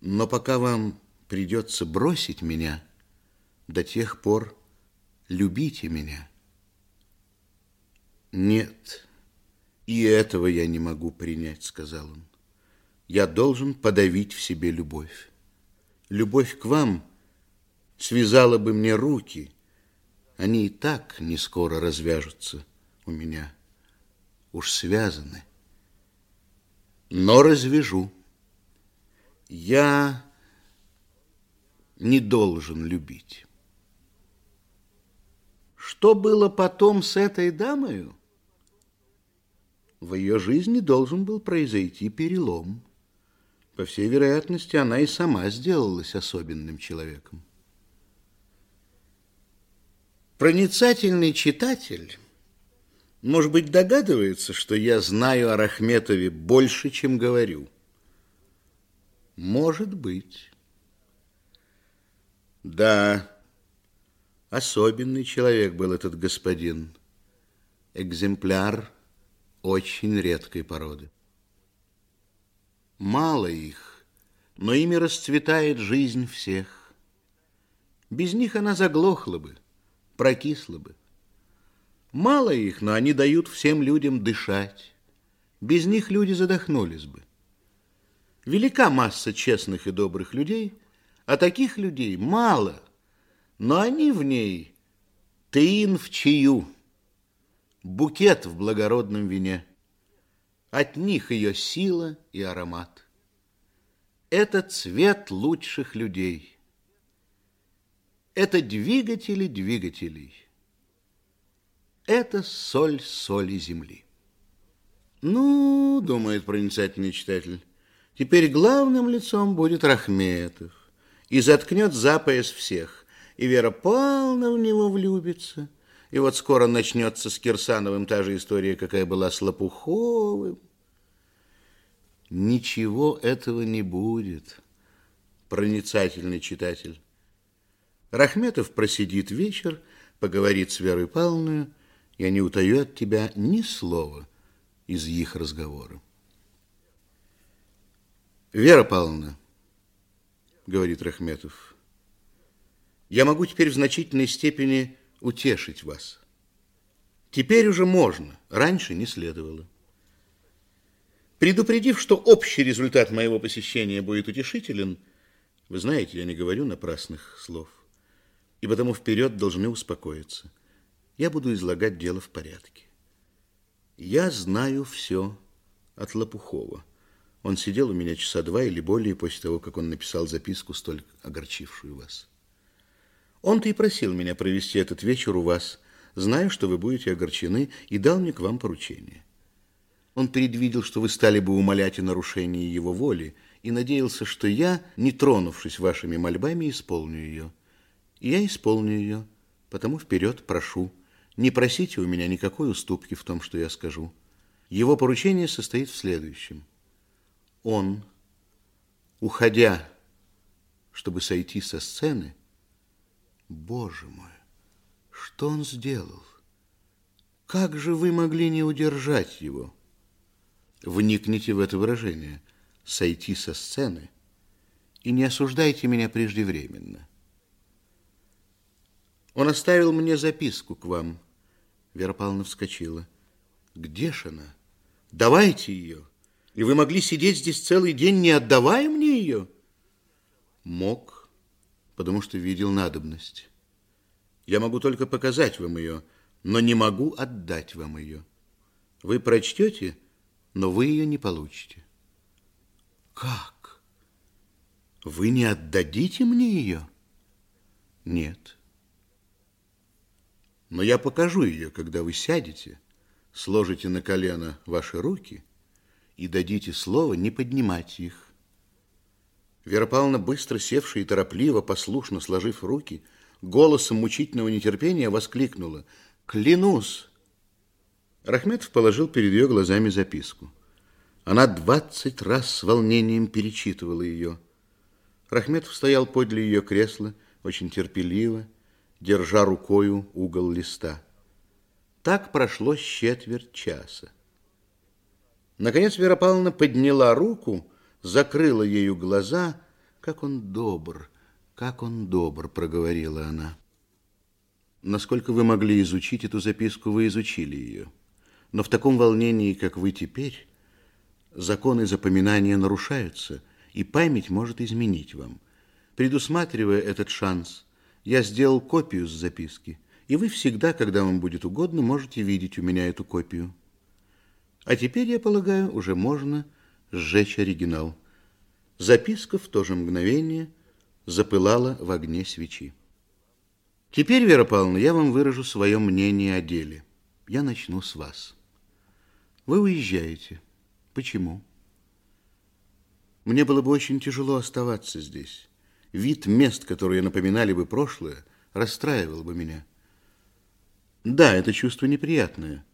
но пока вам придется бросить меня, до тех пор любите меня». «Нет». «И этого я не могу принять», — сказал он. «Я должен подавить в себе любовь. Любовь к вам связала бы мне руки. Они и так не скоро развяжутся у меня. Уж связаны. Но развяжу. Я не должен любить». Что было потом с этой дамою? В ее жизни должен был произойти перелом. По всей вероятности, она и сама сделалась особенным человеком. Проницательный читатель, может быть, догадывается, что я знаю о Рахметове больше, чем говорю. Может быть. Да, особенный человек был этот господин. Экземпляр очень редкой породы. Мало их, но ими расцветает жизнь всех. Без них она заглохла бы, прокисла бы. Мало их, но они дают всем людям дышать. Без них люди задохнулись бы. Велика масса честных и добрых людей, а таких людей мало, но они в ней тын в чаю, букет в благородном вине. От них ее сила и аромат. Это цвет лучших людей. Это двигатели двигателей. Это соль соли земли. Ну, думает проницательный читатель, теперь главным лицом будет Рахметов и заткнет за пояс всех, и Вера Павловна в него влюбится, и вот скоро начнется с Кирсановым та же история, какая была с Лопуховым. Ничего этого не будет, проницательный читатель. Рахметов просидит вечер, поговорит с Верой Павловной, я не утаю от тебя ни слова из их разговора. Вера Павловна, говорит Рахметов, я могу теперь в значительной степени утешить вас. Теперь уже можно, раньше не следовало. Предупредив, что общий результат моего посещения будет утешителен, вы знаете, я не говорю напрасных слов, и потому вперед должны успокоиться – я буду излагать дело в порядке. Я знаю все от Лопухова. Он сидел у меня часа два или более после того, как он написал записку, столь огорчившую вас. Он-то и просил меня провести этот вечер у вас, зная, что вы будете огорчены, и дал мне к вам поручение. Он предвидел, что вы стали бы умолять о нарушении его воли, и надеялся, что я, не тронувшись вашими мольбами, исполню ее. И я исполню ее, потому вперед прошу не просите у меня никакой уступки в том, что я скажу. Его поручение состоит в следующем. Он, уходя, чтобы сойти со сцены, Боже мой, что он сделал? Как же вы могли не удержать его? Вникните в это выражение «сойти со сцены» и не осуждайте меня преждевременно. Он оставил мне записку к вам. Вера Павловна вскочила. Где ж она? Давайте ее. И вы могли сидеть здесь целый день, не отдавая мне ее? Мог, потому что видел надобность. Я могу только показать вам ее, но не могу отдать вам ее. Вы прочтете, но вы ее не получите. Как? Вы не отдадите мне ее? Нет. Но я покажу ее, когда вы сядете, сложите на колено ваши руки и дадите слово не поднимать их. Вера Павловна, быстро севшая и торопливо, послушно сложив руки, голосом мучительного нетерпения воскликнула «Клянусь!» Рахметов положил перед ее глазами записку. Она двадцать раз с волнением перечитывала ее. Рахметов стоял подле ее кресла, очень терпеливо, держа рукою угол листа. Так прошло четверть часа. Наконец Вера Павловна подняла руку, закрыла ею глаза. «Как он добр, как он добр», — проговорила она. Насколько вы могли изучить эту записку, вы изучили ее. Но в таком волнении, как вы теперь, законы запоминания нарушаются, и память может изменить вам. Предусматривая этот шанс – я сделал копию с записки, и вы всегда, когда вам будет угодно, можете видеть у меня эту копию. А теперь, я полагаю, уже можно сжечь оригинал. Записка в то же мгновение запылала в огне свечи. Теперь, Вера Павловна, я вам выражу свое мнение о деле. Я начну с вас. Вы уезжаете. Почему? Мне было бы очень тяжело оставаться здесь. Вид мест, которые напоминали бы прошлое, расстраивал бы меня. Да, это чувство неприятное.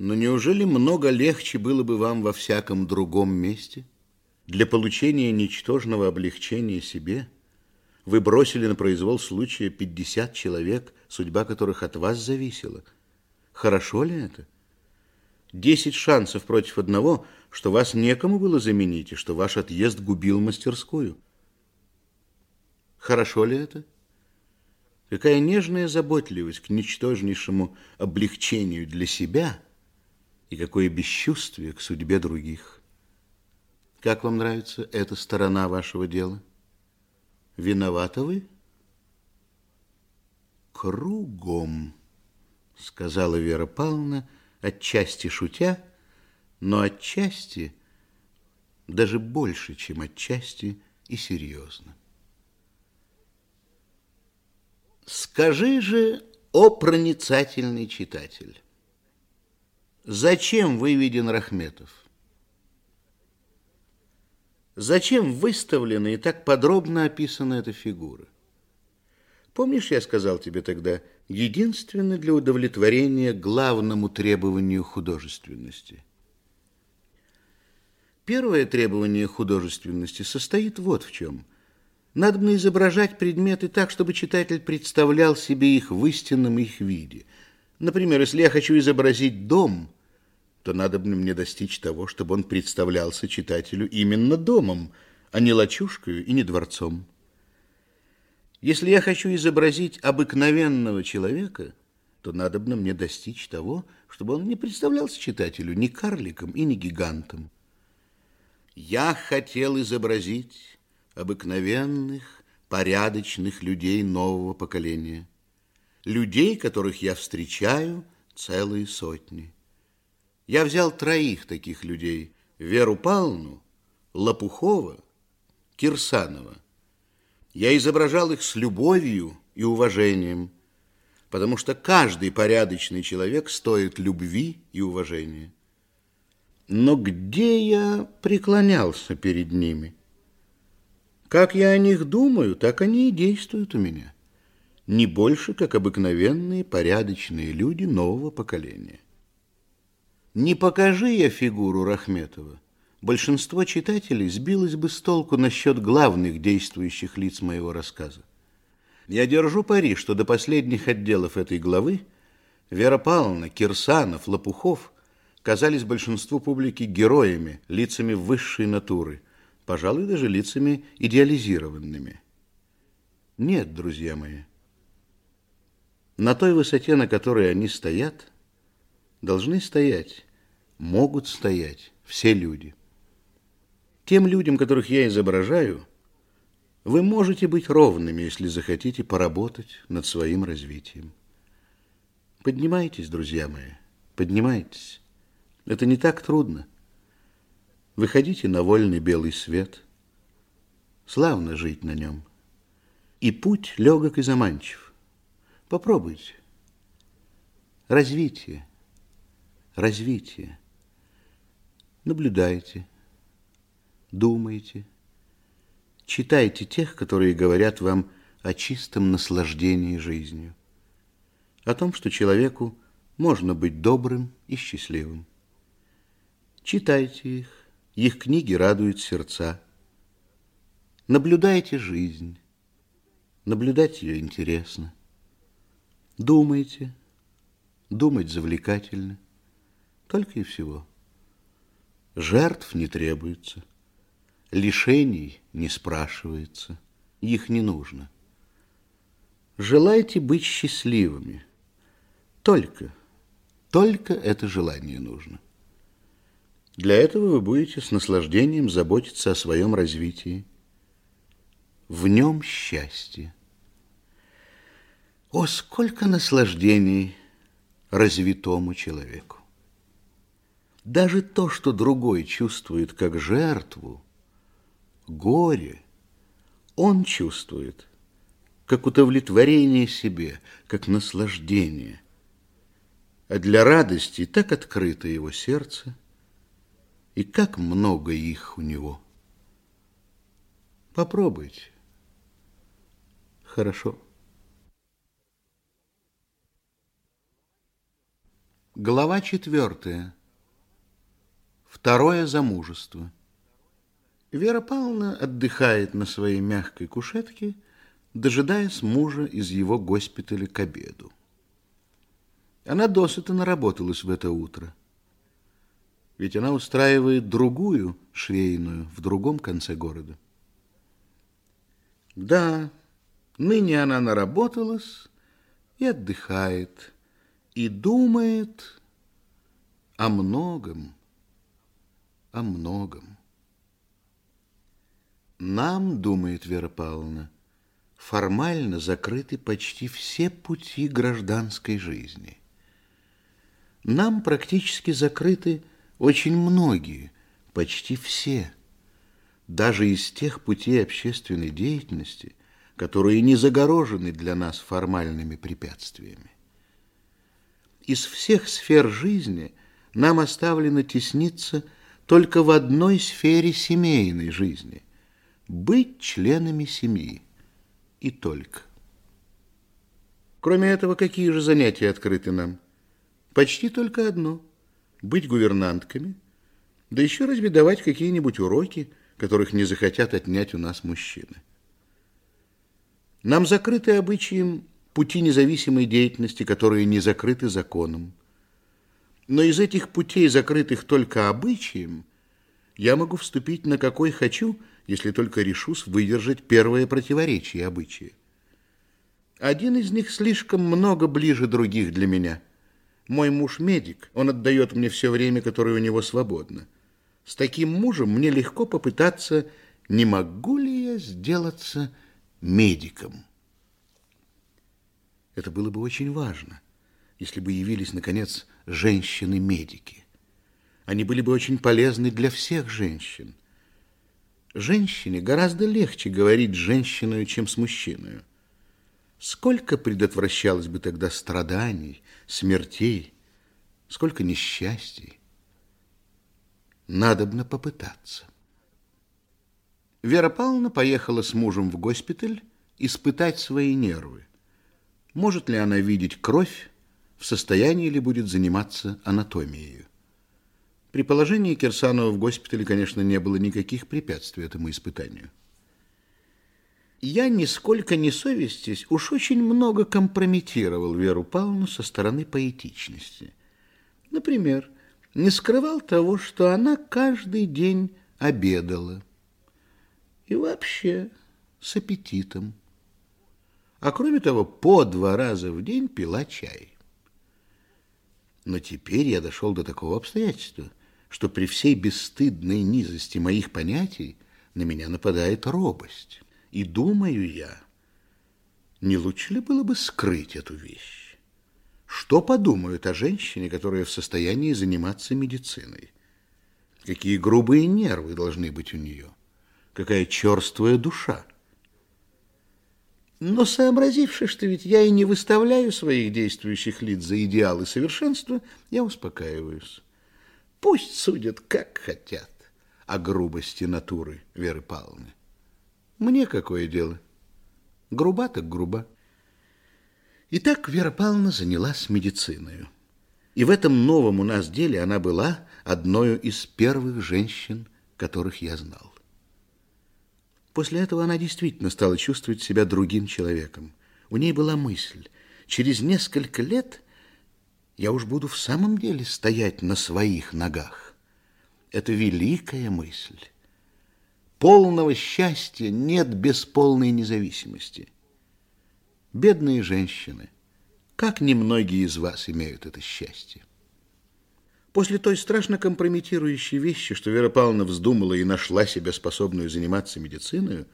Но неужели много легче было бы вам во всяком другом месте? Для получения ничтожного облегчения себе вы бросили на произвол случая 50 человек, судьба которых от вас зависела. Хорошо ли это? Десять шансов против одного, что вас некому было заменить, и что ваш отъезд губил мастерскую. Хорошо ли это? Какая нежная заботливость к ничтожнейшему облегчению для себя и какое бесчувствие к судьбе других. Как вам нравится эта сторона вашего дела? Виноваты вы? Кругом, сказала Вера Павловна, отчасти шутя, но отчасти даже больше, чем отчасти и серьезно. Скажи же, о проницательный читатель, зачем выведен Рахметов? Зачем выставлена и так подробно описана эта фигура? Помнишь, я сказал тебе тогда, единственно для удовлетворения главному требованию художественности? Первое требование художественности состоит вот в чем – надо изображать предметы так, чтобы читатель представлял себе их в истинном их виде. Например, если я хочу изобразить дом, то надо мне достичь того, чтобы он представлялся читателю именно домом, а не лачушкой и не дворцом. Если я хочу изобразить обыкновенного человека, то надо мне достичь того, чтобы он не представлялся читателю ни карликом и ни гигантом. Я хотел изобразить обыкновенных, порядочных людей нового поколения. Людей, которых я встречаю целые сотни. Я взял троих таких людей. Веру Павловну, Лопухова, Кирсанова. Я изображал их с любовью и уважением, потому что каждый порядочный человек стоит любви и уважения. Но где я преклонялся перед ними? Как я о них думаю, так они и действуют у меня. Не больше, как обыкновенные порядочные люди нового поколения. Не покажи я фигуру Рахметова, большинство читателей сбилось бы с толку насчет главных действующих лиц моего рассказа. Я держу пари, что до последних отделов этой главы Вера Павловна, Кирсанов, Лопухов казались большинству публики героями, лицами высшей натуры – пожалуй, даже лицами идеализированными. Нет, друзья мои, на той высоте, на которой они стоят, должны стоять, могут стоять все люди. Тем людям, которых я изображаю, вы можете быть ровными, если захотите поработать над своим развитием. Поднимайтесь, друзья мои, поднимайтесь. Это не так трудно. Выходите на вольный белый свет. Славно жить на нем. И путь легок и заманчив. Попробуйте. Развитие. Развитие. Наблюдайте. Думайте. Читайте тех, которые говорят вам о чистом наслаждении жизнью. О том, что человеку можно быть добрым и счастливым. Читайте их их книги радуют сердца. Наблюдайте жизнь. Наблюдать ее интересно. Думайте. Думать завлекательно. Только и всего. Жертв не требуется. Лишений не спрашивается. Их не нужно. Желайте быть счастливыми. Только, только это желание нужно. Для этого вы будете с наслаждением заботиться о своем развитии. В нем счастье. О, сколько наслаждений развитому человеку! Даже то, что другой чувствует как жертву, горе, он чувствует как удовлетворение себе, как наслаждение. А для радости так открыто его сердце – и как много их у него. Попробуйте. Хорошо. Глава четвертая. Второе замужество. Вера Павловна отдыхает на своей мягкой кушетке, дожидаясь мужа из его госпиталя к обеду. Она досыта наработалась в это утро. Ведь она устраивает другую швейную в другом конце города. Да, ныне она наработалась и отдыхает, и думает о многом, о многом. Нам, думает Вера Павловна, формально закрыты почти все пути гражданской жизни. Нам практически закрыты очень многие, почти все, даже из тех путей общественной деятельности, которые не загорожены для нас формальными препятствиями. Из всех сфер жизни нам оставлено тесниться только в одной сфере семейной жизни – быть членами семьи. И только. Кроме этого, какие же занятия открыты нам? Почти только одно – быть гувернантками, да еще разве давать какие-нибудь уроки, которых не захотят отнять у нас мужчины. Нам закрыты обычаем пути независимой деятельности, которые не закрыты законом. Но из этих путей, закрытых только обычаем, я могу вступить на какой хочу, если только решусь выдержать первое противоречие обычая. Один из них слишком много ближе других для меня. Мой муж медик, он отдает мне все время, которое у него свободно. С таким мужем мне легко попытаться, не могу ли я сделаться медиком. Это было бы очень важно, если бы явились, наконец, женщины-медики. Они были бы очень полезны для всех женщин. Женщине гораздо легче говорить с женщиной, чем с мужчиной. Сколько предотвращалось бы тогда страданий, смертей, сколько несчастий. Надобно попытаться. Вера Павловна поехала с мужем в госпиталь испытать свои нервы. Может ли она видеть кровь, в состоянии ли будет заниматься анатомией? При положении Кирсанова в госпитале, конечно, не было никаких препятствий этому испытанию. Я, нисколько не совестись, уж очень много компрометировал Веру Павловну со стороны поэтичности. Например, не скрывал того, что она каждый день обедала. И вообще с аппетитом а кроме того, по два раза в день пила чай. Но теперь я дошел до такого обстоятельства, что при всей бесстыдной низости моих понятий на меня нападает робость. И думаю я, не лучше ли было бы скрыть эту вещь? Что подумают о женщине, которая в состоянии заниматься медициной? Какие грубые нервы должны быть у нее? Какая черствая душа? Но сообразивши, что ведь я и не выставляю своих действующих лиц за идеалы совершенства, я успокаиваюсь. Пусть судят, как хотят, о грубости натуры Веры Павловны. Мне какое дело? Груба так груба. Итак, Вера Павловна занялась медициной. И в этом новом у нас деле она была одной из первых женщин, которых я знал. После этого она действительно стала чувствовать себя другим человеком. У ней была мысль, через несколько лет я уж буду в самом деле стоять на своих ногах. Это великая мысль. Полного счастья нет без полной независимости. Бедные женщины, как немногие из вас имеют это счастье. После той страшно компрометирующей вещи, что Вера Павловна вздумала и нашла себя способную заниматься медициной,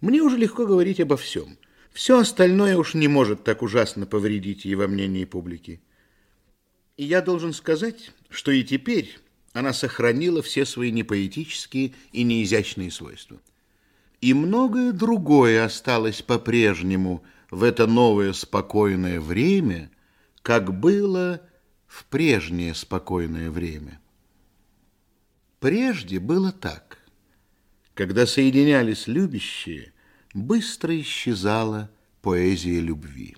мне уже легко говорить обо всем. Все остальное уж не может так ужасно повредить ей во мнении публики. И я должен сказать, что и теперь она сохранила все свои непоэтические и неизящные свойства. И многое другое осталось по-прежнему в это новое спокойное время, как было в прежнее спокойное время. Прежде было так. Когда соединялись любящие, быстро исчезала поэзия любви.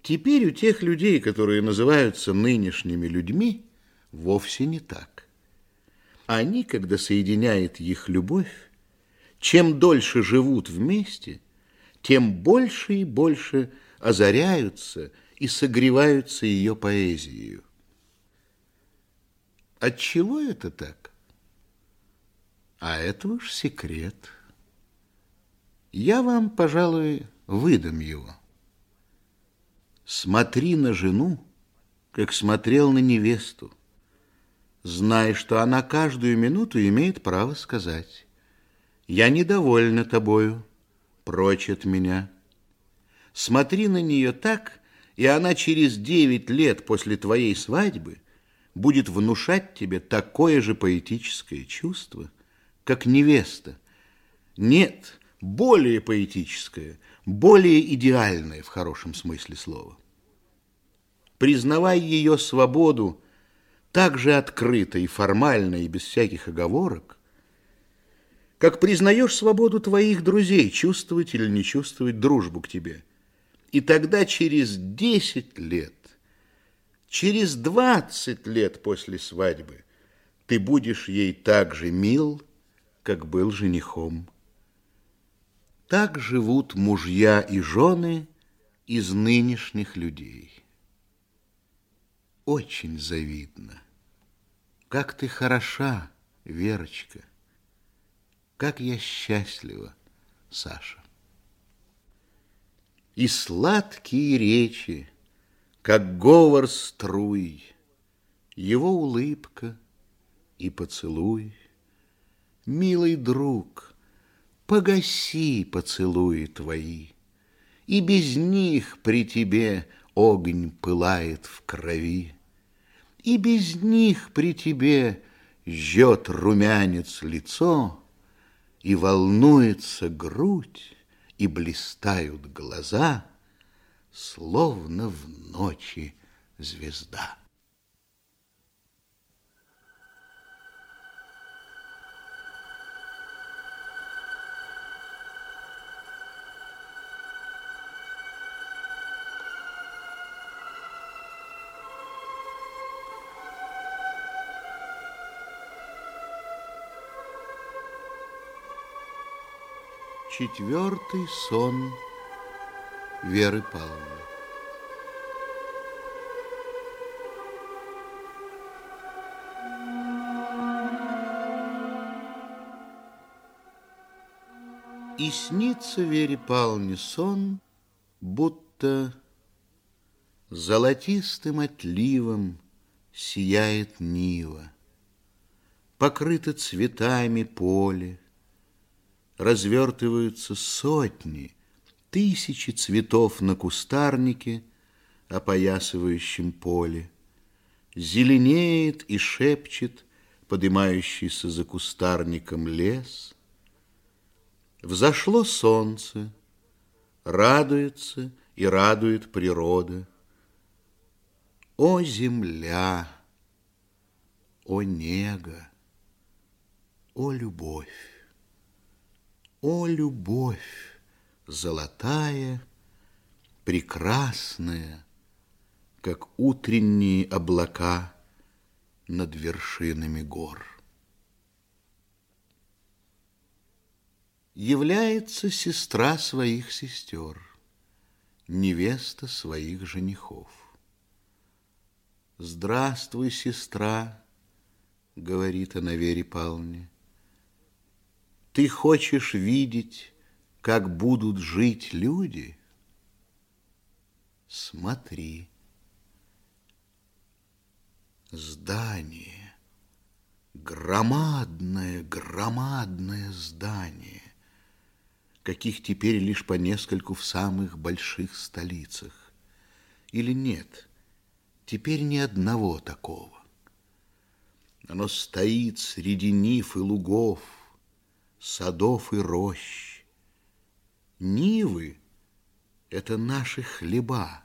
Теперь у тех людей, которые называются нынешними людьми, вовсе не так. Они, когда соединяет их любовь, чем дольше живут вместе, тем больше и больше озаряются и согреваются ее поэзией. Отчего это так? А это уж секрет. Я вам, пожалуй, выдам его. Смотри на жену, как смотрел на невесту. Знай, что она каждую минуту имеет право сказать. Я недовольна тобою, прочь от меня. Смотри на нее так, и она через девять лет после твоей свадьбы будет внушать тебе такое же поэтическое чувство, как невеста. Нет, более поэтическое, более идеальное в хорошем смысле слова. Признавай ее свободу так же открыто и формально и без всяких оговорок, как признаешь свободу твоих друзей чувствовать или не чувствовать дружбу к тебе. И тогда через десять лет, через двадцать лет после свадьбы ты будешь ей так же мил, как был женихом. Так живут мужья и жены из нынешних людей. Очень завидно. Как ты хороша, Верочка. Как я счастлива, Саша. И сладкие речи, как говор струй, Его улыбка и поцелуй. Милый друг, погаси поцелуи твои, И без них при тебе огонь пылает в крови, И без них при тебе жжет румянец лицо, И волнуется грудь, и блистают глаза, Словно в ночи звезда. Четвертый сон Веры Павловны. И снится Вере Павловне сон, будто золотистым отливом сияет Нива, покрыто цветами поле, развертываются сотни, тысячи цветов на кустарнике, опоясывающем поле. Зеленеет и шепчет подымающийся за кустарником лес. Взошло солнце, радуется и радует природа. О, земля! О, нега! О, любовь! О, любовь, золотая, прекрасная, как утренние облака над вершинами гор. Является сестра своих сестер, невеста своих женихов. «Здравствуй, сестра», — говорит она Вере Павловне, — ты хочешь видеть, как будут жить люди? Смотри. Здание. Громадное, громадное здание, каких теперь лишь по нескольку в самых больших столицах. Или нет, теперь ни одного такого. Оно стоит среди ниф и лугов, садов и рощ. Нивы — это наши хлеба,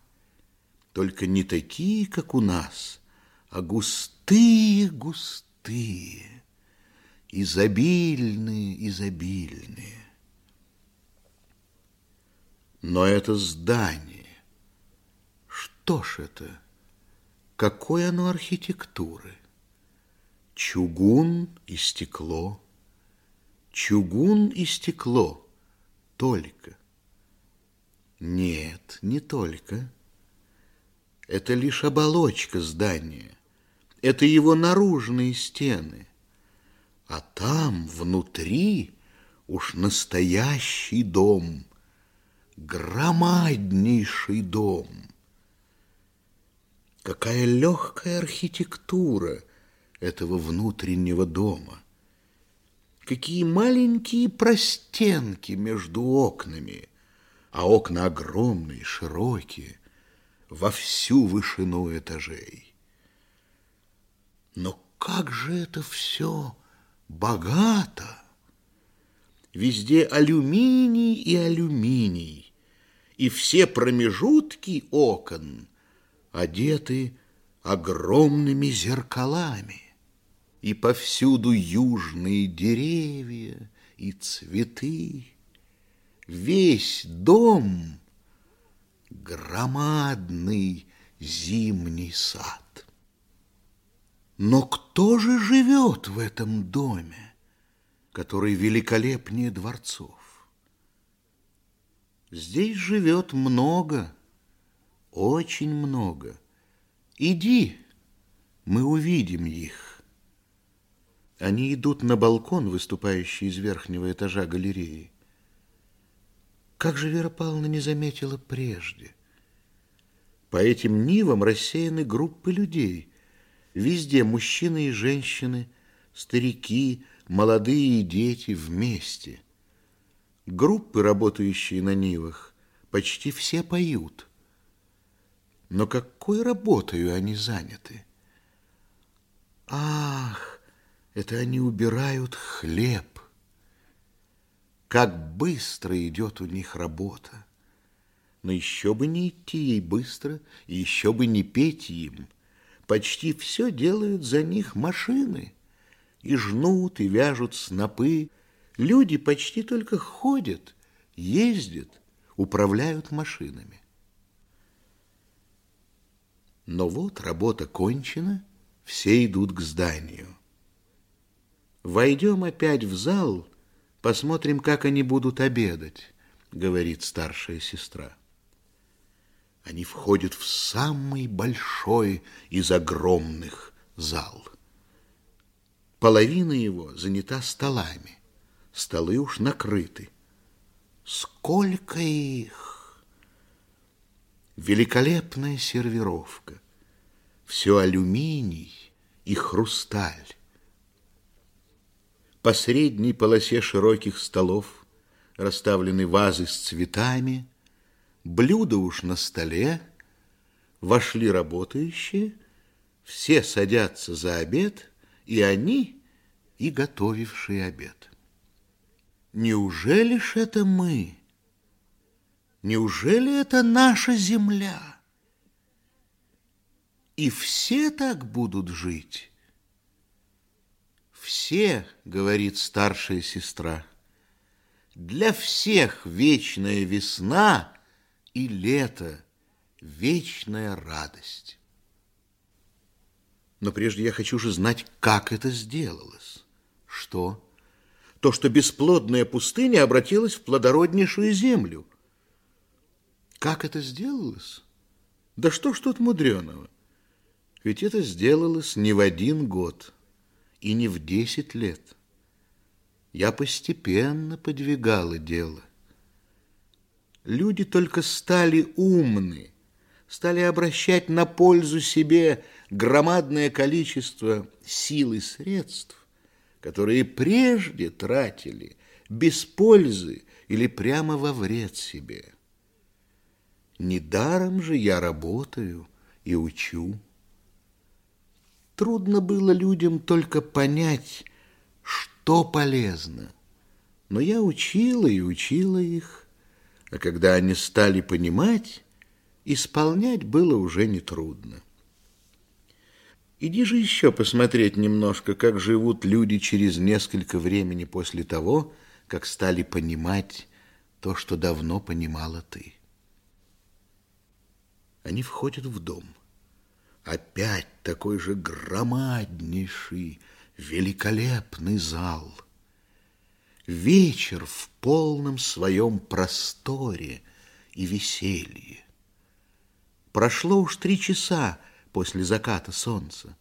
только не такие, как у нас, а густые-густые, изобильные-изобильные. Но это здание, что ж это? Какой оно архитектуры? Чугун и стекло. Чугун и стекло. Только. Нет, не только. Это лишь оболочка здания. Это его наружные стены. А там, внутри, уж настоящий дом. Громаднейший дом. Какая легкая архитектура этого внутреннего дома. Какие маленькие простенки между окнами, а окна огромные, широкие, во всю вышину этажей. Но как же это все богато! Везде алюминий и алюминий, и все промежутки окон одеты огромными зеркалами, и повсюду южные деревья и цветы. Весь дом — громадный зимний сад. Но кто же живет в этом доме, который великолепнее дворцов? Здесь живет много, очень много. Иди, мы увидим их. Они идут на балкон, выступающий из верхнего этажа галереи. Как же Вера Павловна не заметила прежде? По этим нивам рассеяны группы людей. Везде мужчины и женщины, старики, молодые и дети вместе. Группы, работающие на нивах, почти все поют – но какой работой они заняты? Ах, это они убирают хлеб. Как быстро идет у них работа. Но еще бы не идти ей быстро, и еще бы не петь им. Почти все делают за них машины. И жнут, и вяжут снопы. Люди почти только ходят, ездят, управляют машинами. Но вот работа кончена, все идут к зданию. Войдем опять в зал, посмотрим, как они будут обедать, говорит старшая сестра. Они входят в самый большой из огромных зал. Половина его занята столами. Столы уж накрыты. Сколько их! Великолепная сервировка. Все алюминий и хрусталь. По средней полосе широких столов расставлены вазы с цветами, блюда уж на столе, вошли работающие, все садятся за обед, и они, и готовившие обед. Неужели ж это мы? Неужели это наша земля? И все так будут жить? Все, говорит старшая сестра, для всех вечная весна и лето, вечная радость. Но прежде я хочу же знать, как это сделалось. Что? То, что бесплодная пустыня обратилась в плодороднейшую землю – как это сделалось? Да что ж тут мудреного? Ведь это сделалось не в один год и не в десять лет. Я постепенно подвигала дело. Люди только стали умны, стали обращать на пользу себе громадное количество сил и средств, которые прежде тратили без пользы или прямо во вред себе. Недаром же я работаю и учу. Трудно было людям только понять, что полезно. Но я учила и учила их, а когда они стали понимать, исполнять было уже нетрудно. Иди же еще посмотреть немножко, как живут люди через несколько времени после того, как стали понимать то, что давно понимала ты. Они входят в дом. Опять такой же громаднейший, великолепный зал. Вечер в полном своем просторе и веселье. Прошло уж три часа после заката солнца.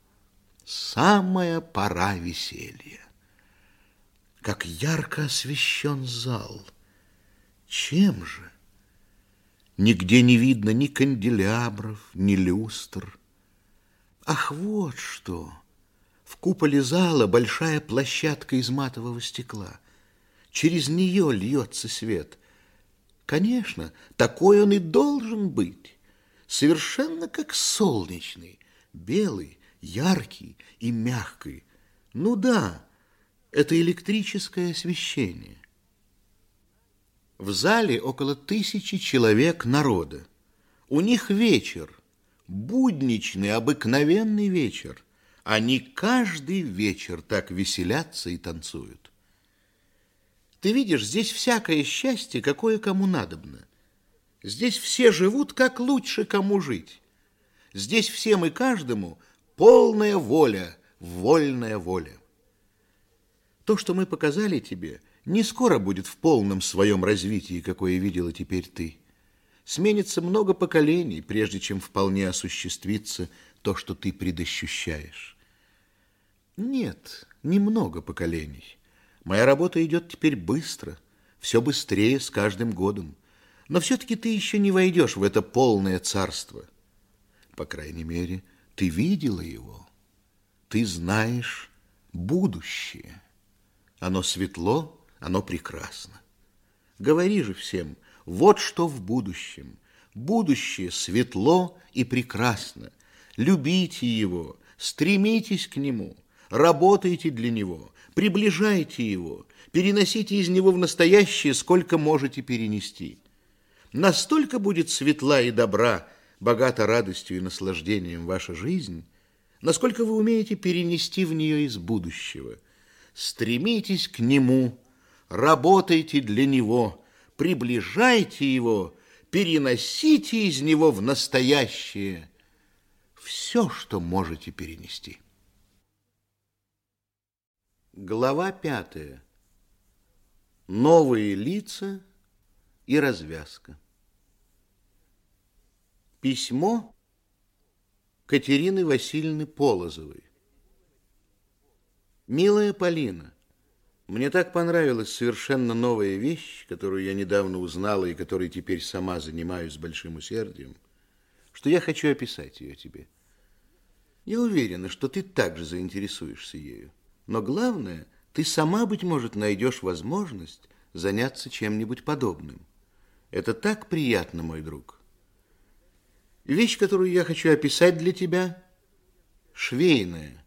Самая пора веселья. Как ярко освещен зал. Чем же? Нигде не видно ни канделябров, ни люстр. Ах, вот что! В куполе зала большая площадка из матового стекла. Через нее льется свет. Конечно, такой он и должен быть. Совершенно как солнечный, белый, яркий и мягкий. Ну да, это электрическое освещение. В зале около тысячи человек народа. У них вечер, будничный, обыкновенный вечер. Они каждый вечер так веселятся и танцуют. Ты видишь, здесь всякое счастье, какое кому надобно. Здесь все живут, как лучше кому жить. Здесь всем и каждому полная воля, вольная воля. То, что мы показали тебе – не скоро будет в полном своем развитии, какое видела теперь ты. Сменится много поколений, прежде чем вполне осуществится то, что ты предощущаешь. Нет, немного поколений. Моя работа идет теперь быстро, все быстрее с каждым годом. Но все-таки ты еще не войдешь в это полное царство. По крайней мере, ты видела его. Ты знаешь будущее. Оно светло, оно прекрасно. Говори же всем, вот что в будущем. Будущее светло и прекрасно. Любите его, стремитесь к нему, работайте для него, приближайте его, переносите из него в настоящее, сколько можете перенести. Настолько будет светла и добра, богата радостью и наслаждением ваша жизнь, насколько вы умеете перенести в нее из будущего. Стремитесь к нему, работайте для него, приближайте его, переносите из него в настоящее все, что можете перенести. Глава пятая. Новые лица и развязка. Письмо Катерины Васильевны Полозовой. Милая Полина, мне так понравилась совершенно новая вещь, которую я недавно узнала и которой теперь сама занимаюсь с большим усердием, что я хочу описать ее тебе. Я уверена, что ты также заинтересуешься ею. Но главное, ты сама, быть может, найдешь возможность заняться чем-нибудь подобным. Это так приятно, мой друг. Вещь, которую я хочу описать для тебя, швейная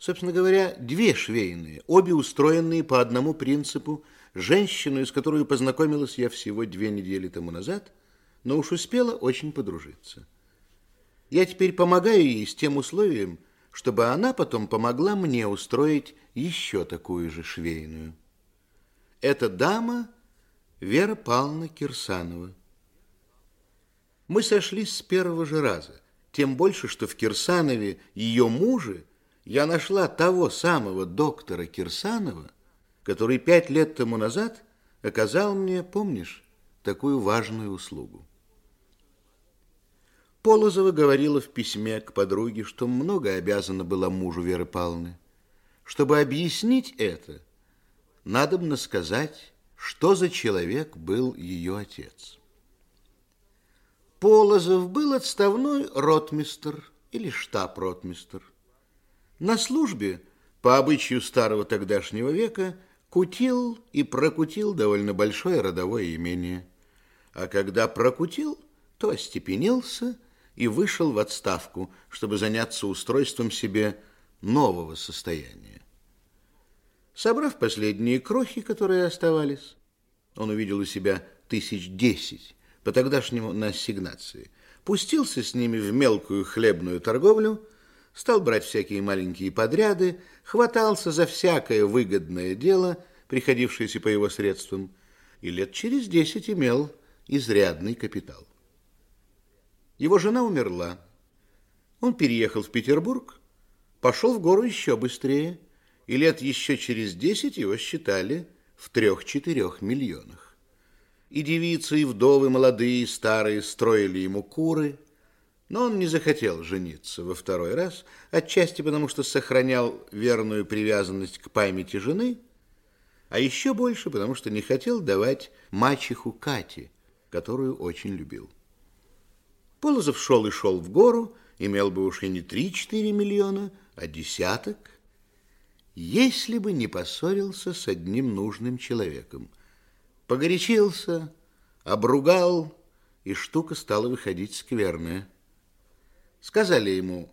собственно говоря, две швейные, обе устроенные по одному принципу, женщину, с которой познакомилась я всего две недели тому назад, но уж успела очень подружиться. Я теперь помогаю ей с тем условием, чтобы она потом помогла мне устроить еще такую же швейную. Эта дама Вера Павловна Кирсанова. Мы сошлись с первого же раза, тем больше, что в Кирсанове ее муже – я нашла того самого доктора Кирсанова, который пять лет тому назад оказал мне, помнишь, такую важную услугу. Полозова говорила в письме к подруге, что много обязана была мужу Веры Павловны. Чтобы объяснить это, надо бы сказать, что за человек был ее отец. Полозов был отставной ротмистр или штаб-ротмистр. На службе, по обычаю старого тогдашнего века, кутил и прокутил довольно большое родовое имение. А когда прокутил, то остепенился и вышел в отставку, чтобы заняться устройством себе нового состояния. Собрав последние крохи, которые оставались, он увидел у себя тысяч десять, по тогдашнему на ассигнации, пустился с ними в мелкую хлебную торговлю, стал брать всякие маленькие подряды, хватался за всякое выгодное дело, приходившееся по его средствам, и лет через десять имел изрядный капитал. Его жена умерла. Он переехал в Петербург, пошел в гору еще быстрее, и лет еще через десять его считали в трех-четырех миллионах. И девицы, и вдовы, молодые и старые, строили ему куры, но он не захотел жениться во второй раз, отчасти потому, что сохранял верную привязанность к памяти жены, а еще больше потому, что не хотел давать мачеху Кате, которую очень любил. Полозов шел и шел в гору, имел бы уж и не три-четыре миллиона, а десяток, если бы не поссорился с одним нужным человеком. Погорячился, обругал, и штука стала выходить скверная. Сказали ему,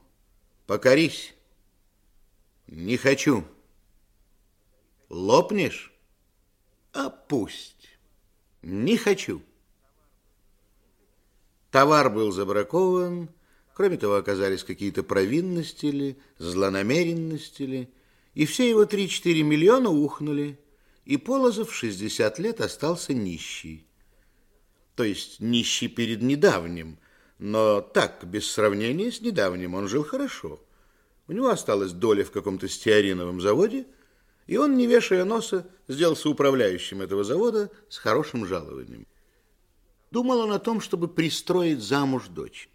покорись. Не хочу. Лопнешь? А пусть. Не хочу. Товар был забракован, кроме того, оказались какие-то провинности ли, злонамеренности ли, и все его 3-4 миллиона ухнули, и Полозов в 60 лет остался нищий. То есть нищий перед недавним, но так, без сравнения с недавним, он жил хорошо. У него осталась доля в каком-то стеариновом заводе, и он, не вешая носа, сделался управляющим этого завода с хорошим жалованием. Думал он о том, чтобы пристроить замуж дочь.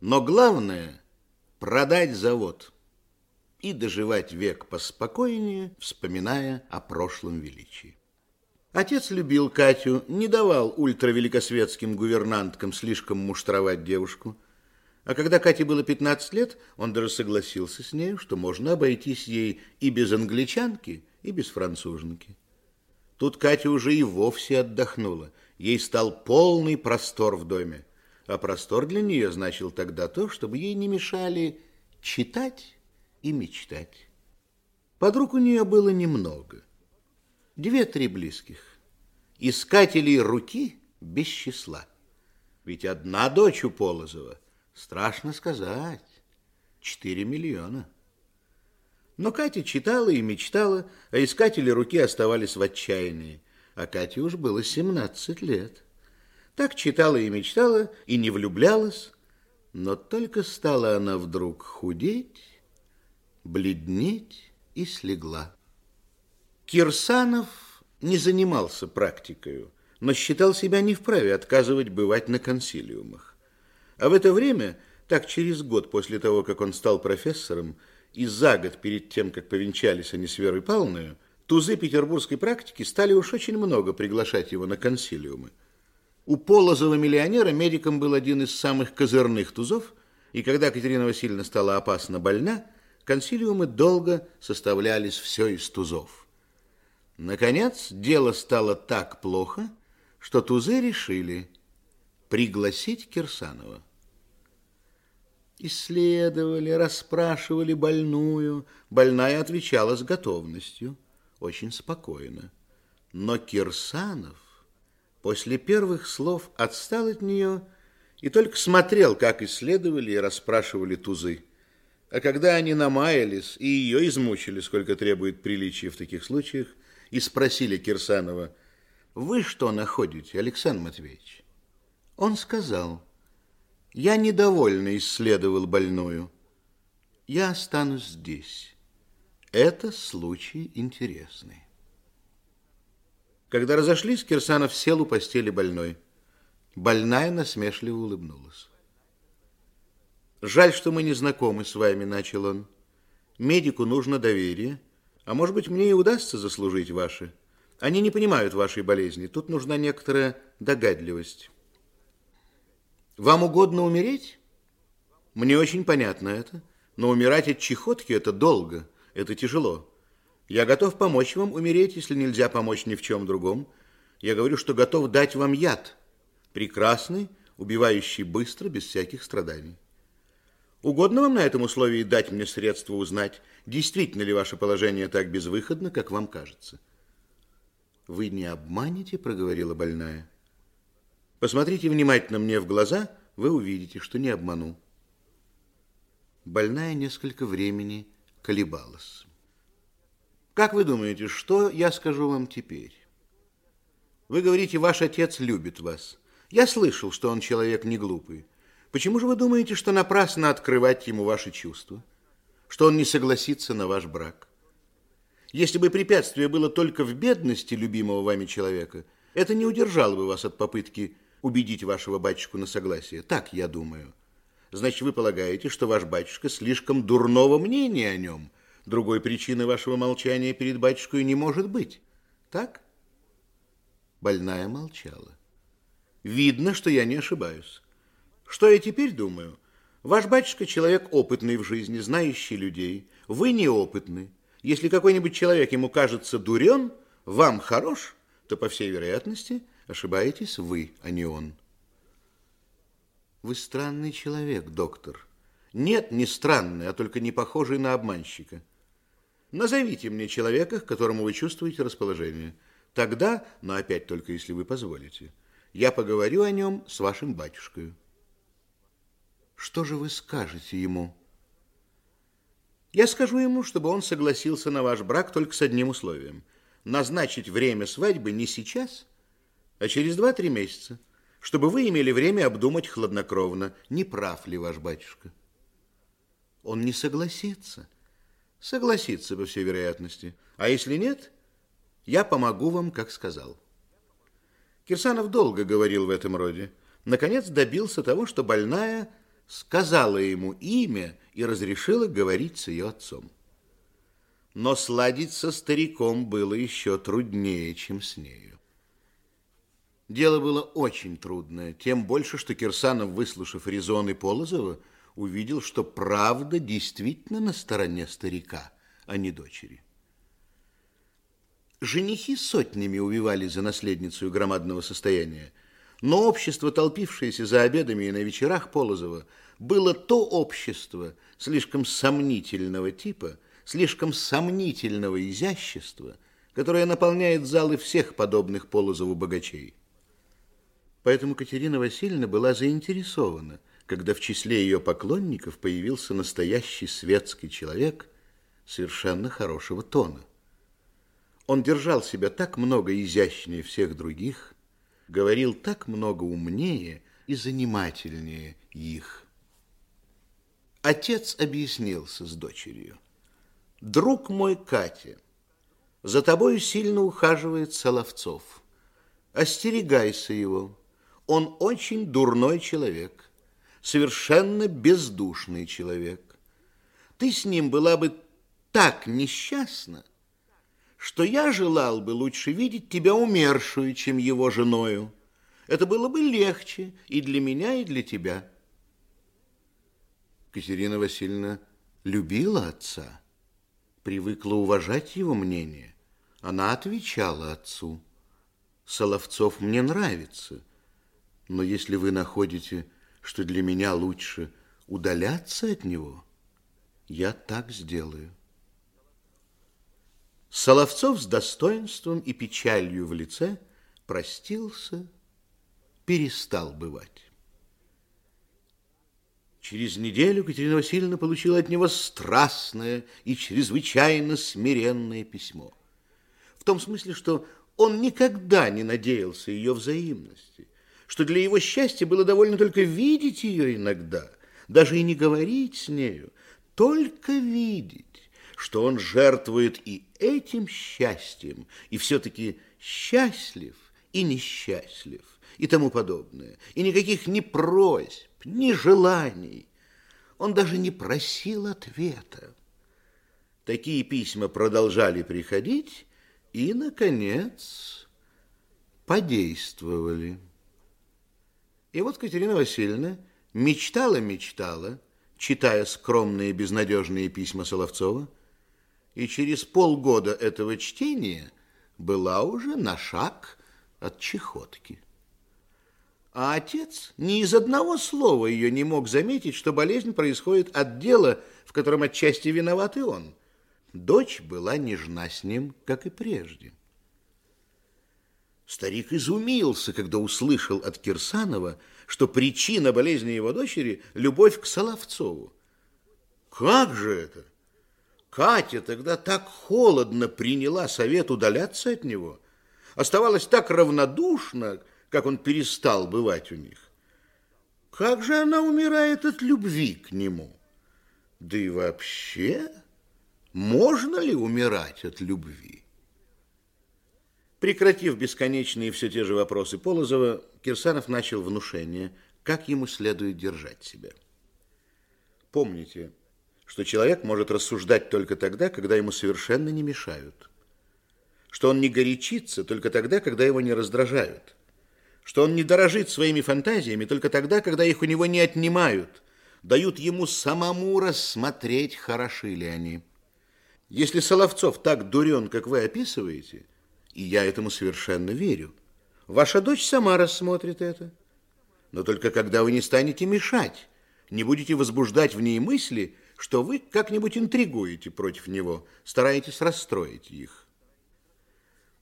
Но главное – продать завод и доживать век поспокойнее, вспоминая о прошлом величии. Отец любил Катю, не давал ультравеликосветским гувернанткам слишком муштровать девушку. А когда Кате было 15 лет, он даже согласился с ней, что можно обойтись ей и без англичанки, и без француженки. Тут Катя уже и вовсе отдохнула – Ей стал полный простор в доме. А простор для нее значил тогда то, чтобы ей не мешали читать и мечтать. Подруг у нее было немного. Две-три близких. Искателей руки без числа. Ведь одна дочь у Полозова, страшно сказать, четыре миллиона. Но Катя читала и мечтала, а искатели руки оставались в отчаянии а Кате уж было 17 лет. Так читала и мечтала, и не влюблялась, но только стала она вдруг худеть, бледнеть и слегла. Кирсанов не занимался практикой, но считал себя не вправе отказывать бывать на консилиумах. А в это время, так через год после того, как он стал профессором, и за год перед тем, как повенчались они с Верой Павловной, Тузы петербургской практики стали уж очень много приглашать его на консилиумы. У Полозова миллионера медиком был один из самых козырных тузов, и когда Катерина Васильевна стала опасно больна, консилиумы долго составлялись все из тузов. Наконец, дело стало так плохо, что тузы решили пригласить Кирсанова. Исследовали, расспрашивали больную. Больная отвечала с готовностью очень спокойно. Но Кирсанов после первых слов отстал от нее и только смотрел, как исследовали и расспрашивали тузы. А когда они намаялись и ее измучили, сколько требует приличия в таких случаях, и спросили Кирсанова, «Вы что находите, Александр Матвеевич?» Он сказал, «Я недовольно исследовал больную. Я останусь здесь». Это случай интересный. Когда разошлись, Кирсанов сел у постели больной. Больная насмешливо улыбнулась. «Жаль, что мы не знакомы с вами», — начал он. «Медику нужно доверие, а может быть, мне и удастся заслужить ваше. Они не понимают вашей болезни, тут нужна некоторая догадливость». «Вам угодно умереть?» «Мне очень понятно это, но умирать от чехотки – это долго». Это тяжело. Я готов помочь вам умереть, если нельзя помочь ни в чем другом. Я говорю, что готов дать вам яд. Прекрасный, убивающий быстро, без всяких страданий. Угодно вам на этом условии дать мне средства узнать, действительно ли ваше положение так безвыходно, как вам кажется? Вы не обманете, проговорила больная. Посмотрите внимательно мне в глаза, вы увидите, что не обману. Больная несколько времени колебалась. Как вы думаете, что я скажу вам теперь? Вы говорите, ваш отец любит вас. Я слышал, что он человек не глупый. Почему же вы думаете, что напрасно открывать ему ваши чувства? Что он не согласится на ваш брак? Если бы препятствие было только в бедности любимого вами человека, это не удержало бы вас от попытки убедить вашего батюшку на согласие. Так я думаю. Значит, вы полагаете, что ваш батюшка слишком дурного мнения о нем. Другой причины вашего молчания перед батюшкой не может быть. Так? Больная молчала. Видно, что я не ошибаюсь. Что я теперь думаю? Ваш батюшка человек опытный в жизни, знающий людей. Вы неопытны. Если какой-нибудь человек ему кажется дурен, вам хорош, то, по всей вероятности, ошибаетесь вы, а не он. Вы странный человек, доктор. Нет, не странный, а только не похожий на обманщика. Назовите мне человека, к которому вы чувствуете расположение. Тогда, но опять только если вы позволите, я поговорю о нем с вашим батюшкой. Что же вы скажете ему? Я скажу ему, чтобы он согласился на ваш брак только с одним условием. Назначить время свадьбы не сейчас, а через два-три месяца, чтобы вы имели время обдумать хладнокровно, не прав ли ваш батюшка. Он не согласится. Согласится, по всей вероятности. А если нет, я помогу вам, как сказал. Кирсанов долго говорил в этом роде. Наконец добился того, что больная сказала ему имя и разрешила говорить с ее отцом. Но сладить со стариком было еще труднее, чем с нею. Дело было очень трудное, тем больше, что Кирсанов, выслушав резоны Полозова, увидел, что правда действительно на стороне старика, а не дочери. Женихи сотнями увивали за наследницу громадного состояния, но общество, толпившееся за обедами и на вечерах Полозова, было то общество слишком сомнительного типа, слишком сомнительного изящества, которое наполняет залы всех подобных Полозову богачей. Поэтому Катерина Васильевна была заинтересована, когда в числе ее поклонников появился настоящий светский человек совершенно хорошего тона. Он держал себя так много изящнее всех других, говорил так много умнее и занимательнее их. Отец объяснился с дочерью. «Друг мой Катя, за тобой сильно ухаживает Соловцов. Остерегайся его. Он очень дурной человек, совершенно бездушный человек. Ты с ним была бы так несчастна, что я желал бы лучше видеть тебя умершую, чем его женою. Это было бы легче и для меня, и для тебя. Катерина Васильевна любила отца, привыкла уважать его мнение. Она отвечала отцу. Соловцов мне нравится, но если вы находите, что для меня лучше удаляться от него, я так сделаю. Соловцов с достоинством и печалью в лице простился, перестал бывать. Через неделю Катерина Васильевна получила от него страстное и чрезвычайно смиренное письмо. В том смысле, что он никогда не надеялся ее взаимности, что для его счастья было довольно только видеть ее иногда, даже и не говорить с нею, только видеть что он жертвует и этим счастьем, и все-таки счастлив и несчастлив, и тому подобное, и никаких ни просьб, ни желаний. Он даже не просил ответа. Такие письма продолжали приходить и, наконец, подействовали. И вот Катерина Васильевна мечтала-мечтала, читая скромные безнадежные письма Соловцова, и через полгода этого чтения была уже на шаг от чехотки. А отец ни из одного слова ее не мог заметить, что болезнь происходит от дела, в котором отчасти виноват и он. Дочь была нежна с ним, как и прежде. Старик изумился, когда услышал от Кирсанова, что причина болезни его дочери – любовь к Соловцову. «Как же это?» Катя тогда так холодно приняла совет удаляться от него, оставалась так равнодушна, как он перестал бывать у них. Как же она умирает от любви к нему? Да и вообще, можно ли умирать от любви? Прекратив бесконечные все те же вопросы Полозова, Кирсанов начал внушение, как ему следует держать себя. Помните, что человек может рассуждать только тогда, когда ему совершенно не мешают, что он не горячится только тогда, когда его не раздражают, что он не дорожит своими фантазиями только тогда, когда их у него не отнимают, дают ему самому рассмотреть, хороши ли они. Если Соловцов так дурен, как вы описываете, и я этому совершенно верю, ваша дочь сама рассмотрит это. Но только когда вы не станете мешать, не будете возбуждать в ней мысли, что вы как-нибудь интригуете против него, стараетесь расстроить их.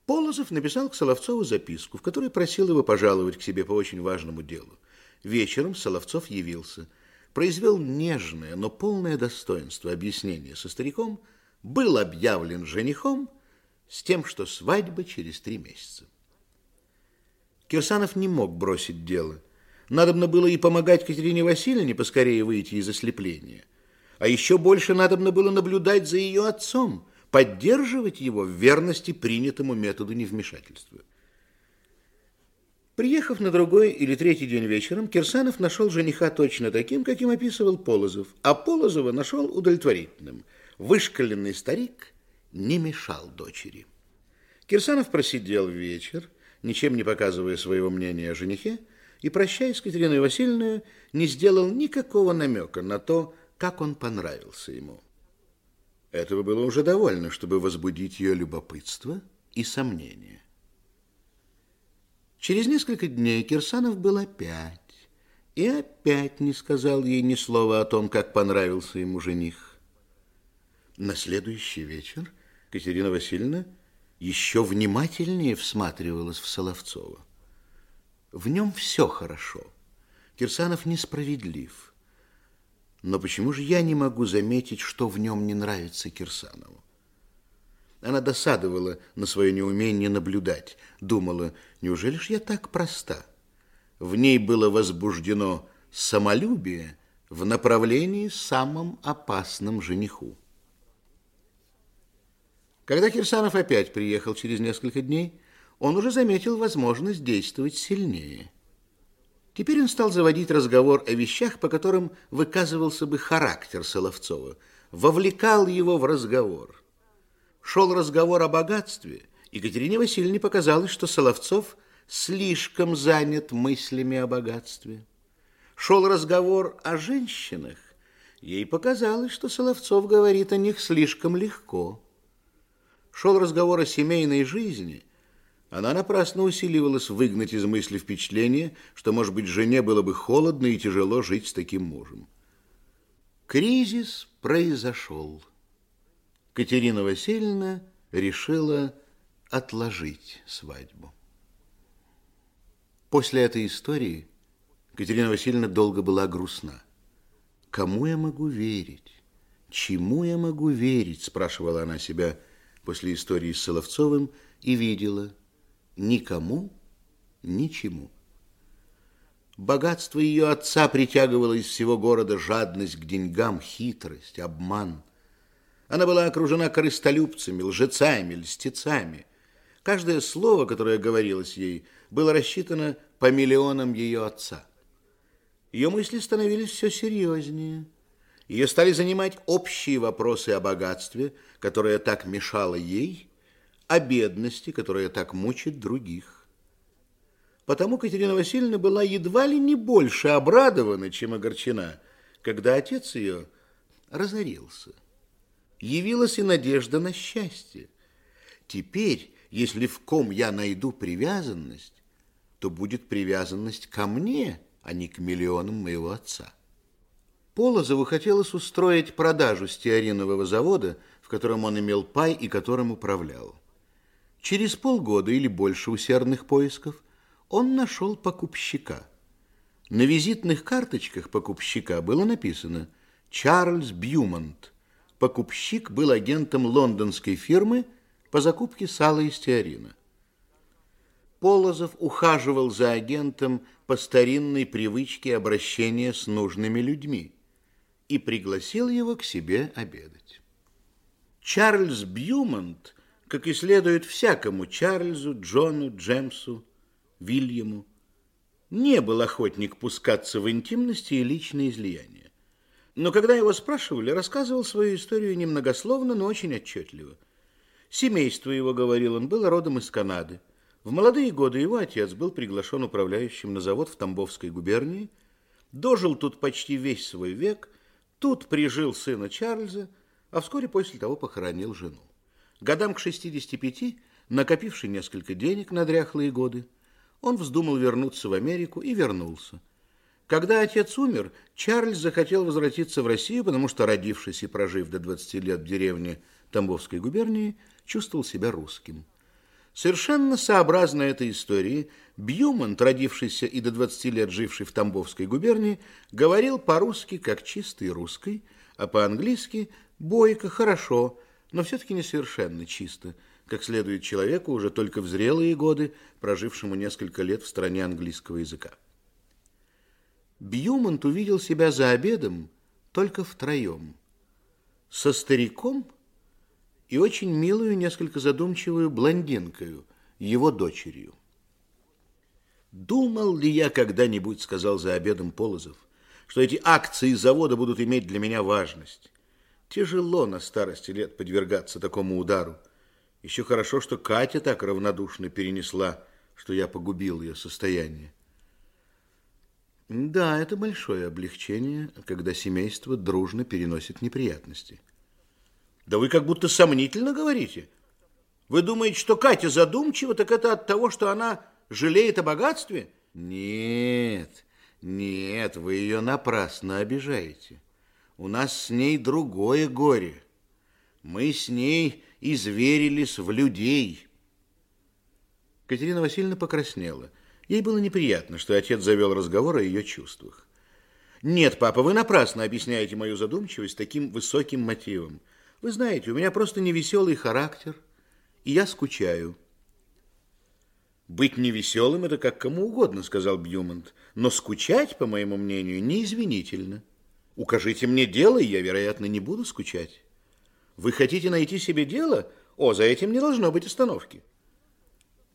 Полозов написал к Соловцову записку, в которой просил его пожаловать к себе по очень важному делу. Вечером Соловцов явился, произвел нежное, но полное достоинство объяснение со стариком, был объявлен женихом с тем, что свадьба через три месяца. Кирсанов не мог бросить дело. Надобно было и помогать Катерине Васильевне поскорее выйти из ослепления. А еще больше надобно было наблюдать за ее отцом – поддерживать его в верности принятому методу невмешательства. Приехав на другой или третий день вечером, Кирсанов нашел жениха точно таким, каким описывал Полозов, а Полозова нашел удовлетворительным. Вышкаленный старик не мешал дочери. Кирсанов просидел вечер, ничем не показывая своего мнения о женихе, и, прощаясь с Катериной Васильевной, не сделал никакого намека на то, как он понравился ему. Этого было уже довольно, чтобы возбудить ее любопытство и сомнение. Через несколько дней Кирсанов был опять, и опять не сказал ей ни слова о том, как понравился ему жених. На следующий вечер Катерина Васильевна еще внимательнее всматривалась в Соловцова. В нем все хорошо. Кирсанов несправедлив. Но почему же я не могу заметить, что в нем не нравится Кирсанову? Она досадовала на свое неумение наблюдать. Думала, неужели ж я так проста? В ней было возбуждено самолюбие в направлении самым опасным жениху. Когда Кирсанов опять приехал через несколько дней, он уже заметил возможность действовать сильнее – Теперь он стал заводить разговор о вещах, по которым выказывался бы характер Соловцова, вовлекал его в разговор. Шел разговор о богатстве, Екатерине Васильевне показалось, что Соловцов слишком занят мыслями о богатстве. Шел разговор о женщинах, ей показалось, что Соловцов говорит о них слишком легко. Шел разговор о семейной жизни – она напрасно усиливалась выгнать из мысли впечатление, что, может быть, жене было бы холодно и тяжело жить с таким мужем. Кризис произошел. Катерина Васильевна решила отложить свадьбу. После этой истории Катерина Васильевна долго была грустна. «Кому я могу верить? Чему я могу верить?» спрашивала она себя после истории с Соловцовым и видела – никому, ничему. Богатство ее отца притягивало из всего города жадность к деньгам, хитрость, обман. Она была окружена корыстолюбцами, лжецами, льстецами. Каждое слово, которое говорилось ей, было рассчитано по миллионам ее отца. Ее мысли становились все серьезнее. Ее стали занимать общие вопросы о богатстве, которое так мешало ей о бедности, которая так мучит других. Потому Катерина Васильевна была едва ли не больше обрадована, чем огорчена, когда отец ее разорился. Явилась и надежда на счастье. Теперь, если в ком я найду привязанность, то будет привязанность ко мне, а не к миллионам моего отца. Полозову хотелось устроить продажу стеаринового завода, в котором он имел пай и которым управлял. Через полгода или больше усердных поисков он нашел покупщика. На визитных карточках покупщика было написано «Чарльз Бьюмонт». Покупщик был агентом лондонской фирмы по закупке сала и стеарина. Полозов ухаживал за агентом по старинной привычке обращения с нужными людьми и пригласил его к себе обедать. Чарльз Бьюмонт, как и следует всякому Чарльзу, Джону, Джемсу, Вильяму, не был охотник пускаться в интимности и личные излияния. Но когда его спрашивали, рассказывал свою историю немногословно, но очень отчетливо. Семейство его, говорил он, было родом из Канады. В молодые годы его отец был приглашен управляющим на завод в Тамбовской губернии, дожил тут почти весь свой век, тут прижил сына Чарльза, а вскоре после того похоронил жену. Годам к 65, накопивший несколько денег на дряхлые годы, он вздумал вернуться в Америку и вернулся. Когда отец умер, Чарльз захотел возвратиться в Россию, потому что, родившись и прожив до 20 лет в деревне Тамбовской губернии, чувствовал себя русским. Совершенно сообразно этой истории, Бьюмонт, родившийся и до 20 лет живший в Тамбовской губернии, говорил по-русски как чистый русский, а по-английски бойко, хорошо, но все-таки не совершенно чисто, как следует человеку уже только в зрелые годы, прожившему несколько лет в стране английского языка. Бьюмонт увидел себя за обедом только втроем. Со стариком и очень милую, несколько задумчивую блондинкою, его дочерью. «Думал ли я когда-нибудь, — сказал за обедом Полозов, — что эти акции завода будут иметь для меня важность? Тяжело на старости лет подвергаться такому удару. Еще хорошо, что Катя так равнодушно перенесла, что я погубил ее состояние. Да, это большое облегчение, когда семейство дружно переносит неприятности. Да вы как будто сомнительно говорите. Вы думаете, что Катя задумчива, так это от того, что она жалеет о богатстве? Нет, нет, вы ее напрасно обижаете. У нас с ней другое горе. Мы с ней изверились в людей. Катерина Васильевна покраснела. Ей было неприятно, что отец завел разговор о ее чувствах. Нет, папа, вы напрасно объясняете мою задумчивость таким высоким мотивом. Вы знаете, у меня просто невеселый характер, и я скучаю. Быть невеселым – это как кому угодно, сказал Бьюмонт, но скучать, по моему мнению, неизвинительно. Укажите мне дело, и я, вероятно, не буду скучать. Вы хотите найти себе дело? О, за этим не должно быть остановки.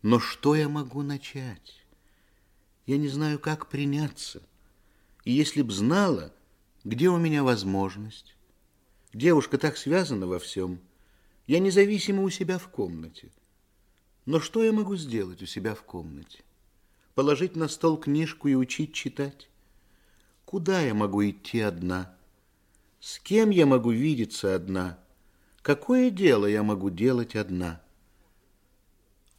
Но что я могу начать? Я не знаю, как приняться. И если б знала, где у меня возможность, Девушка так связана во всем. Я независима у себя в комнате. Но что я могу сделать у себя в комнате? Положить на стол книжку и учить читать? Куда я могу идти одна? С кем я могу видеться одна? Какое дело я могу делать одна?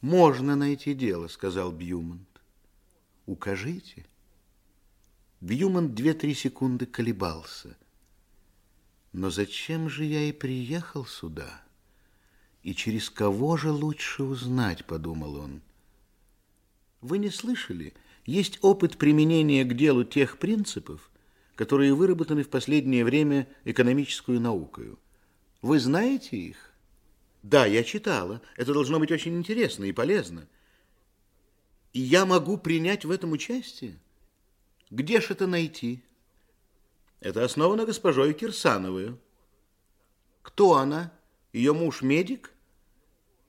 Можно найти дело, сказал Бьюмонт. Укажите. Бьюмонт две-три секунды колебался. Но зачем же я и приехал сюда? И через кого же лучше узнать, подумал он. Вы не слышали? Есть опыт применения к делу тех принципов, которые выработаны в последнее время экономическую наукою. Вы знаете их? Да, я читала. Это должно быть очень интересно и полезно. И я могу принять в этом участие? Где ж это найти? Это основано госпожой Кирсановой. Кто она? Ее муж медик?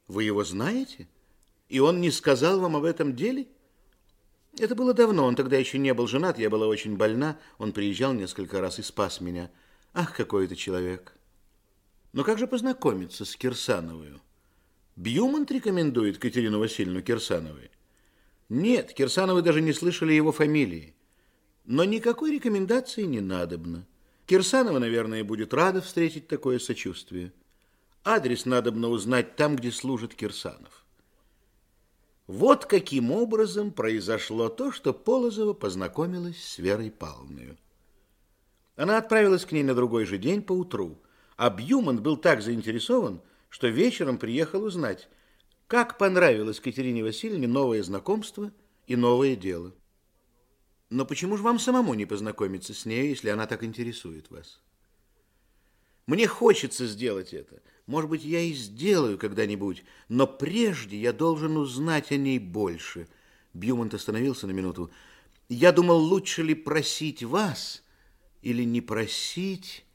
Вы его знаете? И он не сказал вам об этом деле? Это было давно, он тогда еще не был женат, я была очень больна, он приезжал несколько раз и спас меня. Ах, какой это человек! Но как же познакомиться с Кирсановой? Бьюмонт рекомендует Катерину Васильевну Кирсановой. Нет, Кирсановы даже не слышали его фамилии. Но никакой рекомендации не надобно. Кирсанова, наверное, будет рада встретить такое сочувствие. Адрес надобно узнать там, где служит Кирсанов. Вот каким образом произошло то, что Полозова познакомилась с Верой Павловной. Она отправилась к ней на другой же день поутру, а Бьюман был так заинтересован, что вечером приехал узнать, как понравилось Катерине Васильевне новое знакомство и новое дело. Но почему же вам самому не познакомиться с ней, если она так интересует вас? Мне хочется сделать это. Может быть, я и сделаю когда-нибудь, но прежде я должен узнать о ней больше. Бьюмонт остановился на минуту. Я думал, лучше ли просить вас или не просить.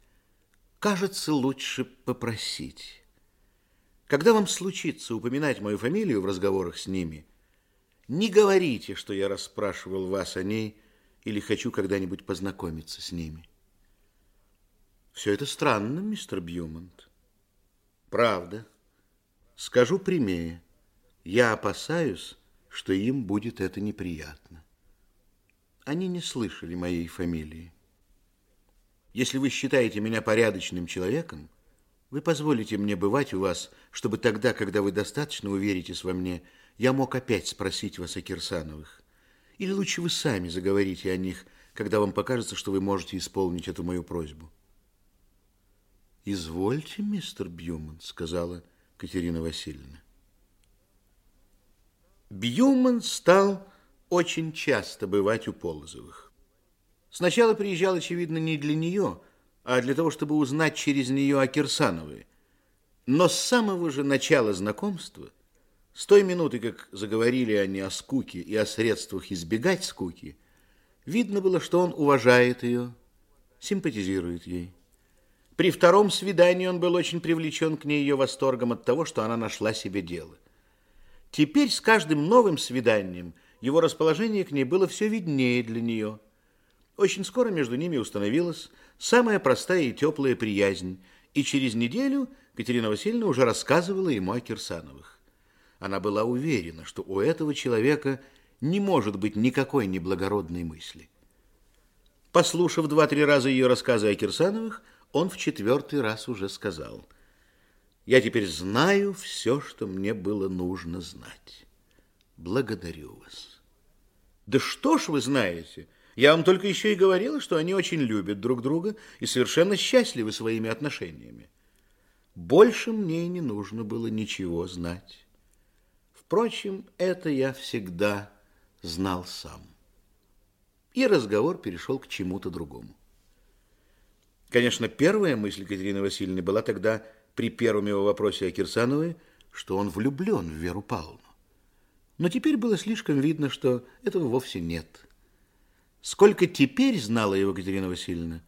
Кажется, лучше попросить. Когда вам случится упоминать мою фамилию в разговорах с ними, не говорите, что я расспрашивал вас о ней или хочу когда-нибудь познакомиться с ними. Все это странно, мистер Бьюмонт. Правда. Скажу прямее. Я опасаюсь, что им будет это неприятно. Они не слышали моей фамилии. Если вы считаете меня порядочным человеком, вы позволите мне бывать у вас, чтобы тогда, когда вы достаточно уверитесь во мне, я мог опять спросить вас о Кирсановых. Или лучше вы сами заговорите о них, когда вам покажется, что вы можете исполнить эту мою просьбу. «Извольте, мистер Бьюман», — сказала Катерина Васильевна. Бьюман стал очень часто бывать у Полозовых. Сначала приезжал, очевидно, не для нее, а для того, чтобы узнать через нее о Кирсановой. Но с самого же начала знакомства, с той минуты, как заговорили они о скуке и о средствах избегать скуки, видно было, что он уважает ее, симпатизирует ей. При втором свидании он был очень привлечен к ней ее восторгом от того, что она нашла себе дело. Теперь с каждым новым свиданием его расположение к ней было все виднее для нее. Очень скоро между ними установилась самая простая и теплая приязнь, и через неделю Катерина Васильевна уже рассказывала ему о Кирсановых. Она была уверена, что у этого человека не может быть никакой неблагородной мысли. Послушав два-три раза ее рассказы о Кирсановых, он в четвертый раз уже сказал, «Я теперь знаю все, что мне было нужно знать. Благодарю вас». «Да что ж вы знаете? Я вам только еще и говорила, что они очень любят друг друга и совершенно счастливы своими отношениями. Больше мне и не нужно было ничего знать. Впрочем, это я всегда знал сам». И разговор перешел к чему-то другому. Конечно, первая мысль Катерины Васильевны была тогда при первом его вопросе о Кирсановой, что он влюблен в Веру Павловну. Но теперь было слишком видно, что этого вовсе нет. Сколько теперь знала его Катерина Васильевна,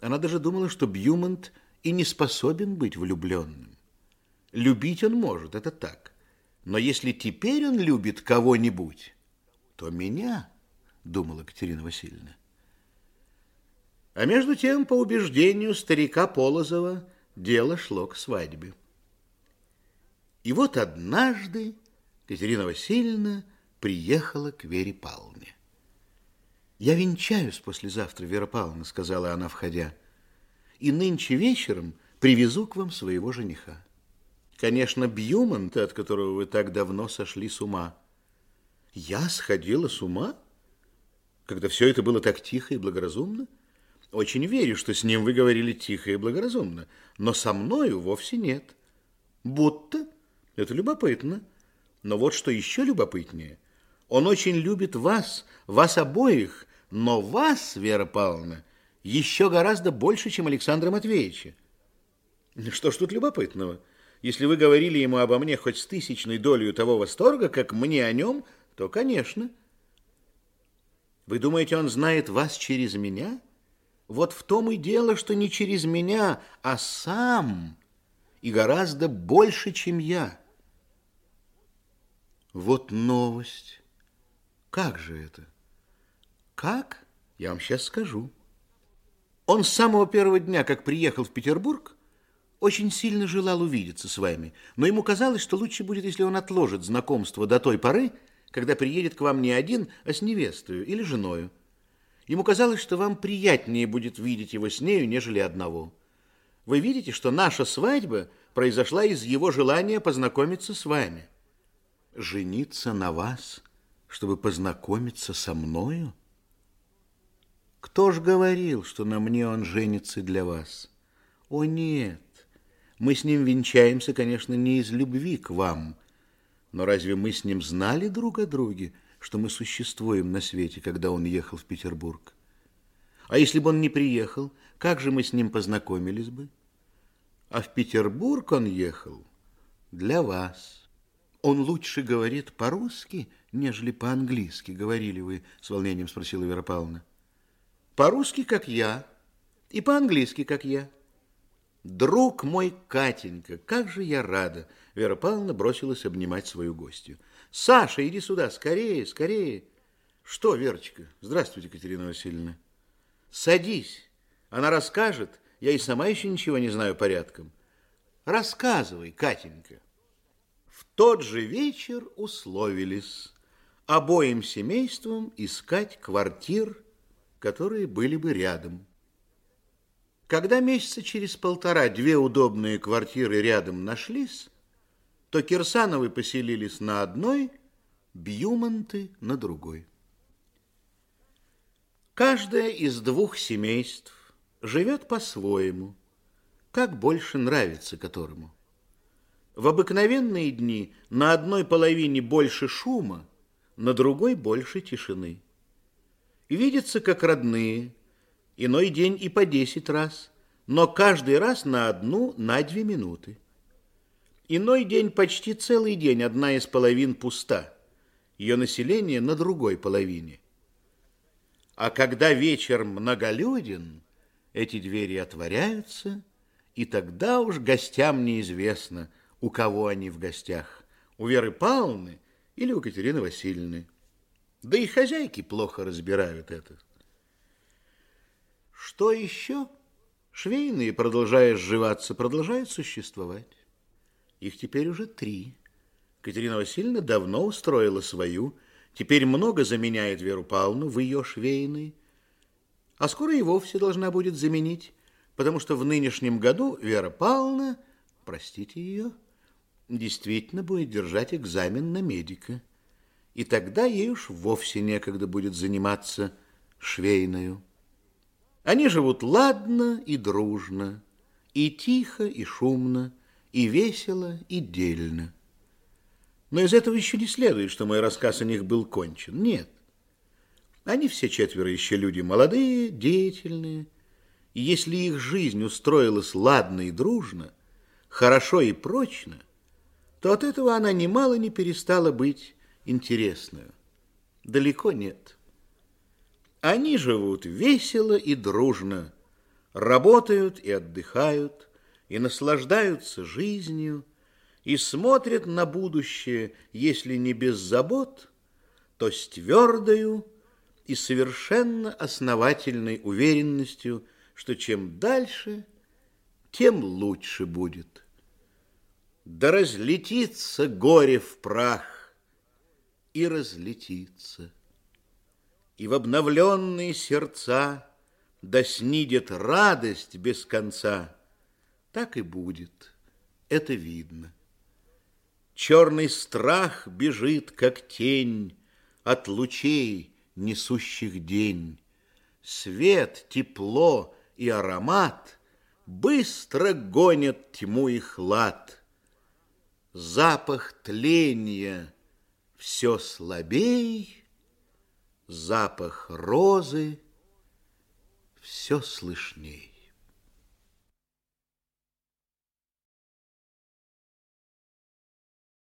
она даже думала, что Бьюмонт и не способен быть влюбленным. Любить он может, это так. Но если теперь он любит кого-нибудь, то меня, думала Катерина Васильевна. А между тем, по убеждению старика Полозова, дело шло к свадьбе. И вот однажды Катерина Васильевна приехала к Вере Павловне. «Я венчаюсь послезавтра, Вера Павловна», — сказала она, входя, «и нынче вечером привезу к вам своего жениха. Конечно, Бьюман, от которого вы так давно сошли с ума». «Я сходила с ума? Когда все это было так тихо и благоразумно?» Очень верю, что с ним вы говорили тихо и благоразумно, но со мною вовсе нет. Будто. Это любопытно. Но вот что еще любопытнее. Он очень любит вас, вас обоих, но вас, Вера Павловна, еще гораздо больше, чем Александра Матвеевича. Что ж тут любопытного? Если вы говорили ему обо мне хоть с тысячной долей того восторга, как мне о нем, то, конечно. Вы думаете, он знает вас через меня? — вот в том и дело, что не через меня, а сам, и гораздо больше, чем я. Вот новость. Как же это? Как? Я вам сейчас скажу. Он с самого первого дня, как приехал в Петербург, очень сильно желал увидеться с вами, но ему казалось, что лучше будет, если он отложит знакомство до той поры, когда приедет к вам не один, а с невестою или женою. Ему казалось, что вам приятнее будет видеть его с нею, нежели одного. Вы видите, что наша свадьба произошла из его желания познакомиться с вами. Жениться на вас, чтобы познакомиться со мною? Кто ж говорил, что на мне он женится для вас? О, нет, мы с ним венчаемся, конечно, не из любви к вам, но разве мы с ним знали друг о друге, что мы существуем на свете, когда он ехал в Петербург. А если бы он не приехал, как же мы с ним познакомились бы? а в Петербург он ехал для вас. Он лучше говорит по-русски, нежели по-английски, говорили вы, с волнением спросила Вера Павловна. По-русски, как я, и по-английски, как я. Друг мой Катенька, как же я рада! Вера Павловна бросилась обнимать свою гостью. Саша, иди сюда, скорее, скорее. Что, Верочка? Здравствуйте, Катерина Васильевна. Садись. Она расскажет. Я и сама еще ничего не знаю порядком. Рассказывай, Катенька. В тот же вечер условились обоим семействам искать квартир, которые были бы рядом. Когда месяца через полтора две удобные квартиры рядом нашлись, то Кирсановы поселились на одной, Бьюмонты на другой. Каждое из двух семейств живет по-своему, как больше нравится которому. В обыкновенные дни на одной половине больше шума, на другой больше тишины. Видятся как родные, иной день и по десять раз, но каждый раз на одну, на две минуты. Иной день почти целый день одна из половин пуста, ее население на другой половине. А когда вечер многолюден, эти двери отворяются, и тогда уж гостям неизвестно, у кого они в гостях, у Веры Павловны или у Катерины Васильевны. Да и хозяйки плохо разбирают это. Что еще? Швейные, продолжая сживаться, продолжают существовать. Их теперь уже три. Катерина Васильевна давно устроила свою, теперь много заменяет Веру Павловну в ее швейной, а скоро и вовсе должна будет заменить, потому что в нынешнем году Вера Павловна, простите ее, действительно будет держать экзамен на медика. И тогда ей уж вовсе некогда будет заниматься швейною. Они живут ладно и дружно, и тихо, и шумно, и весело, и дельно. Но из этого еще не следует, что мой рассказ о них был кончен. Нет. Они все четверо еще люди молодые, деятельные. И если их жизнь устроилась ладно и дружно, хорошо и прочно, то от этого она немало не перестала быть интересную. Далеко нет. Они живут весело и дружно, работают и отдыхают, и наслаждаются жизнью, и смотрят на будущее, если не без забот, то с твердою и совершенно основательной уверенностью, что чем дальше, тем лучше будет. Да разлетится горе в прах и разлетится, и в обновленные сердца да снидет радость без конца, так и будет, это видно. Черный страх бежит, как тень, От лучей, несущих день. Свет, тепло и аромат Быстро гонят тьму и хлад. Запах тления все слабей, Запах розы все слышней.